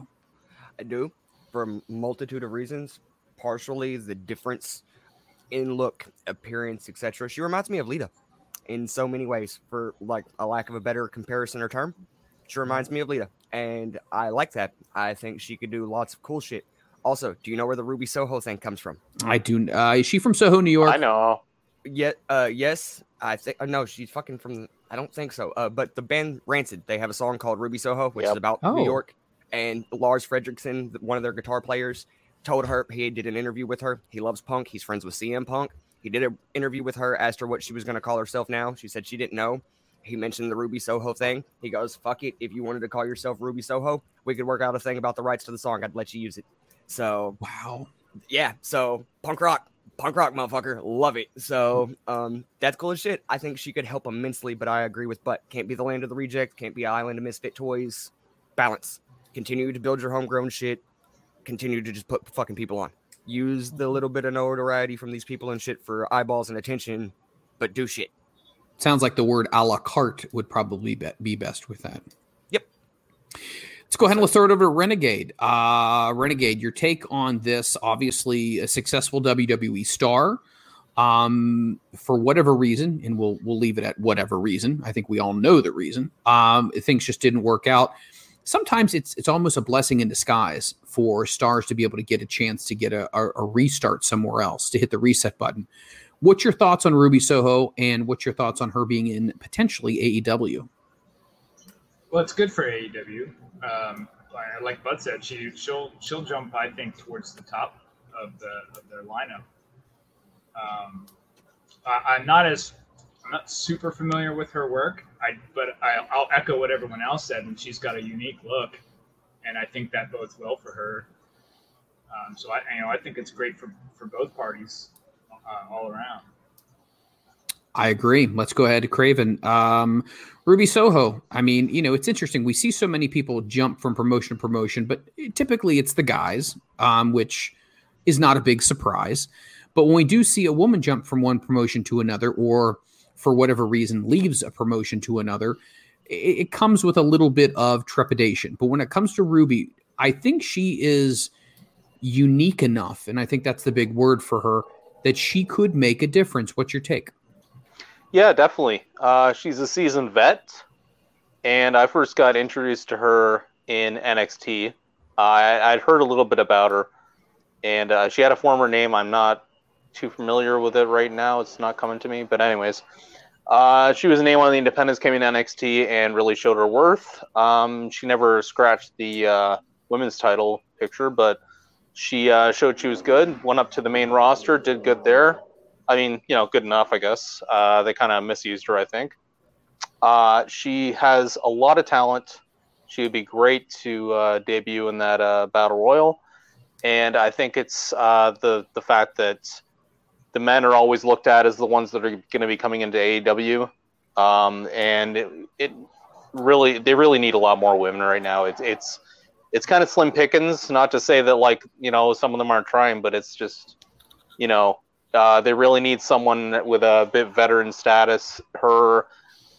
I do, for a multitude of reasons. Partially the difference in look, appearance, etc. She reminds me of Lita in so many ways. For like a lack of a better comparison or term, she reminds me of Lita, and I like that. I think she could do lots of cool shit. Also, do you know where the Ruby Soho thing comes from? I do. Uh, is she from Soho, New York? I know. Yeah, uh, yes, I think. Uh, no, she's fucking from. I don't think so. Uh, but the band Rancid, they have a song called Ruby Soho, which is about Oh. New York. And Lars Frederiksen, one of their guitar players, told her he did an interview with her. He loves punk. He's friends with CM Punk. He did an interview with her, asked her what she was going to call herself now. She said she didn't know. He mentioned the Ruby Soho thing. He goes, "Fuck it. If you wanted to call yourself Ruby Soho, we could work out a thing about the rights to the song. I'd let you use it." So wow, yeah. So punk rock, punk rock, motherfucker, love it. So um, that's cool as shit. I think she could help immensely, but I agree with Bud Can't be the land of the reject. Can't be island of misfit toys. Balance. Continue to build your homegrown shit. Continue to just put fucking people on. Use the little bit of notoriety from these people and shit for eyeballs and attention, but do shit. Sounds like the word a la carte would probably be, be best with that. Yep. Let's go ahead and let's throw it over to Renegade. Uh, Renegade, your take on this? Obviously, a successful WWE star. Um, for whatever reason, and we'll we'll leave it at whatever reason. I think we all know the reason. Um, things just didn't work out. Sometimes it's it's almost a blessing in disguise for stars to be able to get a chance to get a, a, a restart somewhere else, to hit the reset button. What's your thoughts on Ruby Soho, and what's your thoughts on her being in potentially AEW? Well, it's good for AEW. Um, like- Bud said, she she'll she'll jump. I think towards the top of the of their lineup. Um, I, I'm not as I'm not super familiar with her work. I but I, I'll echo what everyone else said, and she's got a unique look, and I think that bodes well for her. Um, so I, you know, I think it's great for for both parties uh, all around. I agree. Let's go ahead to Craven. Um, Ruby Soho. I mean, you know, it's interesting. We see so many people jump from promotion to promotion, but typically it's the guys, um, which is not a big surprise. But when we do see a woman jump from one promotion to another, or for whatever reason leaves a promotion to another, it, it comes with a little bit of trepidation. But when it comes to Ruby, I think she is unique enough, and I think that's the big word for her, that she could make a difference. What's your take? Yeah, definitely. Uh, she's a seasoned vet, and I first got introduced to her in NXT. Uh, I, would heard a little bit about her, and uh, she had a former name. I'm not too familiar with it right now. It's not coming to me, but anyways, uh, she was a name on the Independents, came in NXT, and really showed her worth. Um, she never scratched the uh, women's title picture, but she uh, showed she was good. Went up to the main roster, did good there. I mean, you know, good enough, I guess. Uh, they kind of misused her, I think. Uh, she has a lot of talent. She would be great to uh, debut in that uh, battle royal, and I think it's uh, the the fact that the men are always looked at as the ones that are going to be coming into AEW, um, and it, it, really they really need a lot more women right now. It's it's it's kind of slim pickings. Not to say that like you know some of them aren't trying, but it's just you know uh, they really need someone with a bit veteran status. Her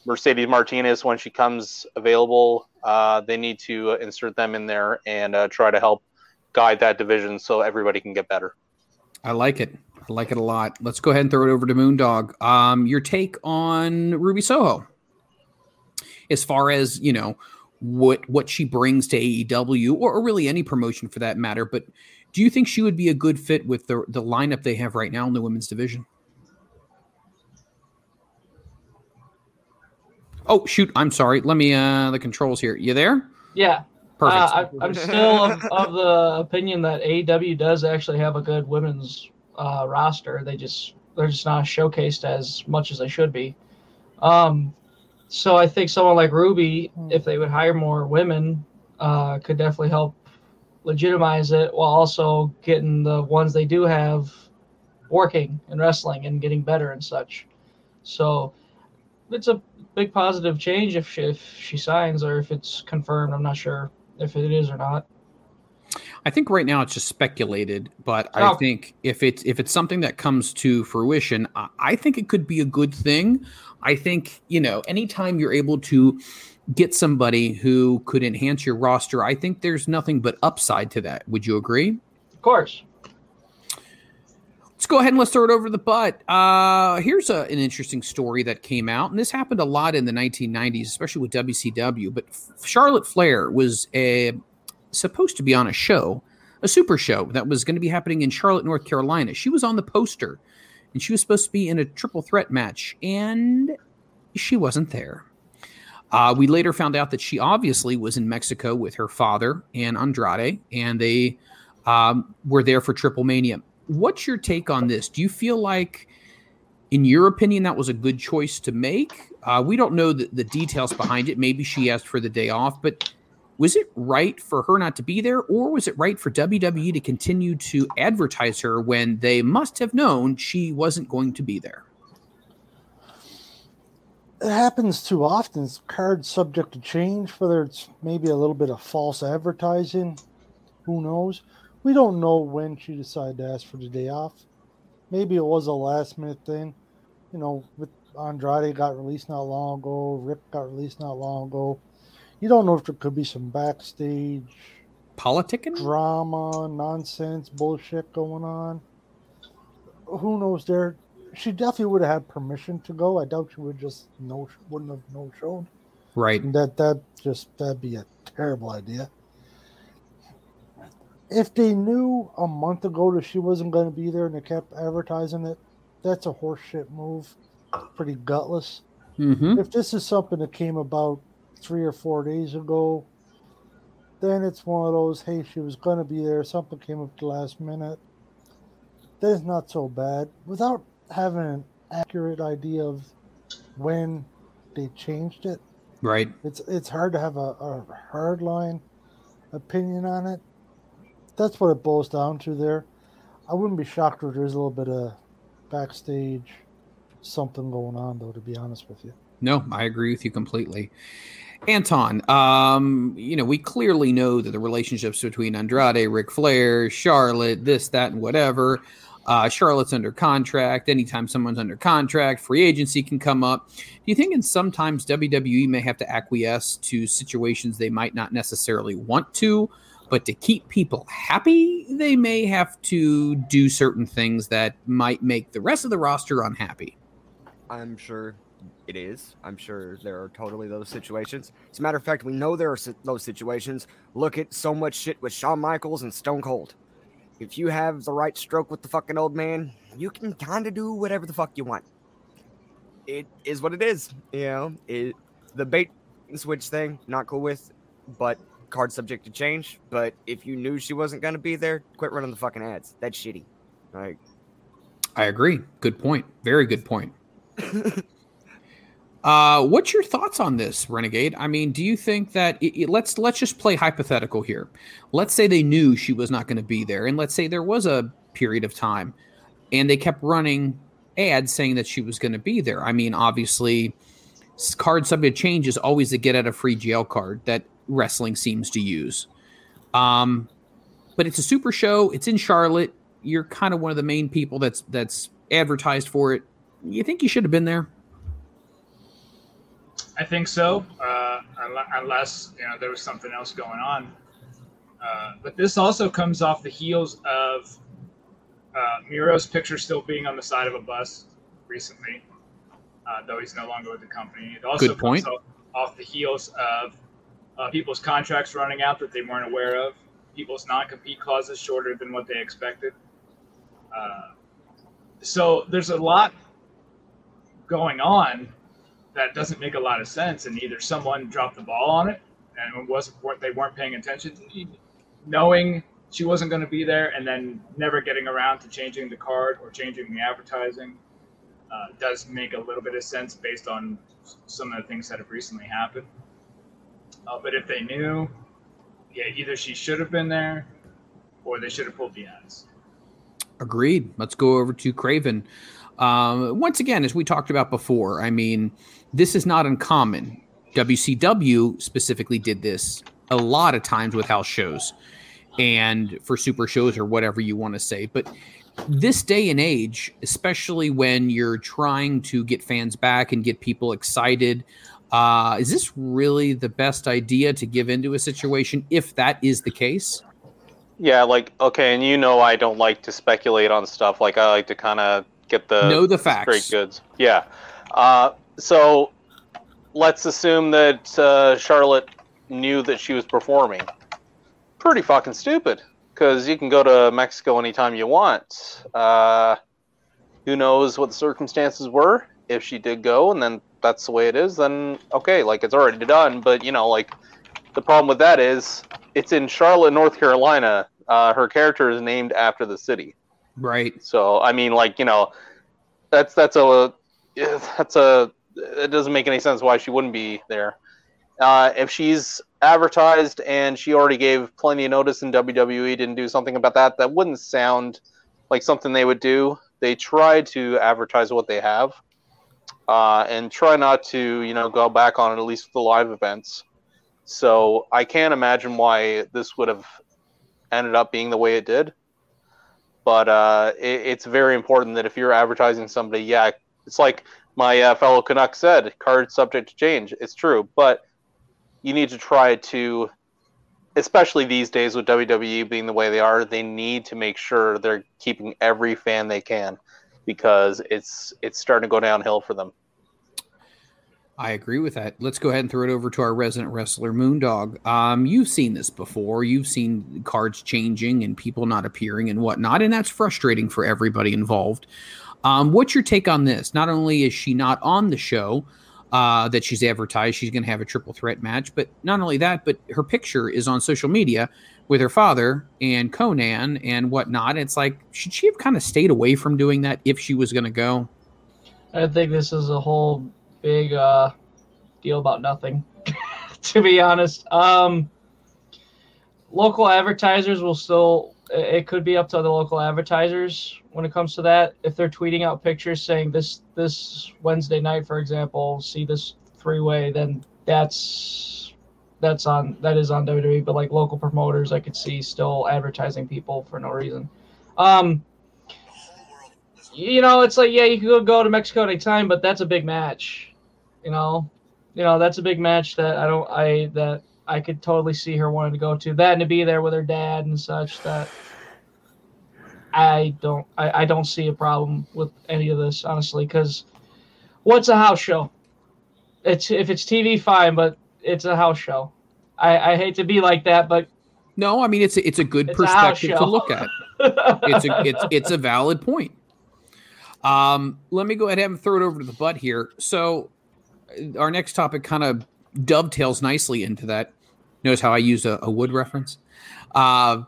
Mercedes Martinez, when she comes available, uh, they need to insert them in there and uh, try to help guide that division so everybody can get better. I like it. I like it a lot. Let's go ahead and throw it over to Moondog. Um, your take on Ruby Soho, as far as you know, what what she brings to AEW or, or really any promotion for that matter, but do you think she would be a good fit with the the lineup they have right now in the women's division? Oh shoot! I'm sorry. Let me uh the controls here. You there? Yeah. Perfect. Uh, I, am still of, of, the opinion that AEW does actually have a good women's uh, roster. They just they're just not showcased as much as they should be. Um, so I think someone like Ruby, if they would hire more women, uh, could definitely help legitimize it while also getting the ones they do have working and wrestling and getting better and such. So it's a big positive change if she, if she signs or if it's confirmed. I'm not sure if it is or not. I think right now it's just speculated, but oh. I think if it's if it's something that comes to fruition, I think it could be a good thing. I think you know anytime you're able to get somebody who could enhance your roster, I think there's nothing but upside to that. Would you agree? Of course. Let's go ahead and let's throw it over the butt. Uh, here's a, an interesting story that came out, and this happened a lot in the 1990s, especially with WCW. But Charlotte Flair was a, supposed to be on a show, a super show that was going to be happening in Charlotte, North Carolina. She was on the poster, and she was supposed to be in a triple threat match, and she wasn't there. Uh, we later found out that she obviously was in Mexico with her father and Andrade, and they um, were there for Triple Mania. What's your take on this? Do you feel like, in your opinion, that was a good choice to make? Uh, we don't know the, the details behind it. Maybe she asked for the day off, but was it right for her not to be there, or was it right for WWE to continue to advertise her when they must have known she wasn't going to be there? it happens too often. It's card subject to change, whether it's maybe a little bit of false advertising. Who knows? We don't know when she decided to ask for the day off. Maybe it was a last minute thing. You know, with Andrade got released not long ago, Ric got released not long ago. You don't know if there could be some backstage politicking drama, nonsense, bullshit going on. Who knows? There, she definitely would have had permission to go. I doubt she would just no wouldn't have no shown. Right. And that that just that'd be a terrible idea. If they knew a month ago that she wasn't going to be there and they kept advertising it, that's a horseshit move. Pretty gutless. Mm-hmm. If this is something that came about three or four days ago, then it's one of those, hey, she was going to be there. Something came up the last minute. That is not so bad. Without having an accurate idea of when they changed it. Right. It's it's hard to have a, a hard line opinion on it. That's what it boils down to there. I wouldn't be shocked if there's a little bit of backstage something going on though, to be honest with you. No, I agree with you completely. Anton, um, you know, we clearly know that the relationships between Andrade, Ric Flair, Charlotte, this, that, and whatever. Uh, Charlotte's under contract. Anytime someone's under contract, free agency can come up. Do you think in sometimes WWE may have to acquiesce to situations they might not necessarily want to, but to keep people happy, they may have to do certain things that might make the rest of the roster unhappy? I'm sure it is. I'm sure there are totally those situations. As a matter of fact, we know there are those situations. Look at so much shit with Shawn Michaels and Stone Cold. If you have the right stroke with the fucking old man, you can kind of do whatever the fuck you want. It is what it is. You know, it, the bait and switch thing, not cool with, but card subject to change. But if you knew she wasn't going to be there, quit running the fucking ads. That's shitty. Like, I agree. Good point. Very good point. uh, what's your thoughts on this, Renegade? I mean, do you think that it, it- let's let's just play hypothetical here. Let's say they knew she was not going to be there, and let's say there was a period of time, and they kept running ads saying that she was going to be there. I mean, obviously, card subject change is always a get out of free jail card that wrestling seems to use. Um, but it's a super show. It's in Charlotte. You're kind of one of the main people that's that's advertised for it. You think you should have been there? I think so, uh, unless you know there was something else going on. Uh, but this also comes off the heels of uh, Miro's picture still being on the side of a bus recently, uh, though he's no longer with the company. It also Good point. comes off, off the heels of uh, people's contracts running out that they weren't aware of, people's non-compete clauses shorter than what they expected. Uh, so there's a lot going on that doesn't make a lot of sense, and either someone dropped the ball on it and it wasn't they weren't paying attention, knowing she wasn't going to be there, and then never getting around to changing the card or changing the advertising uh, does make a little bit of sense based on some of the things that have recently happened. Uh, but if they knew, yeah, either she should have been there, or they should have pulled the ads. Agreed. Let's go over to Craven. Um, once again, as we talked about before, I mean, this is not uncommon. WCW specifically did this a lot of times with house shows and for super shows or whatever you want to say. But this day and age, especially when you're trying to get fans back and get people excited, uh, is this really the best idea to give into a situation if that is the case? Yeah, like okay, and you know I don't like to speculate on stuff. Like I like to kind of get the Know the straight facts. goods. Yeah. Uh, so let's assume that uh, Charlotte knew that she was performing. Pretty fucking stupid, because you can go to Mexico anytime you want. Uh, who knows what the circumstances were? If she did go, and then that's the way it is, then okay, like it's already done. But you know, like the problem with that is it's in Charlotte, North Carolina. Uh, her character is named after the city. Right. So I mean, like you know, that's that's a that's a it doesn't make any sense why she wouldn't be there. Uh, if she's advertised and she already gave plenty of notice and WWE didn't do something about that, that wouldn't sound like something they would do. They try to advertise what they have uh, and try not to, you know, go back on it, at least the live events. So I can't imagine why this would have ended up being the way it did but uh, it, it's very important that if you're advertising somebody, yeah, it's like my uh, fellow Canuck said, card subject to change. It's true, but you need to try to, especially these days with WWE being the way they are, they need to make sure they're keeping every fan they can because it's it's starting to go downhill for them. I agree with that. Let's go ahead and throw it over to our resident wrestler, Moondog. Um, you've seen this before. You've seen cards changing and people not appearing and whatnot, and that's frustrating for everybody involved. Um, what's your take on this? Not only is she not on the show uh, that she's advertised, she's going to have a triple threat match, but not only that, but her picture is on social media with her father and Konnan and whatnot. It's like, should she have kind of stayed away from doing that if she was going to go? I think this is a whole big uh, deal about nothing, to be honest. Um, local advertisers will still. It could be up to the local advertisers when it comes to that. If they're tweeting out pictures saying this this Wednesday night, for example, see this three way, then that's that's on that is on WWE. But like local promoters, I could see still advertising people for no reason. Um, you know, it's like yeah, you could go to Mexico anytime, but that's a big match. You know, you know that's a big match that I don't I that I could totally see her wanting to go to that and to be there with her dad and such. That I don't I, I don't see a problem with any of this honestly because what's a house show? It's if it's TV fine, but it's a house show. I, I hate to be like that, but no, I mean it's a, it's a good It's a perspective to look at. it's a it's it's a valid point. Um, let me go ahead and throw it over to the butt here. So, uh, our next topic kind of dovetails nicely into that. Notice how I use a, a wood reference. Uh,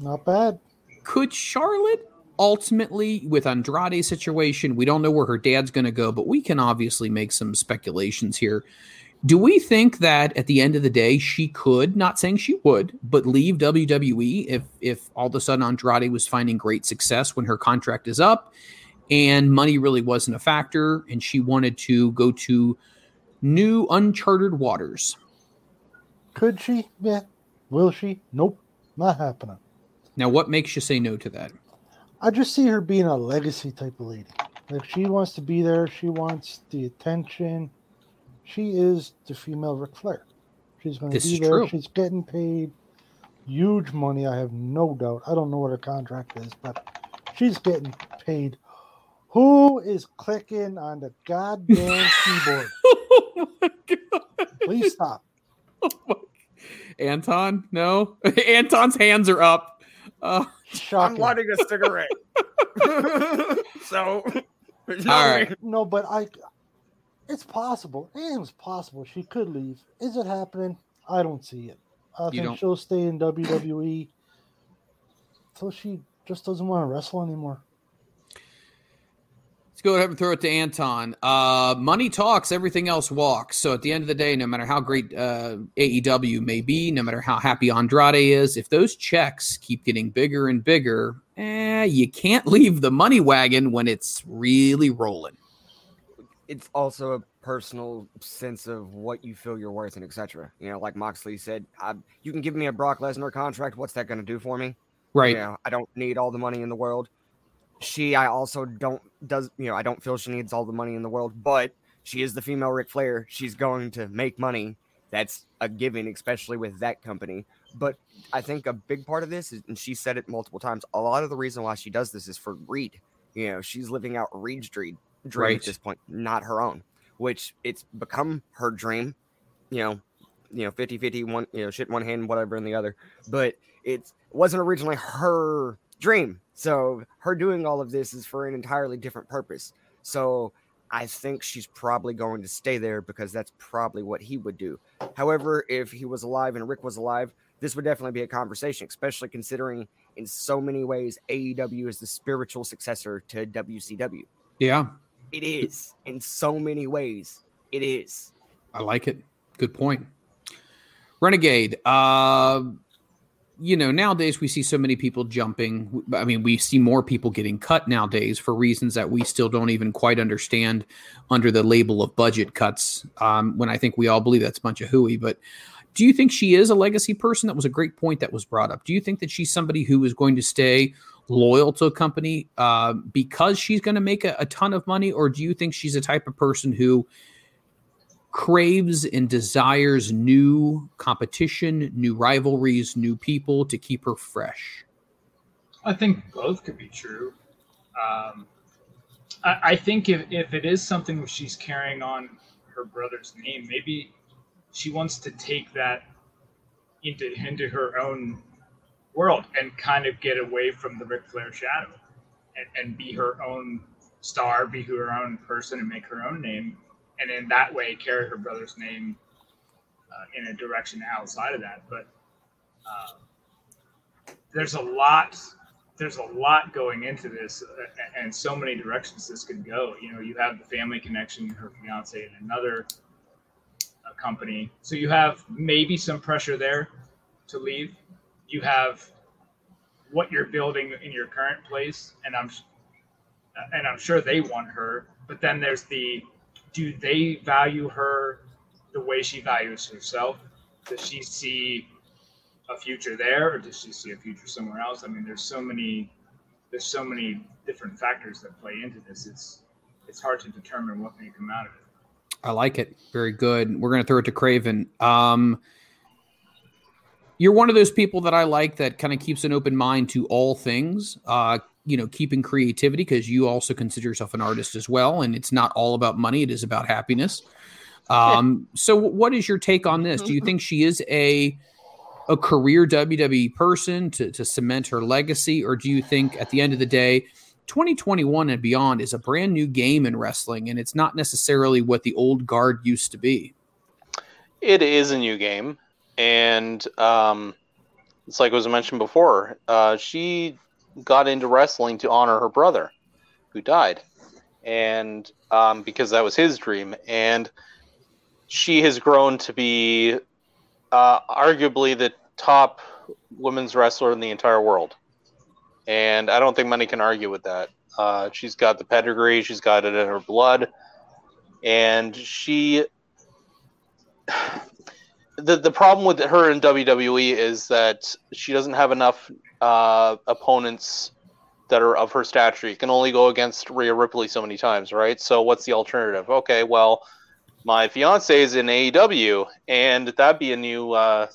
Not bad. could Charlotte ultimately, with Andrade's situation, we don't know where her dad's going to go, but we can obviously make some speculations here. Do we think that at the end of the day she could, not saying she would, but leave WWE if if all of a sudden Andrade was finding great success when her contract is up and money really wasn't a factor and she wanted to go to new uncharted waters? Could she? Yeah. Will she? Nope. Not happening. Now what makes you say no to that? I just see her being a legacy type of lady. Like she wants to be there, she wants the attention. She is the female Ric Flair. She's going to This be there. true. She's getting paid huge money. I have no doubt. I don't know what her contract is, but she's getting paid. Who is clicking on the goddamn keyboard? Oh Please stop. Oh Anton? No. Anton's hands are up. Uh, Shocking. I'm lighting a cigarette. so, All right. No, but I. It's possible. It's possible she could leave. Is it happening? I don't see it. I You think don't- she'll stay in WWE until she just doesn't want to wrestle anymore. Let's go ahead and throw it to Anton. Uh, money talks, everything else walks. So at the end of the day, no matter how great uh, AEW may be, no matter how happy Andrade is, if those checks keep getting bigger and bigger, eh, you can't leave the money wagon when it's really rolling. it's also a personal sense of what you feel you're worth and etc. You know, like Moxley said, I, you can give me a Brock Lesnar contract. What's that going to do for me? Right. You know, I don't need all the money in the world. She, I also don't does you know I don't feel she needs all the money in the world, but she is the female Ric Flair. She's going to make money. That's a given, especially with that company. But I think a big part of this is, and she said it multiple times. A lot of the reason why she does this is for Reid. You know, she's living out Reid's dream, dream Right. at this point, not her own. Which it's become her dream. You know, you know, 50 50, one, you know, shit in one hand, whatever in the other. But it's, it wasn't originally her dream. So her doing all of this is for an entirely different purpose. So I think she's probably going to stay there because that's probably what he would do. However, if he was alive and Rick was alive, this would definitely be a conversation, especially considering in so many ways AEW is the spiritual successor to WCW. Yeah, It is in so many ways. It is. I like it. Good point. Renegade. Uh, you know, nowadays we see so many people jumping. I mean, we see more people getting cut nowadays for reasons that we still don't even quite understand under the label of budget cuts. Um, when I think we all believe that's a bunch of hooey. But do you think she is a legacy person? That was a great point that was brought up. Do you think that she's somebody who is going to stay loyal to a company uh, because she's going to make a, a ton of money, or do you think she's a type of person who craves and desires new competition, new rivalries, new people to keep her fresh? I think both could be true. Um, I, I think if, if it is something she's carrying on her brother's name, maybe she wants to take that into into her own world and kind of get away from the Ric Flair shadow and, and be her own star, be her own person, and make her own name, and in that way carry her brother's name uh, in a direction outside of that. But uh, there's a lot there's a lot going into this, uh, and so many directions this could go. You know, you have the family connection, her fiance, and another uh, company, so you have maybe some pressure there to leave. You have what you're building in your current place, and I'm and I'm sure they want her. But then there's the do they value her the way she values herself? Does she see a future there, or does she see a future somewhere else? I mean, there's so many there's so many different factors that play into this. It's it's hard to determine what may come out of it. I like it. Very good. We're going to throw it to Craven. Um, you're one of those people that I like that kind of keeps an open mind to all things. Uh, you know, keeping creativity because you also consider yourself an artist as well, and it's not all about money; it is about happiness. Um, so, what is your take on this? Do you think she is a a career WWE person to to cement her legacy, or do you think at the end of the day? 2021 and beyond is a brand new game in wrestling, and it's not necessarily what the old guard used to be. It is a new game and um, it's like was mentioned before. Uh, she got into wrestling to honor her brother, who died, and um, because that was his dream. And she has grown to be uh, arguably the top women's wrestler in the entire world, and I don't think many can argue with that. Uh, she's got the pedigree, she's got it in her blood, and she the the problem with her in WWE is that she doesn't have enough uh, opponents that are of her stature. You can only go against Rhea Ripley so many times, right? So what's the alternative? Okay, well, my fiance is in AEW, and that'd be a new uh,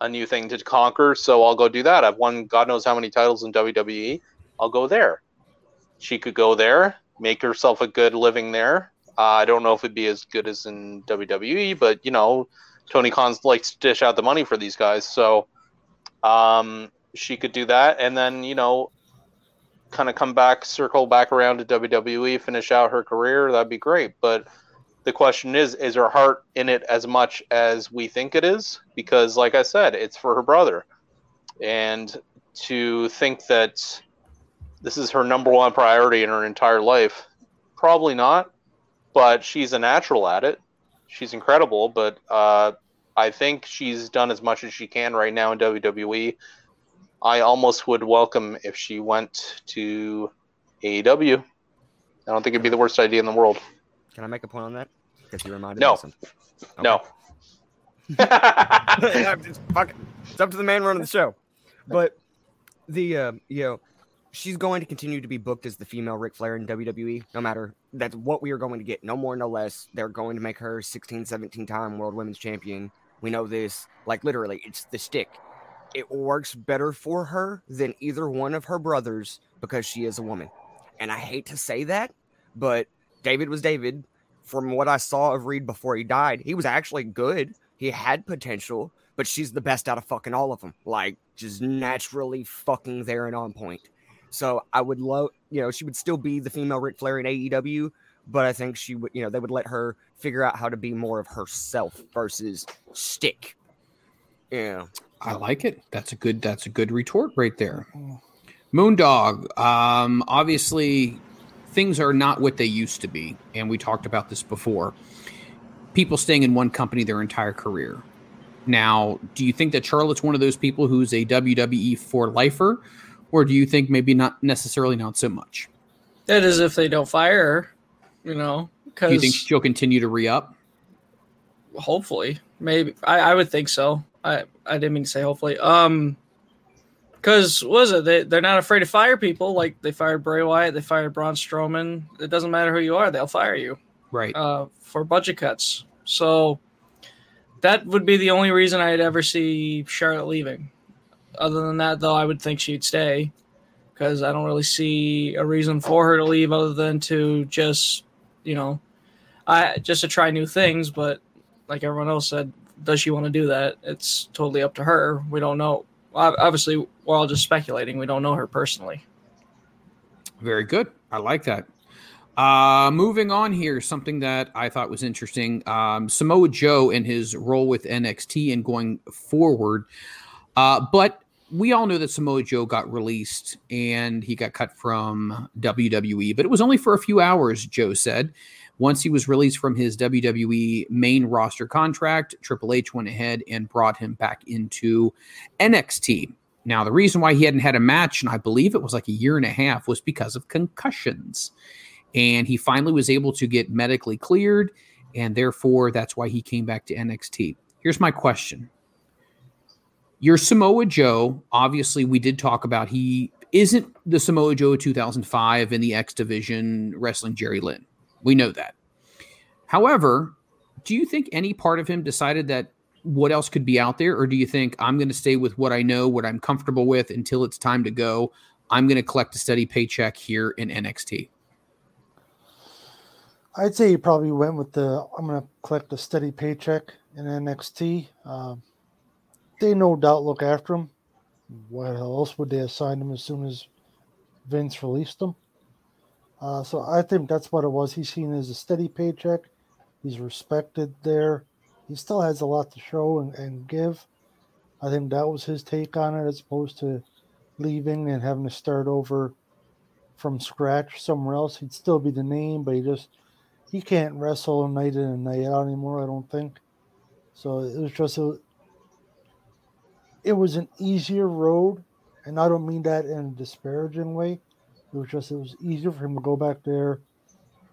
a new thing to conquer. So I'll go do that. I've won God knows how many titles in WWE. I'll go there. She could go there, make herself a good living there. Uh, I don't know if it'd be as good as in WWE, but you know Tony Khan's likes to dish out the money for these guys. So um, she could do that, and then you know, kind of come back, circle back around to WWE, finish out her career. That'd be great. But the question is, is her heart in it as much as we think it is? Because, like I said, it's for her brother, and to think that this is her number one priority in her entire life, probably not. But she's a natural at it she's incredible, but uh, I think she's done as much as she can right now in WWE. I almost would welcome if she went to AEW. I don't think it'd be the worst idea in the world. Can I make a point on that? Because you reminded no. me of something. Okay. No. it's, it's up to the man running the show. But the uh, you know, she's going to continue to be booked as the female Ric Flair in WWE, no matter that's what we are going to get. No more, no less. They're going to make her 16, 17 time world women's champion. We know this. Like literally, it's the stick. It works better for her than either one of her brothers because she is a woman. And I hate to say that, but David was David. From what I saw of Reid before he died, he was actually good. He had potential, but she's the best out of fucking all of them. Like, just naturally fucking there and on point. So I would love, you know, she would still be the female Ric Flair in AEW, but I think she would, you know, they would let her figure out how to be more of herself versus stick. Yeah. I like it. That's a good that's a good retort right there. Moondog, um, obviously things are not what they used to be, and we talked about this before. People staying in one company their entire career. Now, do you think that Charlotte's one of those people who's a WWE for lifer, or do you think maybe not necessarily not so much? That is if they don't fire her, you know. Do you think she'll continue to re up? Hopefully, maybe I, I would think so. I I didn't mean to say hopefully. Um, because was it they they're not afraid to fire people like they fired Bray Wyatt, they fired Braun Strowman. It doesn't matter who you are, they'll fire you. Right. Uh, for budget cuts. So that would be the only reason I'd ever see Charlotte leaving. Other than that, though, I would think she'd stay because I don't really see a reason for her to leave other than to just, you know, I just to try new things. But like everyone else said, does she want to do that? It's totally up to her. We don't know. Obviously, we're all just speculating. We don't know her personally. Very good. I like that. Uh, moving on here, something that I thought was interesting. Um, Samoa Joe and his role with NXT and going forward. Uh, but we all know that Samoa Joe got released and he got cut from WWE, but it was only for a few hours, Joe said. Once he was released from his WWE main roster contract, Triple H went ahead and brought him back into NXT. Now, the reason why he hadn't had a match, and I believe it was like a year and a half, was because of concussions. And he finally was able to get medically cleared, and therefore that's why he came back to NXT. Here's my question your Samoa Joe, obviously, we did talk about he isn't the Samoa Joe of 2005 in the X Division wrestling Jerry Lynn. We know that. However, do you think any part of him decided that what else could be out there? Or do you think I'm going to stay with what I know, what I'm comfortable with until it's time to go? I'm going to collect a steady paycheck here in NXT. I'd say he probably went with the I'm going to collect a steady paycheck in NXT. Um, they no doubt look after him. What else would they assign him as soon as Vince released him? Uh, so I think that's what it was. He's seen as a steady paycheck. He's respected there. He still has a lot to show and, and give. I think that was his take on it, as opposed to leaving and having to start over from scratch somewhere else. He'd still be the name, but he just he can't wrestle night in and night out anymore. I don't think. So it was just a, it was an easier road, and I don't mean that in a disparaging way. It was just it was easier for him to go back there.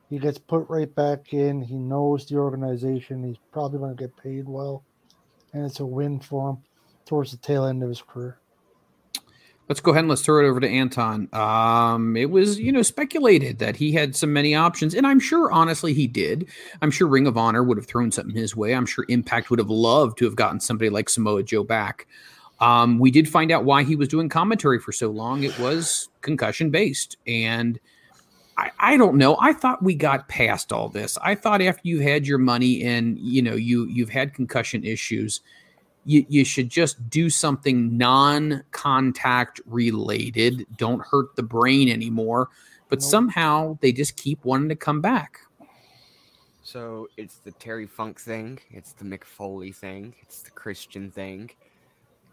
He gets put right back in. He knows the organization. He's probably going to get paid well, and it's a win for him towards the tail end of his career. Let's go ahead and let's throw it over to Anton. Um, it was, you know, speculated that he had so many options, and I'm sure, honestly, he did. I'm sure Ring of Honor would have thrown something his way. I'm sure Impact would have loved to have gotten somebody like Samoa Joe back. Um, we did find out why he was doing commentary for so long. It was concussion based. And I, I don't know. I thought we got past all this. I thought after you've had your money and you know you you've had concussion issues, you, you should just do something non-contact related. Don't hurt the brain anymore. But nope. somehow they just keep wanting to come back. So it's the Terry Funk thing, it's the Mick Foley thing, it's the Christian thing.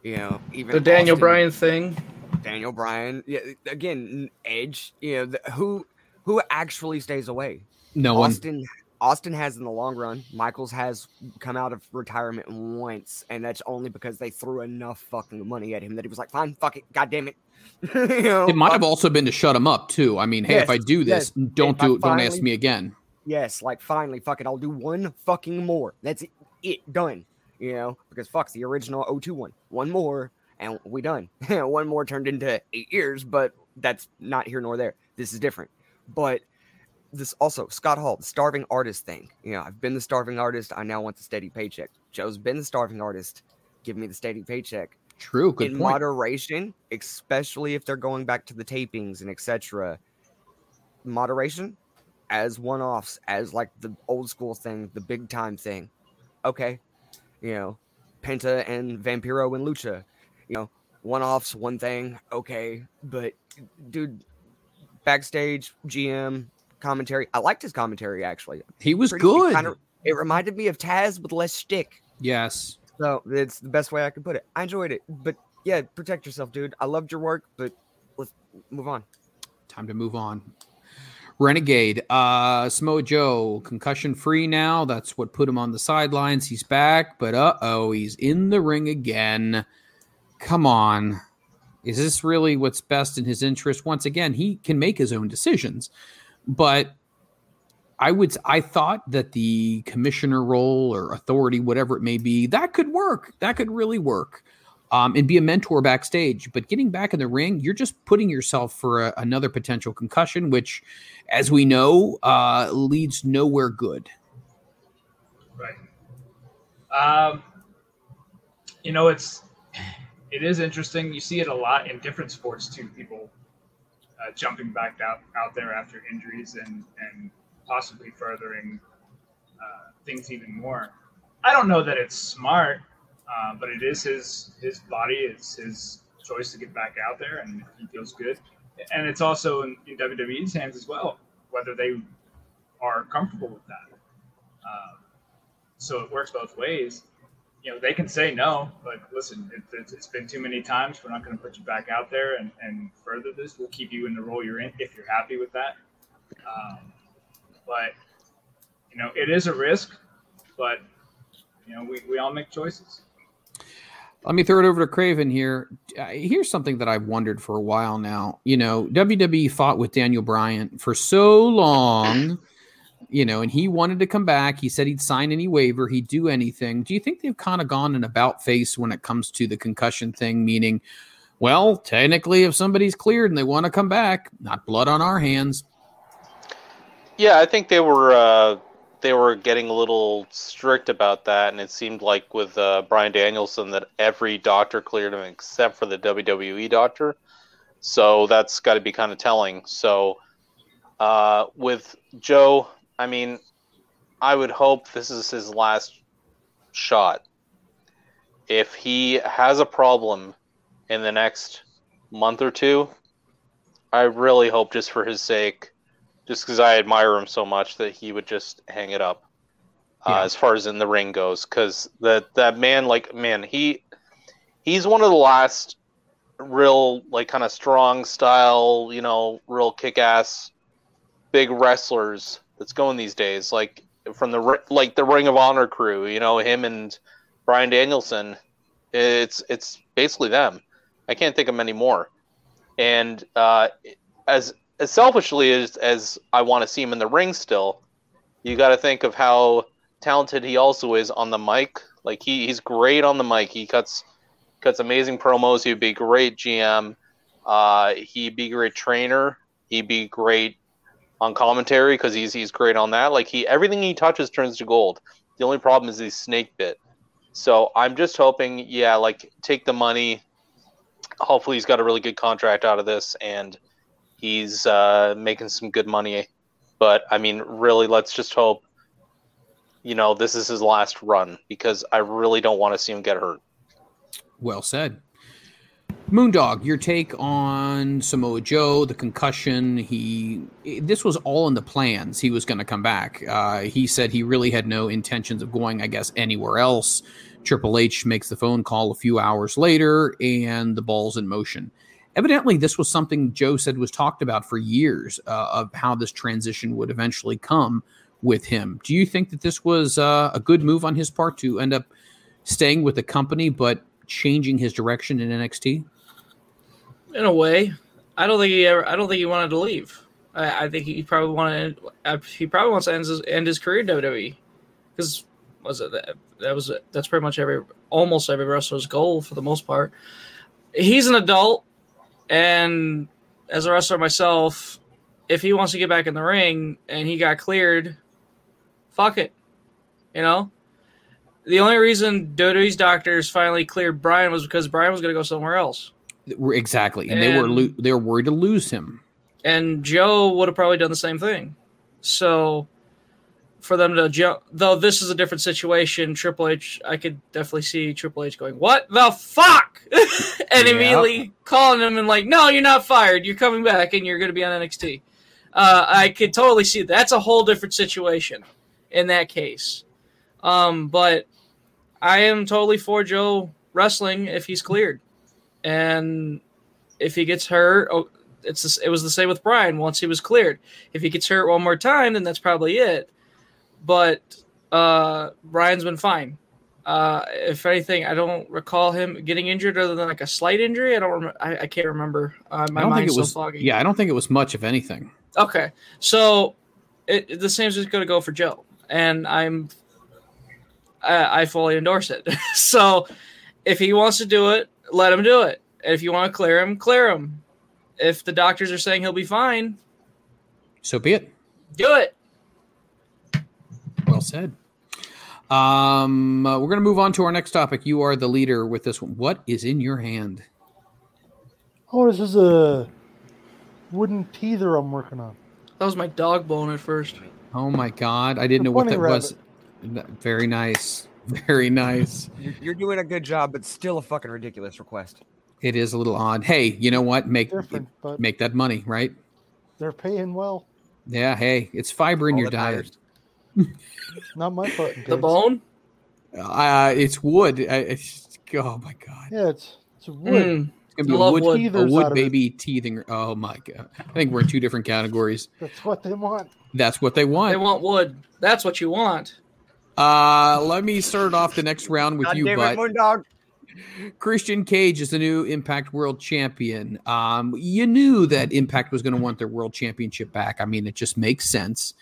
You know, even the Daniel Austin, Bryan thing. Daniel Bryan, yeah. Again, Edge. You know, the, who who actually stays away? No Austin, one. Austin has in the long run. Michaels has come out of retirement once, and that's only because they threw enough fucking money at him that he was like, "Fine, fuck it, god damn it." you know, it might have also been to shut him up too. I mean, hey, yes, if I do this, yes. don't do it. Don't ask me again. Yes, like finally, fuck it, I'll do one fucking more. That's it, it done you know, because fuck's the original 021. one. One more and we done. one more turned into eight years, but that's not here nor there. This is different. But this also Scott Hall, the starving artist thing. You know, I've been the starving artist. I now want the steady paycheck. Joe's been the starving artist. Give me the steady paycheck. True. Good In point. moderation, especially if they're going back to the tapings and etc. Moderation as one offs, as like the old school thing, the big time thing. Okay, you know, Penta and Vampiro and Lucha, you know, one offs, one thing, okay. But dude, backstage, GM, commentary, I liked his commentary actually. He was Pretty, good. It, kinda, it reminded me of Taz with less shtick. Yes. So it's the best way I could put it. I enjoyed it. But yeah, protect yourself, dude. I loved your work, but let's move on. Time to move on. Renegade, uh, Samoa Joe, concussion free now. That's what put him on the sidelines. He's back, but uh oh, he's in the ring again. Come on. Is this really what's best in his interest? Once again, he can make his own decisions, but I would I thought that the commissioner role or authority, whatever it may be, that could work. That could really work um, and be a mentor backstage. But getting back in the ring, you're just putting yourself for a, another potential concussion, which, as we know, uh, leads nowhere good. Right. Um, you know, it's it is interesting. You see it a lot in different sports too. People uh, jumping back out out there after injuries and and possibly furthering uh, things even more. I don't know that it's smart uh, but it is his his body. It's his choice to get back out there, and he feels good. And it's also in, in WWE's hands as well, whether they are comfortable with that. Uh, so it works both ways. you know, they can say no, but listen, it, it's, it's been too many times. We're not going to put you back out there and, and further this. We'll keep you in the role you're in if you're happy with that. Um, but, you know, it is a risk, but, you know, we, we all make choices. Let me throw it over to Craven here. Uh, here's something that I've wondered for a while now. You know, WWE fought with Daniel Bryan for so long you know, and he wanted to come back. He said he'd sign any waiver, he'd do anything. Do you think they've kind of gone an about face when it comes to the concussion thing? Meaning, well, technically, if somebody's cleared and they want to come back, not blood on our hands. Yeah, I think they were uh, they were getting a little strict about that, and it seemed like with uh, Bryan Danielson that every doctor cleared him except for the WWE doctor. So that's got to be kind of telling. So uh, with Joe, I mean, I would hope this is his last shot. If he has a problem in the next month or two, I really hope, just for his sake, just because I admire him so much, that he would just hang it up. Uh, yeah. As far as in the ring goes, because that that man, like man, he he's one of the last real like kind of strong style, you know, real kick ass big wrestlers that's going these days. Like from the like the Ring of Honor crew, you know, him and Bryan Danielson. It's it's basically them. I can't think of many more. And uh, as as selfishly as as I want to see him in the ring still, you got to think of how talented he also is on the mic. Like he, he's great on the mic. He cuts cuts amazing promos. He'd be great GM. Uh, he'd be great trainer. He'd be great on commentary because he's he's great on that. Like he everything he touches turns to gold. The only problem is he's snake bit. So I'm just hoping, yeah, like take the money. Hopefully he's got a really good contract out of this and he's uh, making some good money. But I mean, really, let's just hope. You know, this is his last run because I really don't want to see him get hurt. Well said. Moondog, your take on Samoa Joe, the concussion. He, this was all in the plans. He was going to come back. Uh, he said he really had no intentions of going, I guess, anywhere else. Triple H makes the phone call a few hours later, and the ball's in motion. Evidently, this was something Joe said was talked about for years uh, of how this transition would eventually come with him. Do you think that this was uh, a good move on his part to end up staying with the company, but changing his direction in NXT? in a way. I don't think he ever. I don't think he wanted to leave. I, I think he probably wanted. He probably wants to end his, end his career in WWE because was it that, that was that's pretty much every almost every wrestler's goal for the most part. He's an adult, and as a wrestler myself, if he wants to get back in the ring and he got cleared, fuck it, you know. The only reason WWE's doctors finally cleared Bryan was because Bryan was going to go somewhere else. Exactly, and, and they were lo- they were worried to lose him. And Joe would have probably done the same thing. So for them to jump, though this is a different situation. Triple H, I could definitely see Triple H going, "What the fuck," and yeah. immediately calling him and like, "No, you're not fired. You're coming back, and you're going to be on NXT." Uh, I could totally see that. that's a whole different situation in that case. Um, but I am totally for Joe wrestling if he's cleared and if he gets hurt, oh, it's it was the same with Bryan once he was cleared. If he gets hurt one more time, then that's probably it. But uh, Bryan's been fine. Uh, if anything, I don't recall him getting injured other than like a slight injury. I don't remember. I, I can't remember. Uh, my I don't think it was. foggy. Yeah, I don't think it was much of anything. Okay, so it, the same is going to go for Joe, and I'm I, I fully endorse it. so if he wants to do it, let him do it. And if you want to clear him, clear him. If the doctors are saying he'll be fine, so be it. Do it. Well said. Um, uh, we're going to move on to our next topic. You are the leader with this one. What is in your hand? Oh, this is a wooden teether I'm working on. That was my dog bone at first. Oh my god, I didn't know what that rabbit. was. Very nice. Very nice. You're doing a good job, but still a fucking ridiculous request. It is a little odd. Hey, you know what? Make make that money, right? They're paying well. Yeah. Hey, it's fiber in All your diet. Not my foot. The bone. Uh, it's wood. I, it's, oh my god. Yeah, it's it's wood. Mm. It's gonna be I a love wood, wood. a wood out it. baby teething. Oh my god! I think we're in two different categories. That's what they want. That's what they want. They want wood. That's what you want. Uh, let me start off the next round with God you, damn but Moondog. Christian Cage is the new Impact World Champion. Um, you knew that Impact was going to want their World Championship back. I mean, it just makes sense.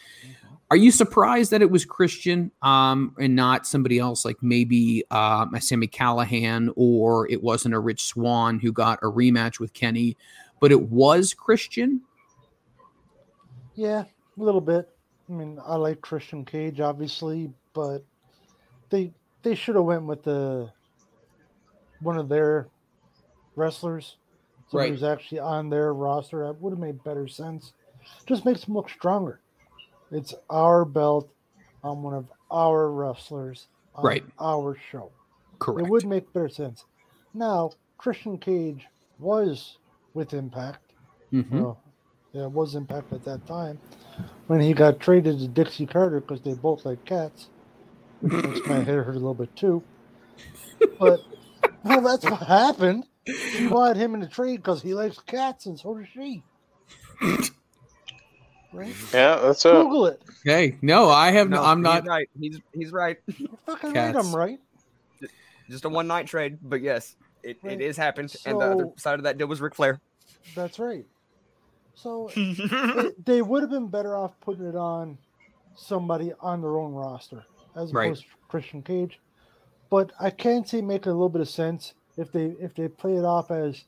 Are you surprised that it was Christian um, and not somebody else, like maybe um, a Sami Callihan, or it wasn't a Rich Swann who got a rematch with Kenny, but it was Christian? Yeah, a little bit. I mean, I like Christian Cage, obviously, but they they should have went with the one of their wrestlers, somebody Right. who's actually on their roster. That would have made better sense. Just makes them look stronger. It's our belt on one of our wrestlers on Right. our show. Correct. It would make better sense. Now, Christian Cage was with Impact. Mhm. Well, yeah, it was Impact at that time when he got traded to Dixie Carter because they both like cats, which makes my head hurt a little bit too. But well, that's what happened. She wanted him in the trade because he likes cats, and so does she. Right? Mm-hmm. Yeah, that's it. Google it. Hey, no, I have. No, No, I'm he's not. right. He's he's right. Fucking Cats. right, I'm right. Just a one night trade, but yes, it, Right. it is happened. and the other side of that deal was Ric Flair. That's right. So they, they would have been better off putting it on somebody on their own roster as Right. opposed to Christian Cage. But I can see making a little bit of sense if they if they play it off as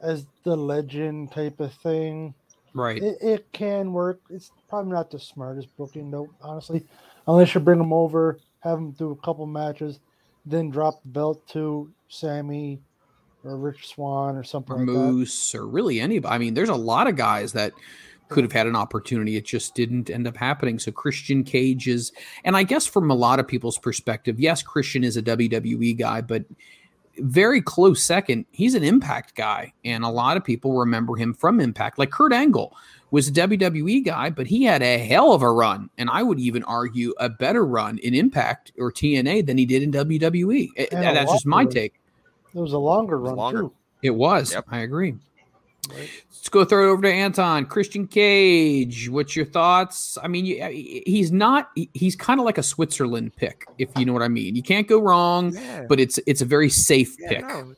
as the legend type of thing. Right. It, it can work. It's probably not the smartest booking though, honestly. Unless you bring them over, have them do a couple matches, then drop the belt to Sami or Rich Swann or something or like that. Moose or really anybody. I mean, there's a lot of guys that could have had an opportunity. It just didn't end up happening. So Christian Cage is, and I guess from a lot of people's perspective, yes, Christian is a WWE guy, but very close second, he's an Impact guy, and a lot of people remember him from Impact. Like Kurt Angle was a WWE guy, but he had a hell of a run, and I would even argue a better run in Impact or TNA than he did in WWE. And That's just my take. It was a longer run longer. too. It was. I agree. Let's go throw it over to Anton. Christian Cage, what's your thoughts? I mean, he's not. He's kind of like a Switzerland pick, if you know what I mean. You can't go wrong, Yeah. but it's it's a very safe Yeah, pick. no.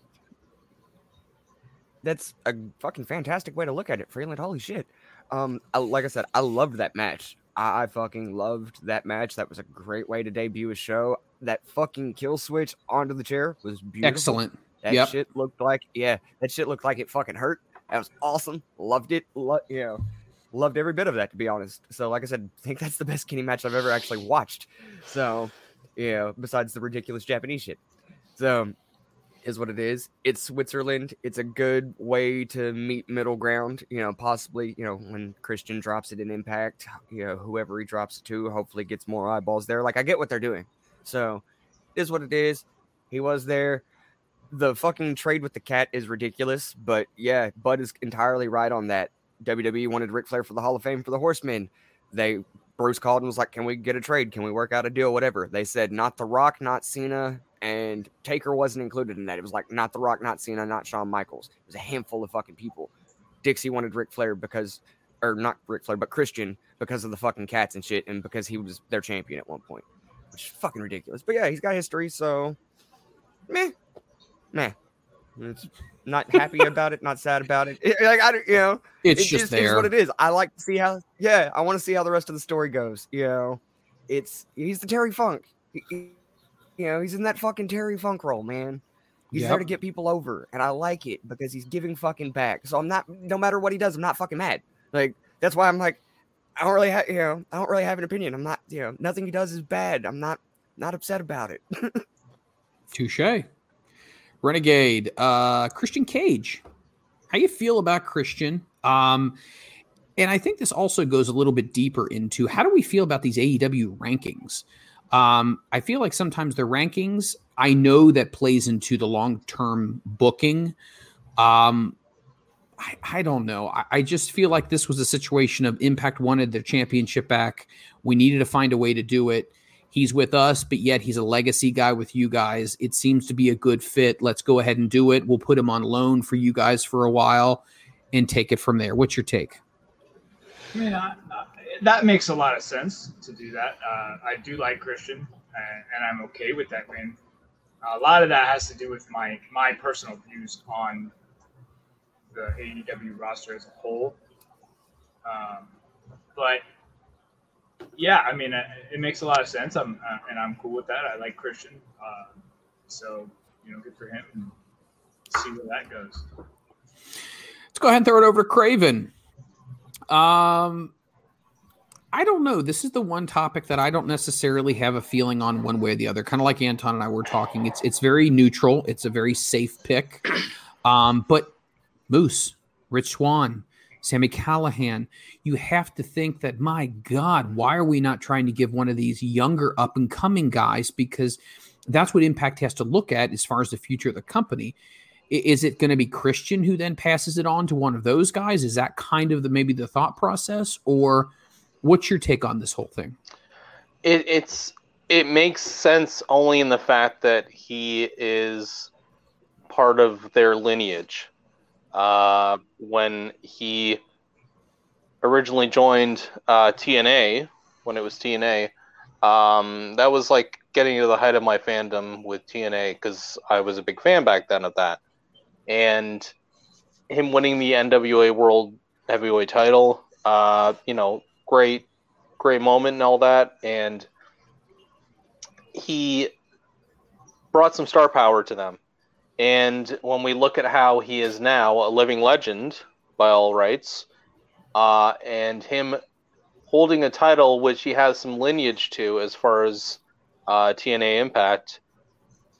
That's a fucking fantastic way to look at it, Freland. Holy shit. Um, I, like I said, I loved that match. I, I fucking loved that match. That was a great way to debut a show. That fucking kill switch onto the chair was beautiful. Excellent. That Yep. shit looked like yeah, that shit looked like it fucking hurt. That was awesome. Loved it. Lo- you know, loved every bit of that to be honest. So like I said, I think that's the best Kenny match I've ever actually watched. So yeah, besides the ridiculous Japanese shit. So is what it is. It's Switzerland. It's a good way to meet middle ground. You know, possibly, you know, when Christian drops it in Impact, you know, whoever he drops it to, hopefully gets more eyeballs there. Like I get what they're doing. So is what it is. He was there. The fucking trade with the cat is ridiculous, but yeah, Bud is entirely right on that. WWE wanted Ric Flair for the Hall of Fame for the Horsemen. They Bruce called and was like, "Can we get a trade? Can we work out a deal? Whatever." They said, "Not The Rock, not Cena, and Taker wasn't included in that." It was like, "Not The Rock, not Cena, not Shawn Michaels." It was a handful of fucking people. Dixie wanted Ric Flair because, or not Ric Flair, but Christian because of the fucking cats and shit, and because he was their champion at one point, which is fucking ridiculous. But yeah, he's got history, so meh, meh. It's not happy about it, not sad about it. It- like I, don't- you know, It's it just is there. what it is. I like to see how. Yeah, I want to see how the rest of the story goes. You know, it's he's the Terry Funk. He- he- you know, he's in that fucking Terry Funk role, man. He's there to get people over, and I like it because he's giving fucking back. So I'm not, no matter what he does, I'm not fucking mad. Like that's why I'm like, I don't really, ha- you know, I don't really have an opinion. I'm not, you know, nothing he does is bad. I'm not, not upset about it. Touche. Renegade. Uh, Christian Cage. How you feel about Christian? Um, and I think this also goes a little bit deeper into how do we feel about these AEW rankings? Um, I feel like sometimes the rankings, I know that plays into the long term booking. Um, I, I don't know. I, I just feel like this was a situation of Impact wanted their championship back. We needed to find a way to do it. He's with us, but yet he's a legacy guy with you guys. It seems to be a good fit. Let's go ahead and do it. We'll put him on loan for you guys for a while and take it from there. What's your take? I, that makes a lot of sense to do that. Uh, I do like Christian, and, and I'm okay with that win. A lot of that has to do with my my personal views on the AEW roster as a whole. Um, but yeah, I mean, it, makes a lot of sense. I'm uh, and I'm cool with that. I like Christian, uh, so you know, good for him. And see where that goes. Let's go ahead and throw it over to Craven. Um, I don't know. This is the one topic that I don't necessarily have a feeling on one way or the other. Kind of like Anton and I were talking. It's it's very neutral. It's a very safe pick. Um, but Moose, Rich Swann, Sami Callihan. you have to think that, my God, why are we not trying to give one of these younger up and coming guys? Because that's what Impact has to look at as far as the future of the company. Is it going to be Christian who then passes it on to one of those guys? Is that kind of the maybe the thought process, or what's your take on this whole thing? It, it's it makes sense only in the fact that he is part of their lineage uh, when he originally joined uh, TNA, when it was TNA, um, that was like getting to the height of my fandom with TNA because I was a big fan back then of that. And him winning the NWA World Heavyweight title, uh, you know, great, great moment and all that. And he brought some star power to them. And when we look at how he is now a living legend by all rights, uh, and him holding a title which he has some lineage to as far as uh, TNA Impact,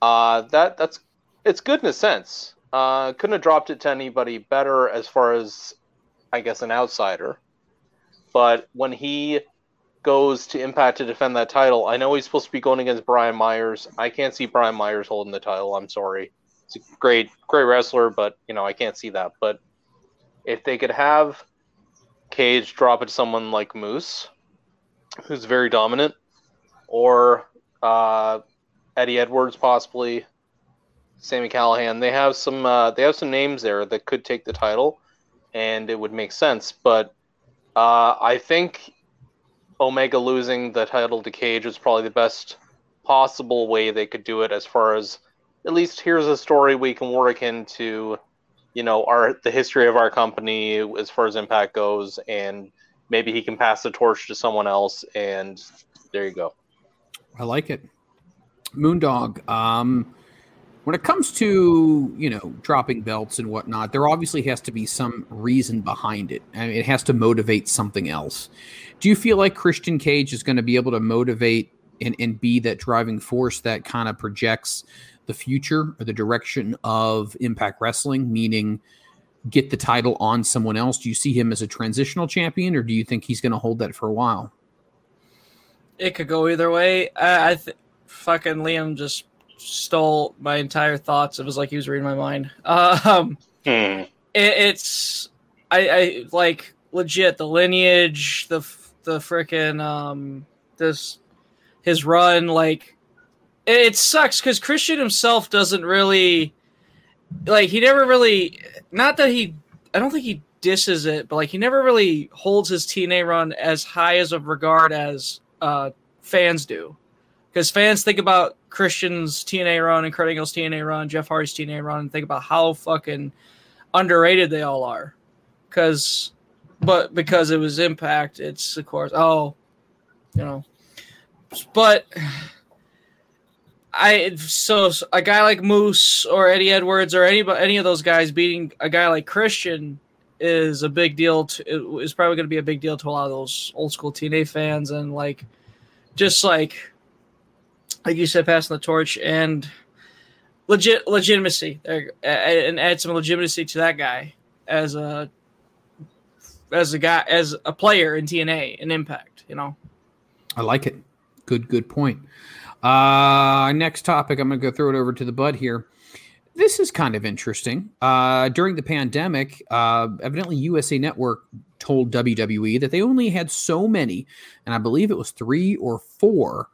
uh, that that's it's good in a sense. Uh, couldn't have dropped it to anybody better as far as I guess an outsider. But when he goes to Impact to defend that title, I know he's supposed to be going against Brian Myers. I can't see Brian Myers holding the title. I'm sorry. He's a great, great wrestler, but you know I can't see that. But if they could have Cage drop it to someone like Moose, who's very dominant, or uh, Eddie Edwards possibly, Sami Callihan, they have some uh, they have some names there that could take the title, and it would make sense. But uh, I think Omega losing the title to Cage was probably the best possible way they could do it as far as at least here's a story we can work into, you know, our the history of our company as far as impact goes, and maybe he can pass the torch to someone else, and there you go. I like it, Moondog. Um, when it comes to you know dropping belts and whatnot, there obviously has to be some reason behind it. I mean, it has to motivate something else. Do you feel like Christian Cage is going to be able to motivate and, and be that driving force that kind of projects the future or the direction of Impact Wrestling, meaning get the title on someone else? Do you see him as a transitional champion, or do you think he's going to hold that for a while? It could go either way. I, I th- fucking Liam just stole my entire thoughts. It was like he was reading my mind. Um, hmm. it, it's I, I like legit the lineage, the the freaking um this his run like it sucks because Christian himself doesn't really like he never really not that he I don't think he disses it, but like he never really holds his TNA run as high as of regard as uh, fans do. Because fans think about Christian's TNA run and Kurt Angle's TNA run, Jeff Hardy's TNA run, and think about how fucking underrated they all are. Because, but because it was Impact, it's of course, oh, you know, but I so a guy like Moose or Eddie Edwards or any any of those guys beating a guy like Christian is a big deal. To, is probably going to be a big deal to a lot of those old school TNA fans and like just like like you said, passing the torch and legit legitimacy there and add some legitimacy to that guy as a as a guy as a player in TNA and Impact. You know, I like it. Good good point. Uh, next topic, I'm going to go throw it over to the bud here. This is kind of interesting. Uh, during the pandemic, uh, evidently USA Network told WWE that they only had so many, and I believe it was three or four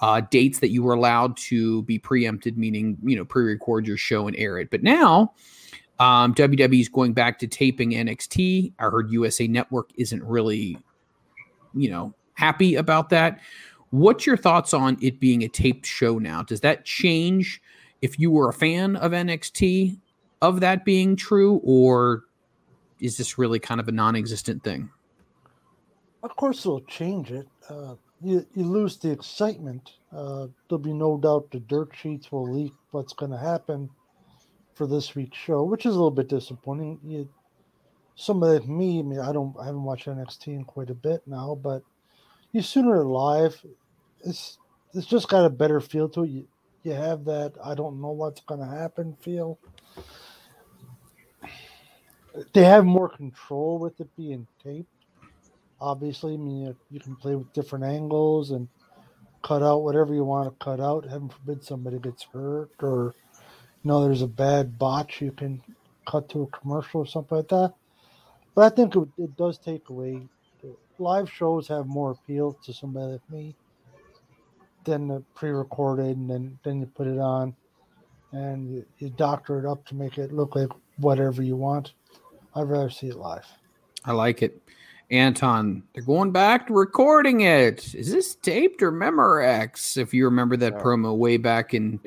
uh, dates that you were allowed to be preempted, meaning you know pre-record your show and air it. But now um, WWE is going back to taping NXT. I heard USA Network isn't really, you know, happy about that. What's your thoughts on it being a taped show now? Does that change if you were a fan of NXT of that being true, or is this really kind of a non-existent thing? Of course, it'll change it. Uh, you, you lose the excitement. Uh, there'll be no doubt the dirt sheets will leak what's going to happen for this week's show, which is a little bit disappointing. You, somebody like me, I mean, I don't, I haven't watched NXT in quite a bit now, but you sooner live, it's it's just got a better feel to it. You, you have that I don't know what's going to happen feel. They have more control with it being taped. Obviously, I mean, you, you can play with different angles and cut out whatever you want to cut out. Heaven forbid somebody gets hurt or you know there's a bad botch. You can cut to a commercial or something like that. But I think it, it does take away. Live shows have more appeal to somebody like me than the pre-recorded, and then then you put it on, and you, you doctor it up to make it look like whatever you want. I'd rather see it live. I like it. Anton, they're going back to recording it. Is this taped or Memorex? If you remember that promo way back in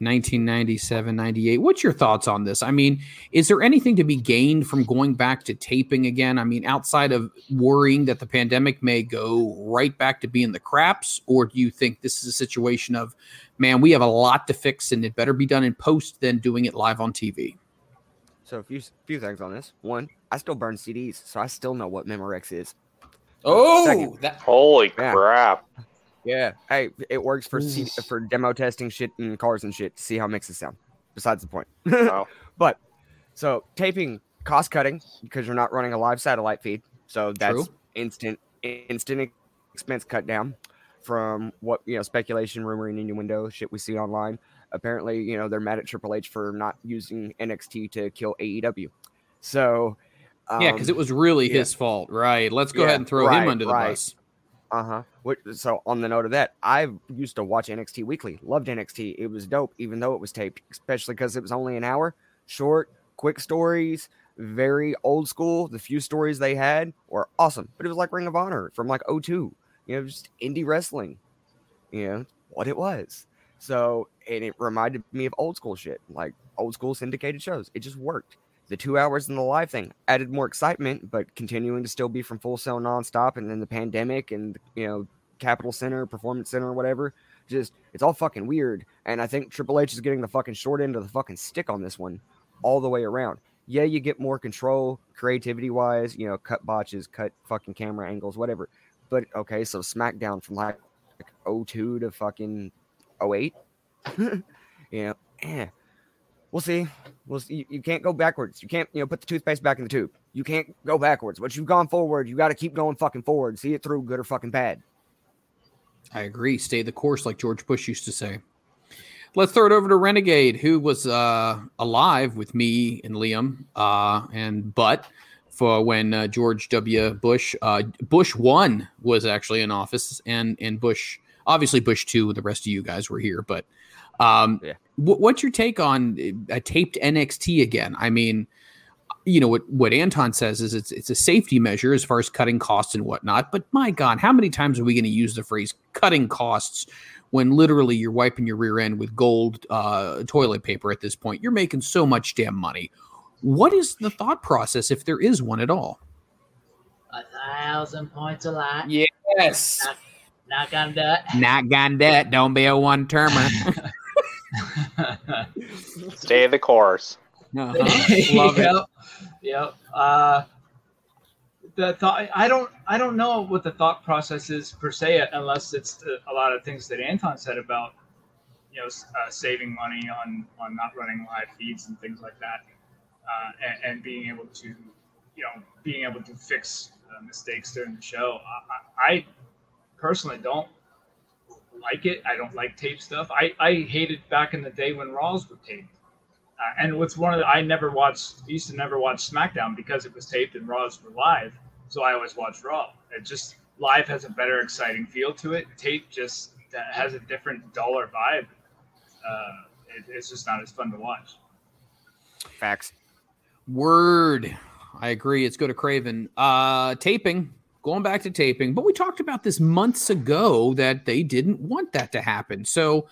1997, 98. What's your thoughts on this? I mean, is there anything to be gained from going back to taping again? I mean, outside of worrying that the pandemic may go right back to being the craps, or do you think this is a situation of, man, we have a lot to fix and it better be done in post than doing it live on TV? So a few few things on this. One, I still burn CDs, so I still know what Memorex is. Oh, Second, that holy Yeah. crap! Yeah, hey, it works for C- for demo testing shit in cars and shit see how it makes it sound. Besides the point. but so taping cost cutting because you're not running a live satellite feed, so that's True. instant instant expense cut down from what you know speculation, rumor, and innuendo shit we see online. Apparently, you know they're mad at Triple H for not using NXT to kill AEW. So yeah, because it um, was really his fault, right? Let's go ahead and throw him under the bus. Uh huh. So on the note of that, I used to watch NXT weekly. Loved NXT. It was dope, even though it was taped, especially because it was only an hour. Short, quick stories, very old school. The few stories they had were awesome. But it was like Ring of Honor from like 02. You know, just indie wrestling. You know what it was. So and it reminded me of old school shit, like old school syndicated shows. It just worked. The two hours in the live thing added more excitement, but continuing to still be from Full Sail nonstop, and then the pandemic and you know Capital Center, Performance Center, whatever. Just it's all fucking weird. And I think Triple H is getting the fucking short end of the fucking stick on this one, all the way around. Yeah, you get more control, creativity wise. You know, cut botches, cut fucking camera angles, whatever. But okay, so SmackDown from like 02 to fucking 08. you know, eh. We'll see. We'll see. You, you can't go backwards. You can't, you know, put the toothpaste back in the tube. You can't go backwards. But you've gone forward. You got to keep going fucking forward. See it through, good or fucking bad. I agree. Stay the course, like George Bush used to say. Let's throw it over to Renegade, who was uh, alive with me and Liam, uh, and but for when uh, George W. Bush, uh, Bush one was actually in office, and and Bush, obviously Bush two, the rest of you guys were here. But um, wh- what's your take on a taped NXT again? I mean, you know what what Anton says is it's it's a safety measure as far as cutting costs and whatnot. But my God, how many times are we going to use the phrase cutting costs when literally you're wiping your rear end with gold uh, toilet paper at this point? You're making so much damn money. What is the thought process if there is one at all? A thousand points a lot. Yes. Not, gonna do it. Not gonna do it. Don't be a one termer. Stay the course. Love it. yep. Yep. Uh, the thought I don't I don't know what the thought process is per se unless it's a lot of things that Anton said about you know uh, saving money on on not running live feeds and things like that, uh, and, and being able to you know being able to fix uh, mistakes during the show. I, I personally don't like it. I don't like tape stuff. I I hated back in the day when Raws were taped. Uh, and what's one of the, I never watched, used to never watch SmackDown because it was taped and Raws were live. So I always watched Raw. It just, live has a better exciting feel to it. Tape just, has a different duller vibe, uh, it, it's just not as fun to watch. Facts. Word. I agree. It's good to Craven. Uh taping. Going back to taping, but we talked about this months ago that they didn't want that to happen. So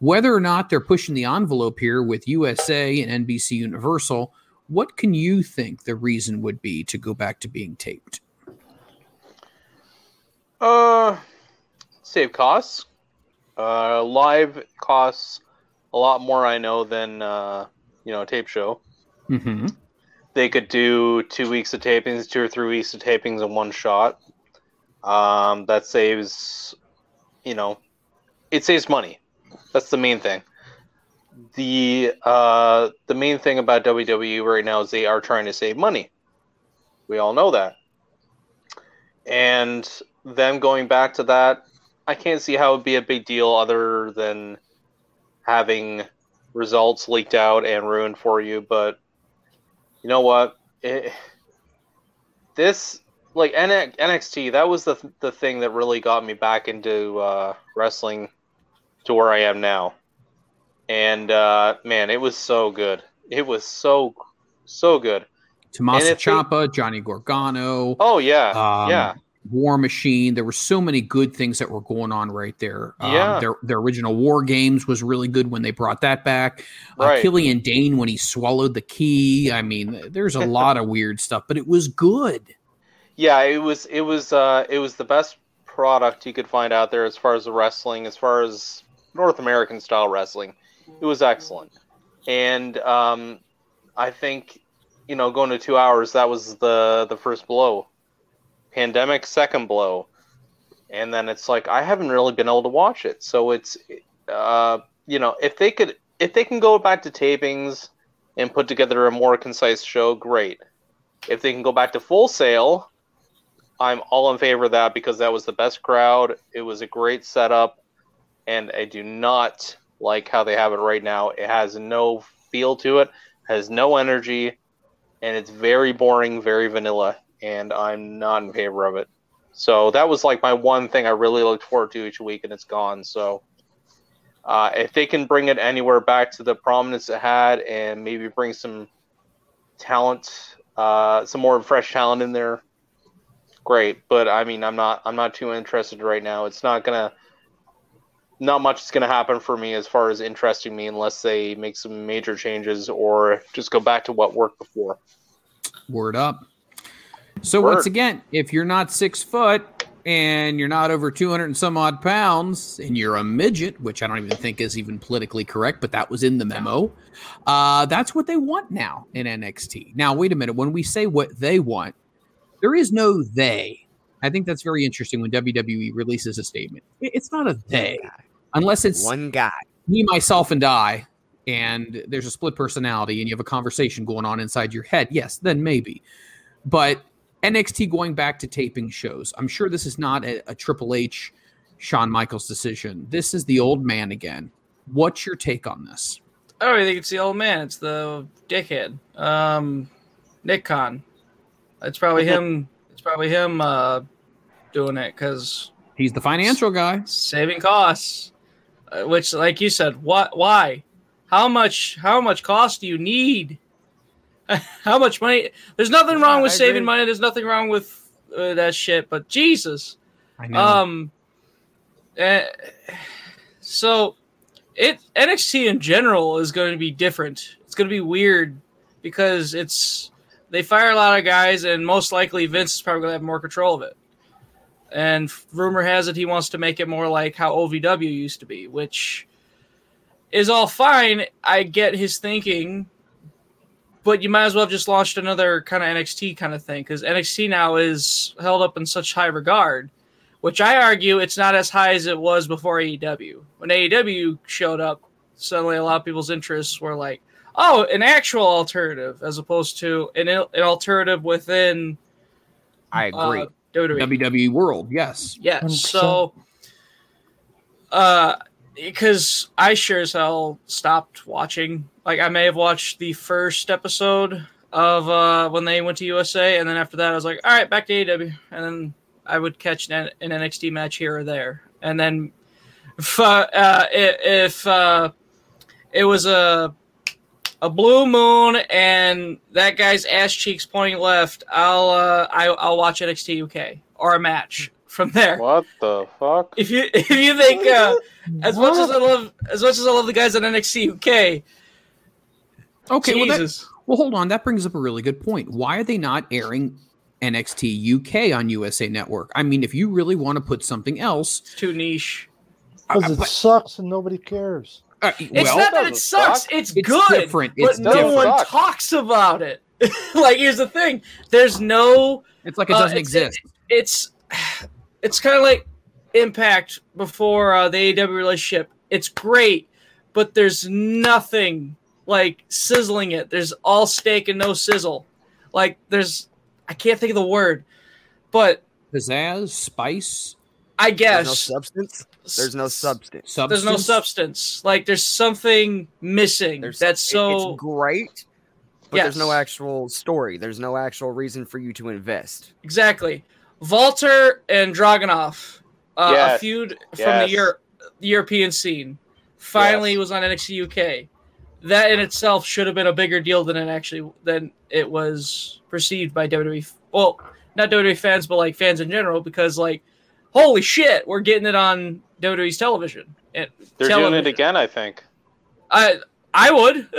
whether or not they're pushing the envelope here with USA and NBC Universal, what can you think the reason would be to go back to being taped? Uh, save costs. Uh, live costs a lot more, I know, than uh, you know, a tape show. Mm-hmm. They could do two weeks of tapings, two or three weeks of tapings in one shot. Um, that saves, you know, it saves money. That's the main thing. The uh, the main thing about WWE right now is they are trying to save money. We all know that. And them going back to that, I can't see how it would be a big deal other than having results leaked out and ruined for you. But you know what? It, this like NXT, that was the the thing that really got me back into uh, wrestling to where I am now. And uh, man, it was so good. It was so so good. Tommaso Ciampa, Johnny Gargano. Oh yeah, um, yeah. War Machine. There were so many good things that were going on right there. Um, Yeah. Their, their original War Games was really good when they brought that back. Uh, Right. Killian Dain when he swallowed the key. I mean, there's a lot of weird stuff, but it was good. Yeah, it was it was uh it was the best product you could find out there as far as the wrestling, as far as North American style wrestling. It was excellent. And um I think you know, going to 2 hours that was the the first blow. Pandemic second blow. And then it's like I haven't really been able to watch it. So it's uh you know, if they could if they can go back to tapings and put together a more concise show, great. If they can go back to Full Sail, I'm all in favor of that because that was the best crowd. It was a great setup, and I do not like how they have it right now. It has no feel to it, has no energy, and it's very boring, very vanilla, and I'm not in favor of it. So that was like my one thing I really looked forward to each week, and it's gone. So uh, if they can bring it anywhere back to the prominence it had, and maybe bring some talent, uh, some more fresh talent in there, great. But I mean, I'm not I'm not too interested right now. It's not gonna not much is gonna happen for me as far as interesting me unless they make some major changes or just go back to what worked before. Word up. So Word. once again, if you're not six foot and you're not over 200 and some odd pounds and you're a midget, which I don't even think is even politically correct, but that was in the memo. Uh, that's what they want now in NXT. Now, wait a minute. When we say what they want, there is no they. I think that's very interesting when WWE releases a statement. It's not a they, unless it's one guy, me, myself, and I, and there's a split personality, and you have a conversation going on inside your head. Yes, then maybe. But NXT going back to taping shows. I'm sure this is not a, a Triple H, Shawn Michaels decision. This is the old man again. What's your take on this? Oh, I think it's the old man. It's the dickhead. Um, Nick Khan. It's probably him. It's probably him uh, doing it because he's the financial guy, saving costs. Uh, which, like you said, what? Why? How much? How much cost do you need? how much money? There's nothing wrong with I saving agree. money. There's nothing wrong with uh, that shit. But Jesus, I know. um, eh, so it NXT in general is going to be different. It's going to be weird because it's they fire a lot of guys, and most likely Vince is probably going to have more control of it. And rumor has it he wants to make it more like how OVW used to be, which is all fine. I get his thinking, but you might as well have just launched another kind of NXT kind of thing because NXT now is held up in such high regard, which I argue it's not as high as it was before AEW. When AEW showed up, suddenly a lot of people's interests were like, oh, an actual alternative as opposed to an, an alternative within. I agree. Uh, WWE. WWE World, yes. Yeah. So, uh, because I sure as hell stopped watching. Like, I may have watched the first episode of uh when they went to USA, and then after that, I was like, all right, back to AEW, and then I would catch an, an NXT match here or there, and then if uh, uh, if uh, it was a a blue moon and that guy's ass cheeks pointing left, I'll uh, I, I'll watch NXT UK or a match from there. What the fuck? If you if you think uh, as much as I love as much as I love the guys on NXT UK, Okay, well, that, well, hold on. That brings up a really good point. Why are they not airing NXT UK on USA Network? I mean, if you really want to put something else, it's too niche. Because it sucks and nobody cares. It's well, not that it sucks. It's, It's good, different. It's but no one different. talks about it. like, here's the thing: there's no. It's like it uh, doesn't it's- exist. It's it's kind of like Impact before uh, the AEW relationship. It's great, but there's nothing like sizzling it. There's all steak and no sizzle. Like there's, I can't think of the word, but pizzazz, spice. I There's guess no substance. There's no substance. there's no substance. Like there's something missing. That's so it's great, but there's no actual story. There's no actual reason for you to invest. Exactly. Walter and Dragunov, uh, a feud from Yes. the, Euro- the European scene, finally was on NXT UK. That in itself should have been a bigger deal than it actually than it was perceived by WWE. Well, not WWE fans, but like fans in general, because like, holy shit, we're getting it on WWE's television. And They're doing it again, I think. I I would.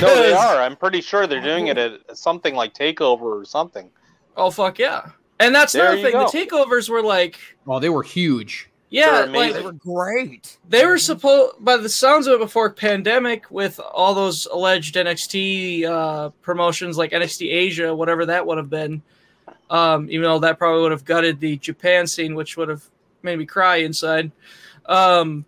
No, they are. I'm pretty sure they're doing it at something like Takeover or something. Oh fuck yeah! And that's There another thing. go. The takeovers were like Oh, they were huge. Yeah, They're like. They were great. They were supposed, by the sounds of it, before pandemic, with all those alleged NXT uh, promotions like NXT Asia, whatever that would have been. Um, even though that probably would have gutted the Japan scene, which would have made me cry inside. Um,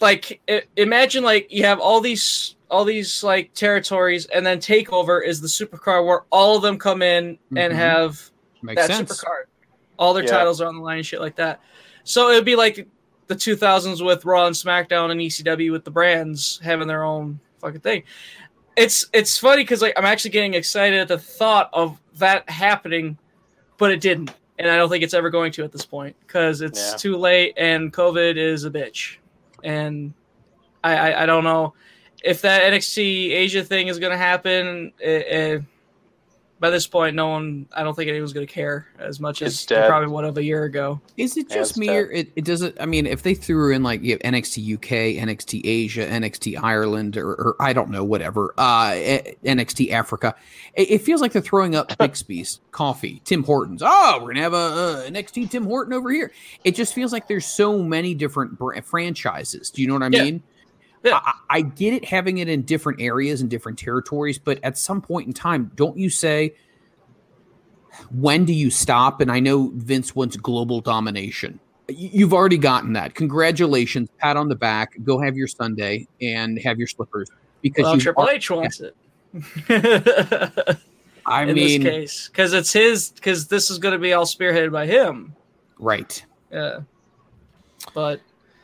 like, i- imagine like you have all these all these like territories, and then Takeover is the supercard where all of them come in and Mhm. have Makes that sense. supercard. All their Yeah. titles are on the line and shit like that. So it would be like the 2000s with Raw and SmackDown and ECW with the brands having their own fucking thing. It's it's funny because like I'm actually getting excited at the thought of that happening, but it didn't, and I don't think it's ever going to at this point because it's Yeah. too late and COVID is a bitch, and I I, I don't know if that NXT Asia thing is going to happen. eh, eh, by this point, no one. I don't think anyone's going to care as much It's as they probably would have a year ago. Is it just it's me, tough. or it, it doesn't? I mean, if they threw in like you have NXT UK, NXT Asia, NXT Ireland, or, or I don't know, whatever, uh, NXT Africa, it, it feels like they're throwing up Bixby's, coffee, Tim Hortons. Oh, we're gonna have a, uh NXT Tim Horton over here. It just feels like there's so many different br- franchises. Do you know what I Yeah. mean? I, I get it having it in different areas and different territories, but at some point in time, don't you say? when do you stop? And I know Vince wants global domination. You've already gotten that. Congratulations, pat on the back. Go have your Sunday and have your slippers because Well, Triple are- H wants it. I in mean, this case, because it's his, because this is going to be all spearheaded by him. right? Yeah, but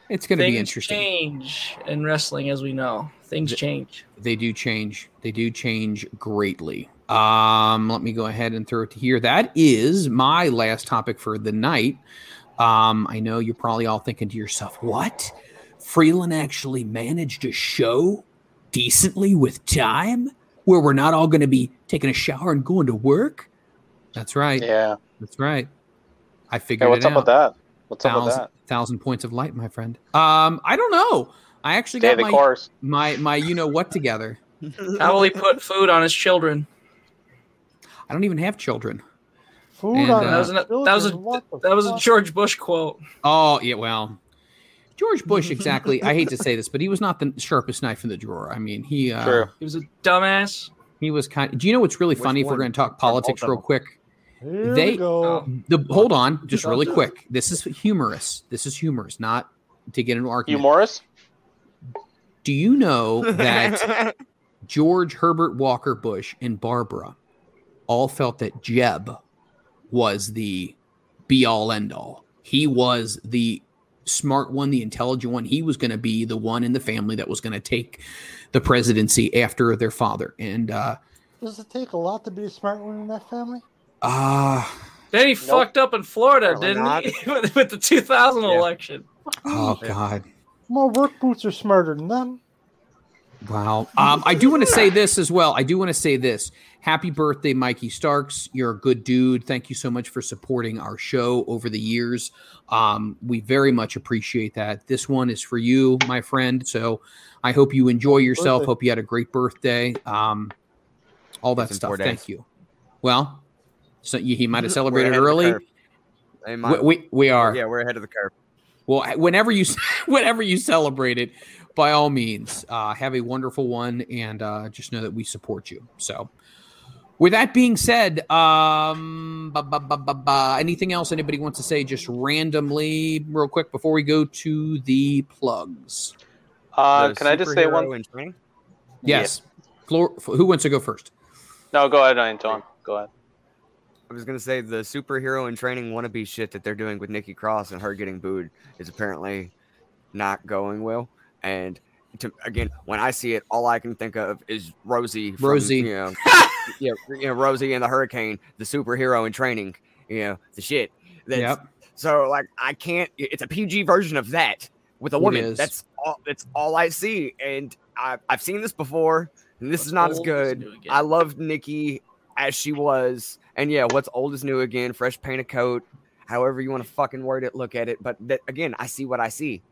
It's going to be interesting. Change in wrestling, as we know, things change. They do change. They do change greatly. Um, let me go ahead and throw it to here. That is my last topic for the night. Um, I know you're probably all thinking to yourself, "What? Freland actually managed a show decently with time, where we're not all going to be taking a shower and going to work." That's right. Yeah. That's right. I figured Yeah, what's it up out. with that? What's up with thousand, that? Thousand points of light, my friend. Um, I don't know. I actually Stay got the my, course. my my you know what together. How will he put food on his children? I don't even have children. Food And, on uh, That was, an, that was a children, what the that was a? George Bush quote. Oh yeah, well, George Bush exactly. I hate to say this, but he was not the sharpest knife in the drawer. I mean, he uh, True. He was a dumbass. He was kind. do you know what's really Which funny? If we're going to talk politics both of real them? quick, Here they we go. the hold on, just really quick. This is humorous. This is humorous, not to get into You argument. Morris? Do you know that George Herbert Walker Bush and Barbara all felt that Jeb was the be all end all. He was the smart one, the intelligent one. He was going to be the one in the family that was going to take the presidency after their father. And uh Does it take a lot to be a smart one in that family? Uh Then he fucked up in Florida, Apparently didn't not. he? with, with the 2000 Yeah. election. Oh God. My work boots are smarter than them. Wow. Um, I do want to say this as well. I do want to say this. Happy birthday, Mikey Starks. You're a good dude. Thank you so much for supporting our show over the years. Um, we very much appreciate that. This one is for you, my friend. So I hope you enjoy yourself. birthday. Hope you had a great birthday. Um, all that It's stuff. Thank you. Well, so he might have celebrated ahead of the early. curve. We, we, we are. Yeah, we're ahead of the curve. Well, whenever you whenever you celebrate it, by all means, uh, have a wonderful one, and uh, just know that we support you. So, with that being said, um, ba, ba, ba, ba, ba, anything else anybody wants to say, just randomly, real quick, before we go to the plugs? Uh, The can I just say one? in training? Yes, Floor, who wants to go first? No, go ahead, Anton. Go ahead. I was gonna say the superhero in training wannabe shit that they're doing with Nikki Cross and her getting booed is apparently not going well. And to, again, when I see it, all I can think of is Rosie. From, Rosie. you know, yeah, you know, Rosie and the Hurricane, the superhero in training. You know, the shit. That's, Yep. So like, I can't. It's a PG version of that with a woman. That's all. That's all I see. And I, I've seen this before, and this is not as good. I loved Nikki as she was. And yeah, what's old is new again, fresh paint of coat, however you want to fucking word it, look at it. But that, again, I see what I see.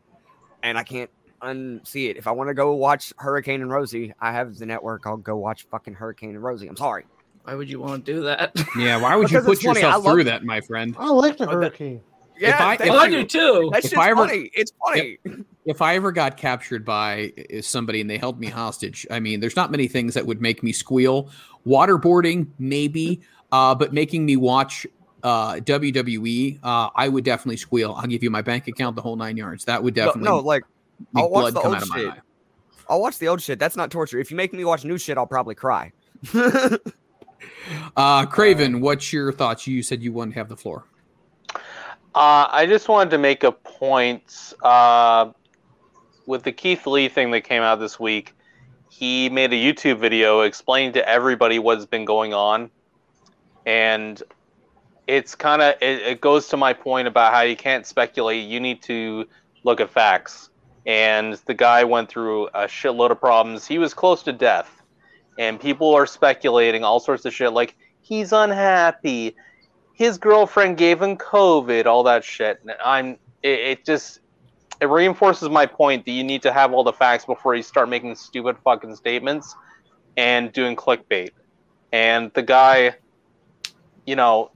And I can't unsee it. If I want to go watch Hurricane and Rosie, I have the network. I'll go watch fucking Hurricane and Rosie. I'm sorry. Why would you want to do that? Yeah, why would you put it's funny, I yourself love- through that, my friend? I like the Oh, that- hurricane. Yeah, I- if I you. do too. That If shit's I ever- funny. It's funny. if I ever got captured by somebody and they held me hostage, I mean, there's not many things that would make me squeal. Waterboarding, maybe, uh, but making me watch uh, WWE, uh, I would definitely squeal. I'll give you my bank account, the whole nine yards. That would definitely no, like make I'll watch blood the come old out of my shit. eye. I'll watch the old shit. That's not torture. If you make me watch new shit, I'll probably cry. Uh, Craven, what's your thoughts? You said you wouldn't have the floor. Uh, I just wanted to make a point uh, with the Keith Lee thing that came out this week. He made a YouTube video explaining to everybody what's been going on, and it's kind of it, it goes to my point about how you can't speculate. You need to look at facts. And the guy went through a shitload of problems. He was close to death, and people are speculating all sorts of shit like he's unhappy his girlfriend gave him COVID, all that shit. I'm it, it just it reinforces my point that you need to have all the facts before you start making stupid fucking statements and doing clickbait. And the guy, you know,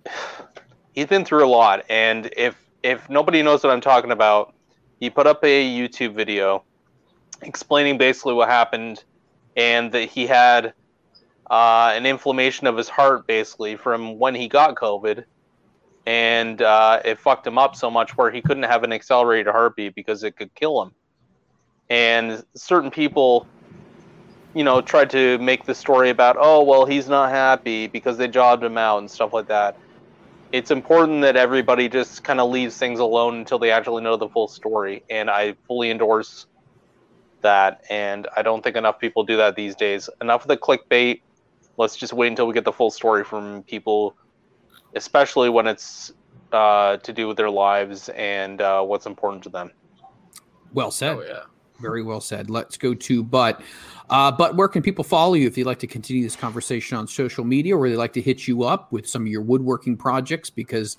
he's been through a lot. And if if nobody knows what I'm talking about, he put up a YouTube video explaining basically what happened and that he had uh, an inflammation of his heart basically from when he got COVID, and uh, it fucked him up so much where he couldn't have an accelerated heartbeat because it could kill him. And certain people, you know, tried to make the story about, oh well, he's not happy because they jobbed him out and stuff like that. It's important that everybody just kind of leaves things alone until they actually know the full story, and I fully endorse that. And I don't think enough people do that these days. Enough of the clickbait let's just wait until we get the full story from people, especially when it's uh, to do with their lives and uh, what's important to them. Well said. Oh yeah. Very well said. Let's go to But. Uh, but where can people follow you if you'd like to continue this conversation on social media or they'd like to hit you up with some of your woodworking projects? Because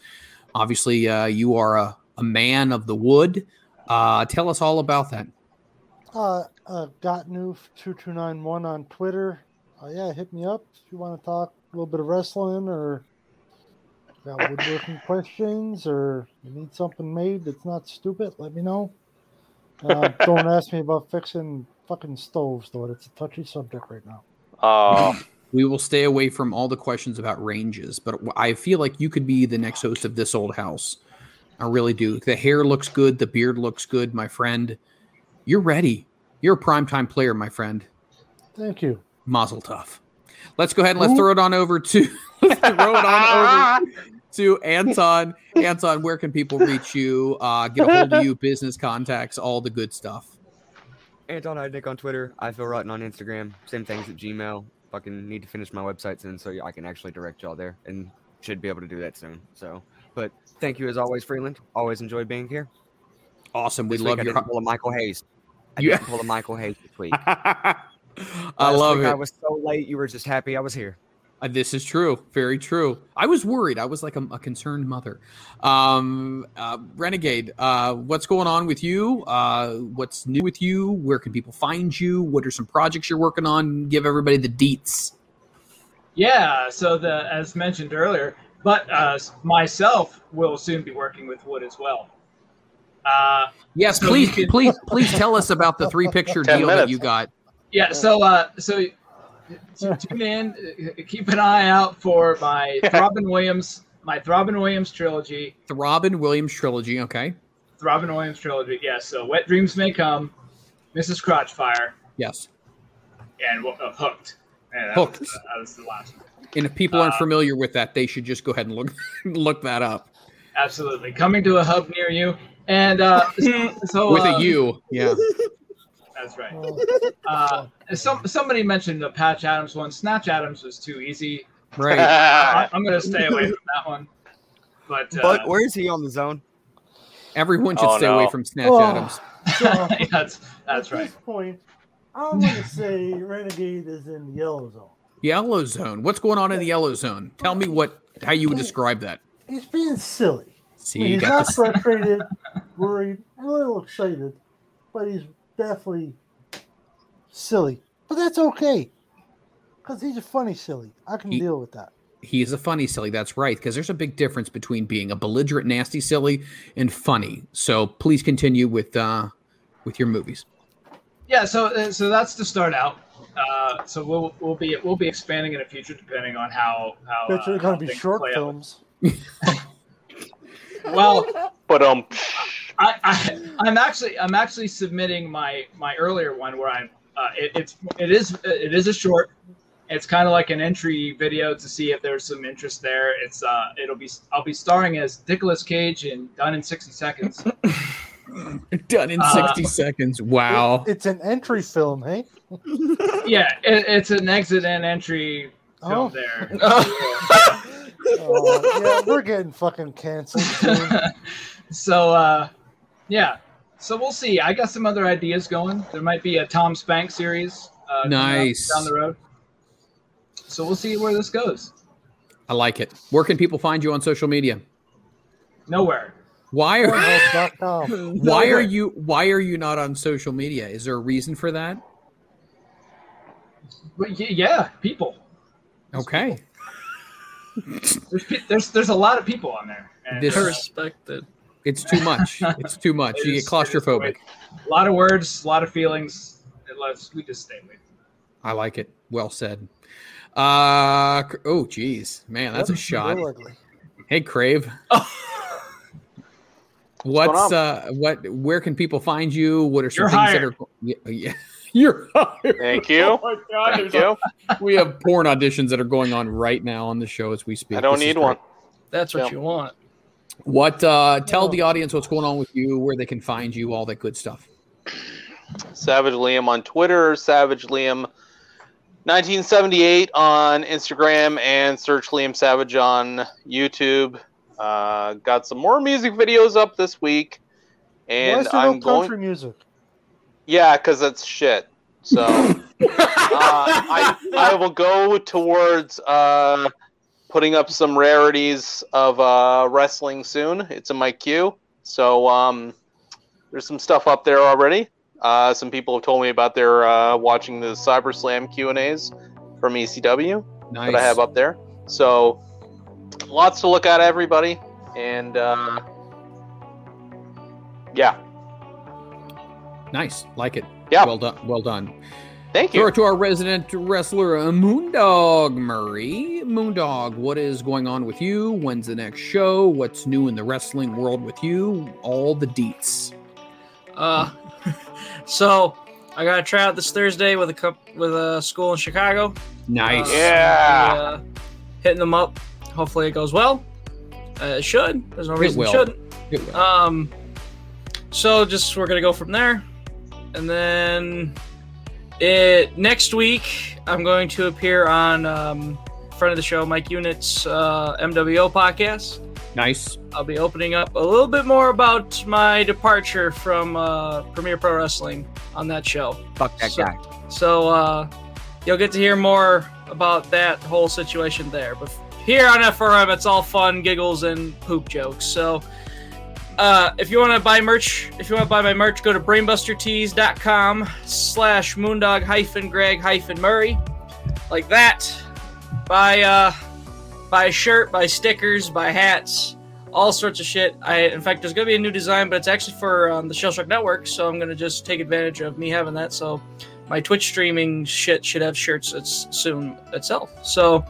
obviously uh, you are a, a man of the wood. Uh, tell us all about that. Uh, uh, Gotnoof2291 on Twitter. Uh, yeah, hit me up if you want to talk a little bit of wrestling or got woodworking questions or you need something made that's not stupid, let me know. Uh, don't ask me about fixing fucking stoves, though. It's a touchy subject right now. Uh, we will stay away from all the questions about ranges, but I feel like you could be the next host of this old house. I really do. The hair looks good. The beard looks good, my friend. You're ready. You're a primetime player, my friend. Thank you. Mazel tov. Let's go ahead and let's throw it on over to let's throw it on over to Anton. Anton, where can people reach you? Uh, get a hold of you, business contacts, all the good stuff. Anton Heidnick on Twitter. I feel rotten on Instagram. Same things at Gmail. Fucking need to finish my website soon so I can actually direct y'all there and should be able to do that soon. So, but thank you as always, Freland. Always enjoyed being here. Awesome. We This love week I your. didn't pull a Michael Hayes. I Yeah. didn't pull a Michael Hayes this week. I love week it. I was so late. You were just happy I was here. Uh, this is true. Very true. I was worried. I was like a, a concerned mother. Um, uh, Renegade, uh, what's going on with you? Uh, what's new with you? Where can people find you? What are some projects you're working on? Give everybody the deets. Yeah, so the as mentioned earlier, but uh, myself will soon be working with Wood as well. Uh, Yes, please, can- please, please tell us about the three picture Ten deal that you got. Yeah, so uh, so t- tune in, uh, keep an eye out for my Robin Williams, my Robin Williams trilogy. The Robin Williams trilogy. Okay. Robin Williams trilogy. Yeah, so Wet Dreams May Come, Mrs. Crotchfire, Yes. and uh, Hooked. And that Hooked. Was, that was the last one. And if people aren't Uh, familiar with that, they should just go ahead and look look that up. Absolutely, coming to a hub near you. And uh, so, With uh, a U. Yeah. That's right. Uh, some somebody mentioned the Patch Adams one. Snatch Adams was too easy. Right. I, am going to stay away from that one. But, uh, But where is he on the zone? Everyone should Oh, stay no. away from Snatch Oh. Adams. yeah, that's that's At right. this point, I'm going to say Renegade is in the yellow zone. Yellow zone. What's going on in the yellow zone? Tell me what how you would describe that. He's being silly. See, I mean, you not this. frustrated, worried, a little excited, but he's definitely silly. But that's okay, because he's a funny silly. I can He- deal with that. He is a funny silly. That's right, because there's a big difference between being a belligerent, nasty silly and funny. So please continue with uh with your movies. Yeah, so uh, so that's to start out. Uh, so we'll we'll be we'll be expanding in the future depending on how how. Bet Uh, you're going to be short films. Well, But um, I, I I'm actually I'm actually submitting my my earlier one where I'm uh, it, it's it is it is a short. It's kind of like an entry video to see if there's some interest there. It's uh it'll be I'll be starring as Nicolas Cage in Done in 60 Seconds. Done in Uh, 60 seconds. Wow. It's an entry film, hey? yeah, it, it's an exit and entry Oh. film there. Oh, yeah, we're getting fucking canceled. so uh yeah so we'll see i got some other ideas going there might be a tom spank series uh, Nice. down the road so we'll see where this goes I like it. Where can people find you on social media? nowhere Why are Pornhub.com. why are you why are you not on social media? Is there a reason for that? but y- yeah people Okay. there's, there's there's a lot of people on there and This- respected. It's too much. It's too much. It You is- get claustrophobic. a lot of words a lot of feelings and let's we just stay away I like it. Well said. Uh oh geez. Man, that's a shot. Hey Crave. going What's on? uh what where can people find you? What are some You're things hired. that are yeah, yeah. You're hired. Thank you. Oh my God, Thank you. a- we have porn auditions that are going on right now on the show as we speak. I don't This need one. That's what Yeah. you want. What uh tell the audience what's going on with you, where they can find you, all that good stuff. Savage Liam on Twitter, Savage Liam 1978 on Instagram, and search Liam Savage on YouTube. Uh, got some more music videos up this week, Why and is there I'm no going. country music? Yeah, because that's shit. So uh, I I will go towards uh, putting up some rarities of uh, wrestling soon. It's in my queue. So um, there's some stuff up there already. Uh, some people have told me about their uh, watching the Cyber Slam Q and A's from ECW Nice. that I have up there. So lots to look at, everybody, and uh, yeah, Nice. Like it. Yeah. Well done. Well done. Thank Throw you. it to our resident wrestler, uh, Moondog Murray. Moondog, what is going on with you? When's the next show? What's new in the wrestling world with you? All the deets. Uh, so I got to try out this Thursday with a cup with a school in Chicago. Nice. Uh, Yeah. uh, hitting them up. Hopefully it goes well. Uh, it should. There's no reason it, will. shouldn't. It will. Um, so just we're gonna go from there, and then it next week I'm going to appear on um, friend of the show Mike Unit's uh, MWO podcast. Nice. I'll be opening up a little bit more about my departure from uh, Premier Pro Wrestling on that show. Fuck that So- guy. So uh, you'll get to hear more about that whole situation there. But here on FRM, it's all fun, giggles, and poop jokes. So uh, if you want to buy merch, if you want to buy my merch, go to brainbustertees.com slash moondog hyphen greg hyphen murray. Like that. Buy, uh, buy a shirt, buy stickers, buy hats, all sorts of shit. I, in fact, there's going to be a new design, but it's actually for um, the Shellshock Network, so I'm going to just take advantage of me having that. So my Twitch streaming shit should have shirts it's soon itself. So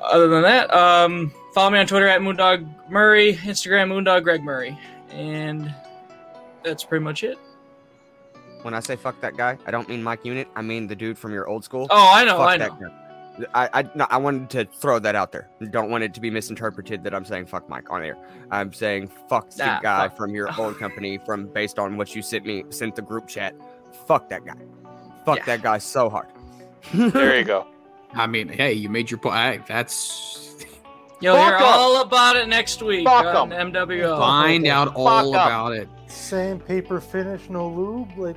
other than that, um, follow me on Twitter at Moondog Murray, Instagram Moondog Greg Murray, and that's pretty much it. When I say fuck that guy, I don't mean Mike Unit. I mean the dude from your old school. Oh, I know, Fuck I that know. guy. I I, no, I wanted to throw that out there. Don't want it to be misinterpreted that I'm saying fuck Mike on air. I'm saying fuck the Nah, guy fuck. from your old company from based on what you sent me sent the group chat. Fuck that guy. Fuck that guy so hard. There you go. I mean, hey, you made your point. Hey, that's You'll Fuck hear 'em. all about it next week Fuck on 'em. MWO. find out all about it. Sandpaper finish, no lube. Like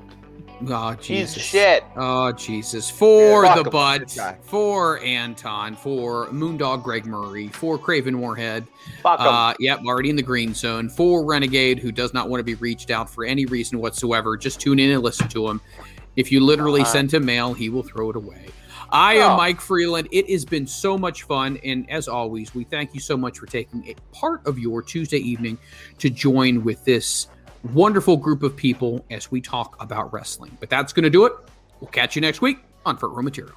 Oh Jesus! shit. Oh Jesus! For Yeah. the Fuck him, butt, this guy. for Anton, for Moondog Greg Murray, for Craven Warhead. Fuck 'em. Uh, yep, already in the green zone. For Renegade, who does not want to be reached out for any reason whatsoever. Just tune in and listen to him. If you literally Uh-huh. send him mail, he will throw it away. I Oh. am Mike Freland. It has been so much fun. And as always, we thank you so much for taking a part of your Tuesday evening to join with this wonderful group of people as we talk about wrestling. But that's going to do it. We'll catch you next week on Front Row Material.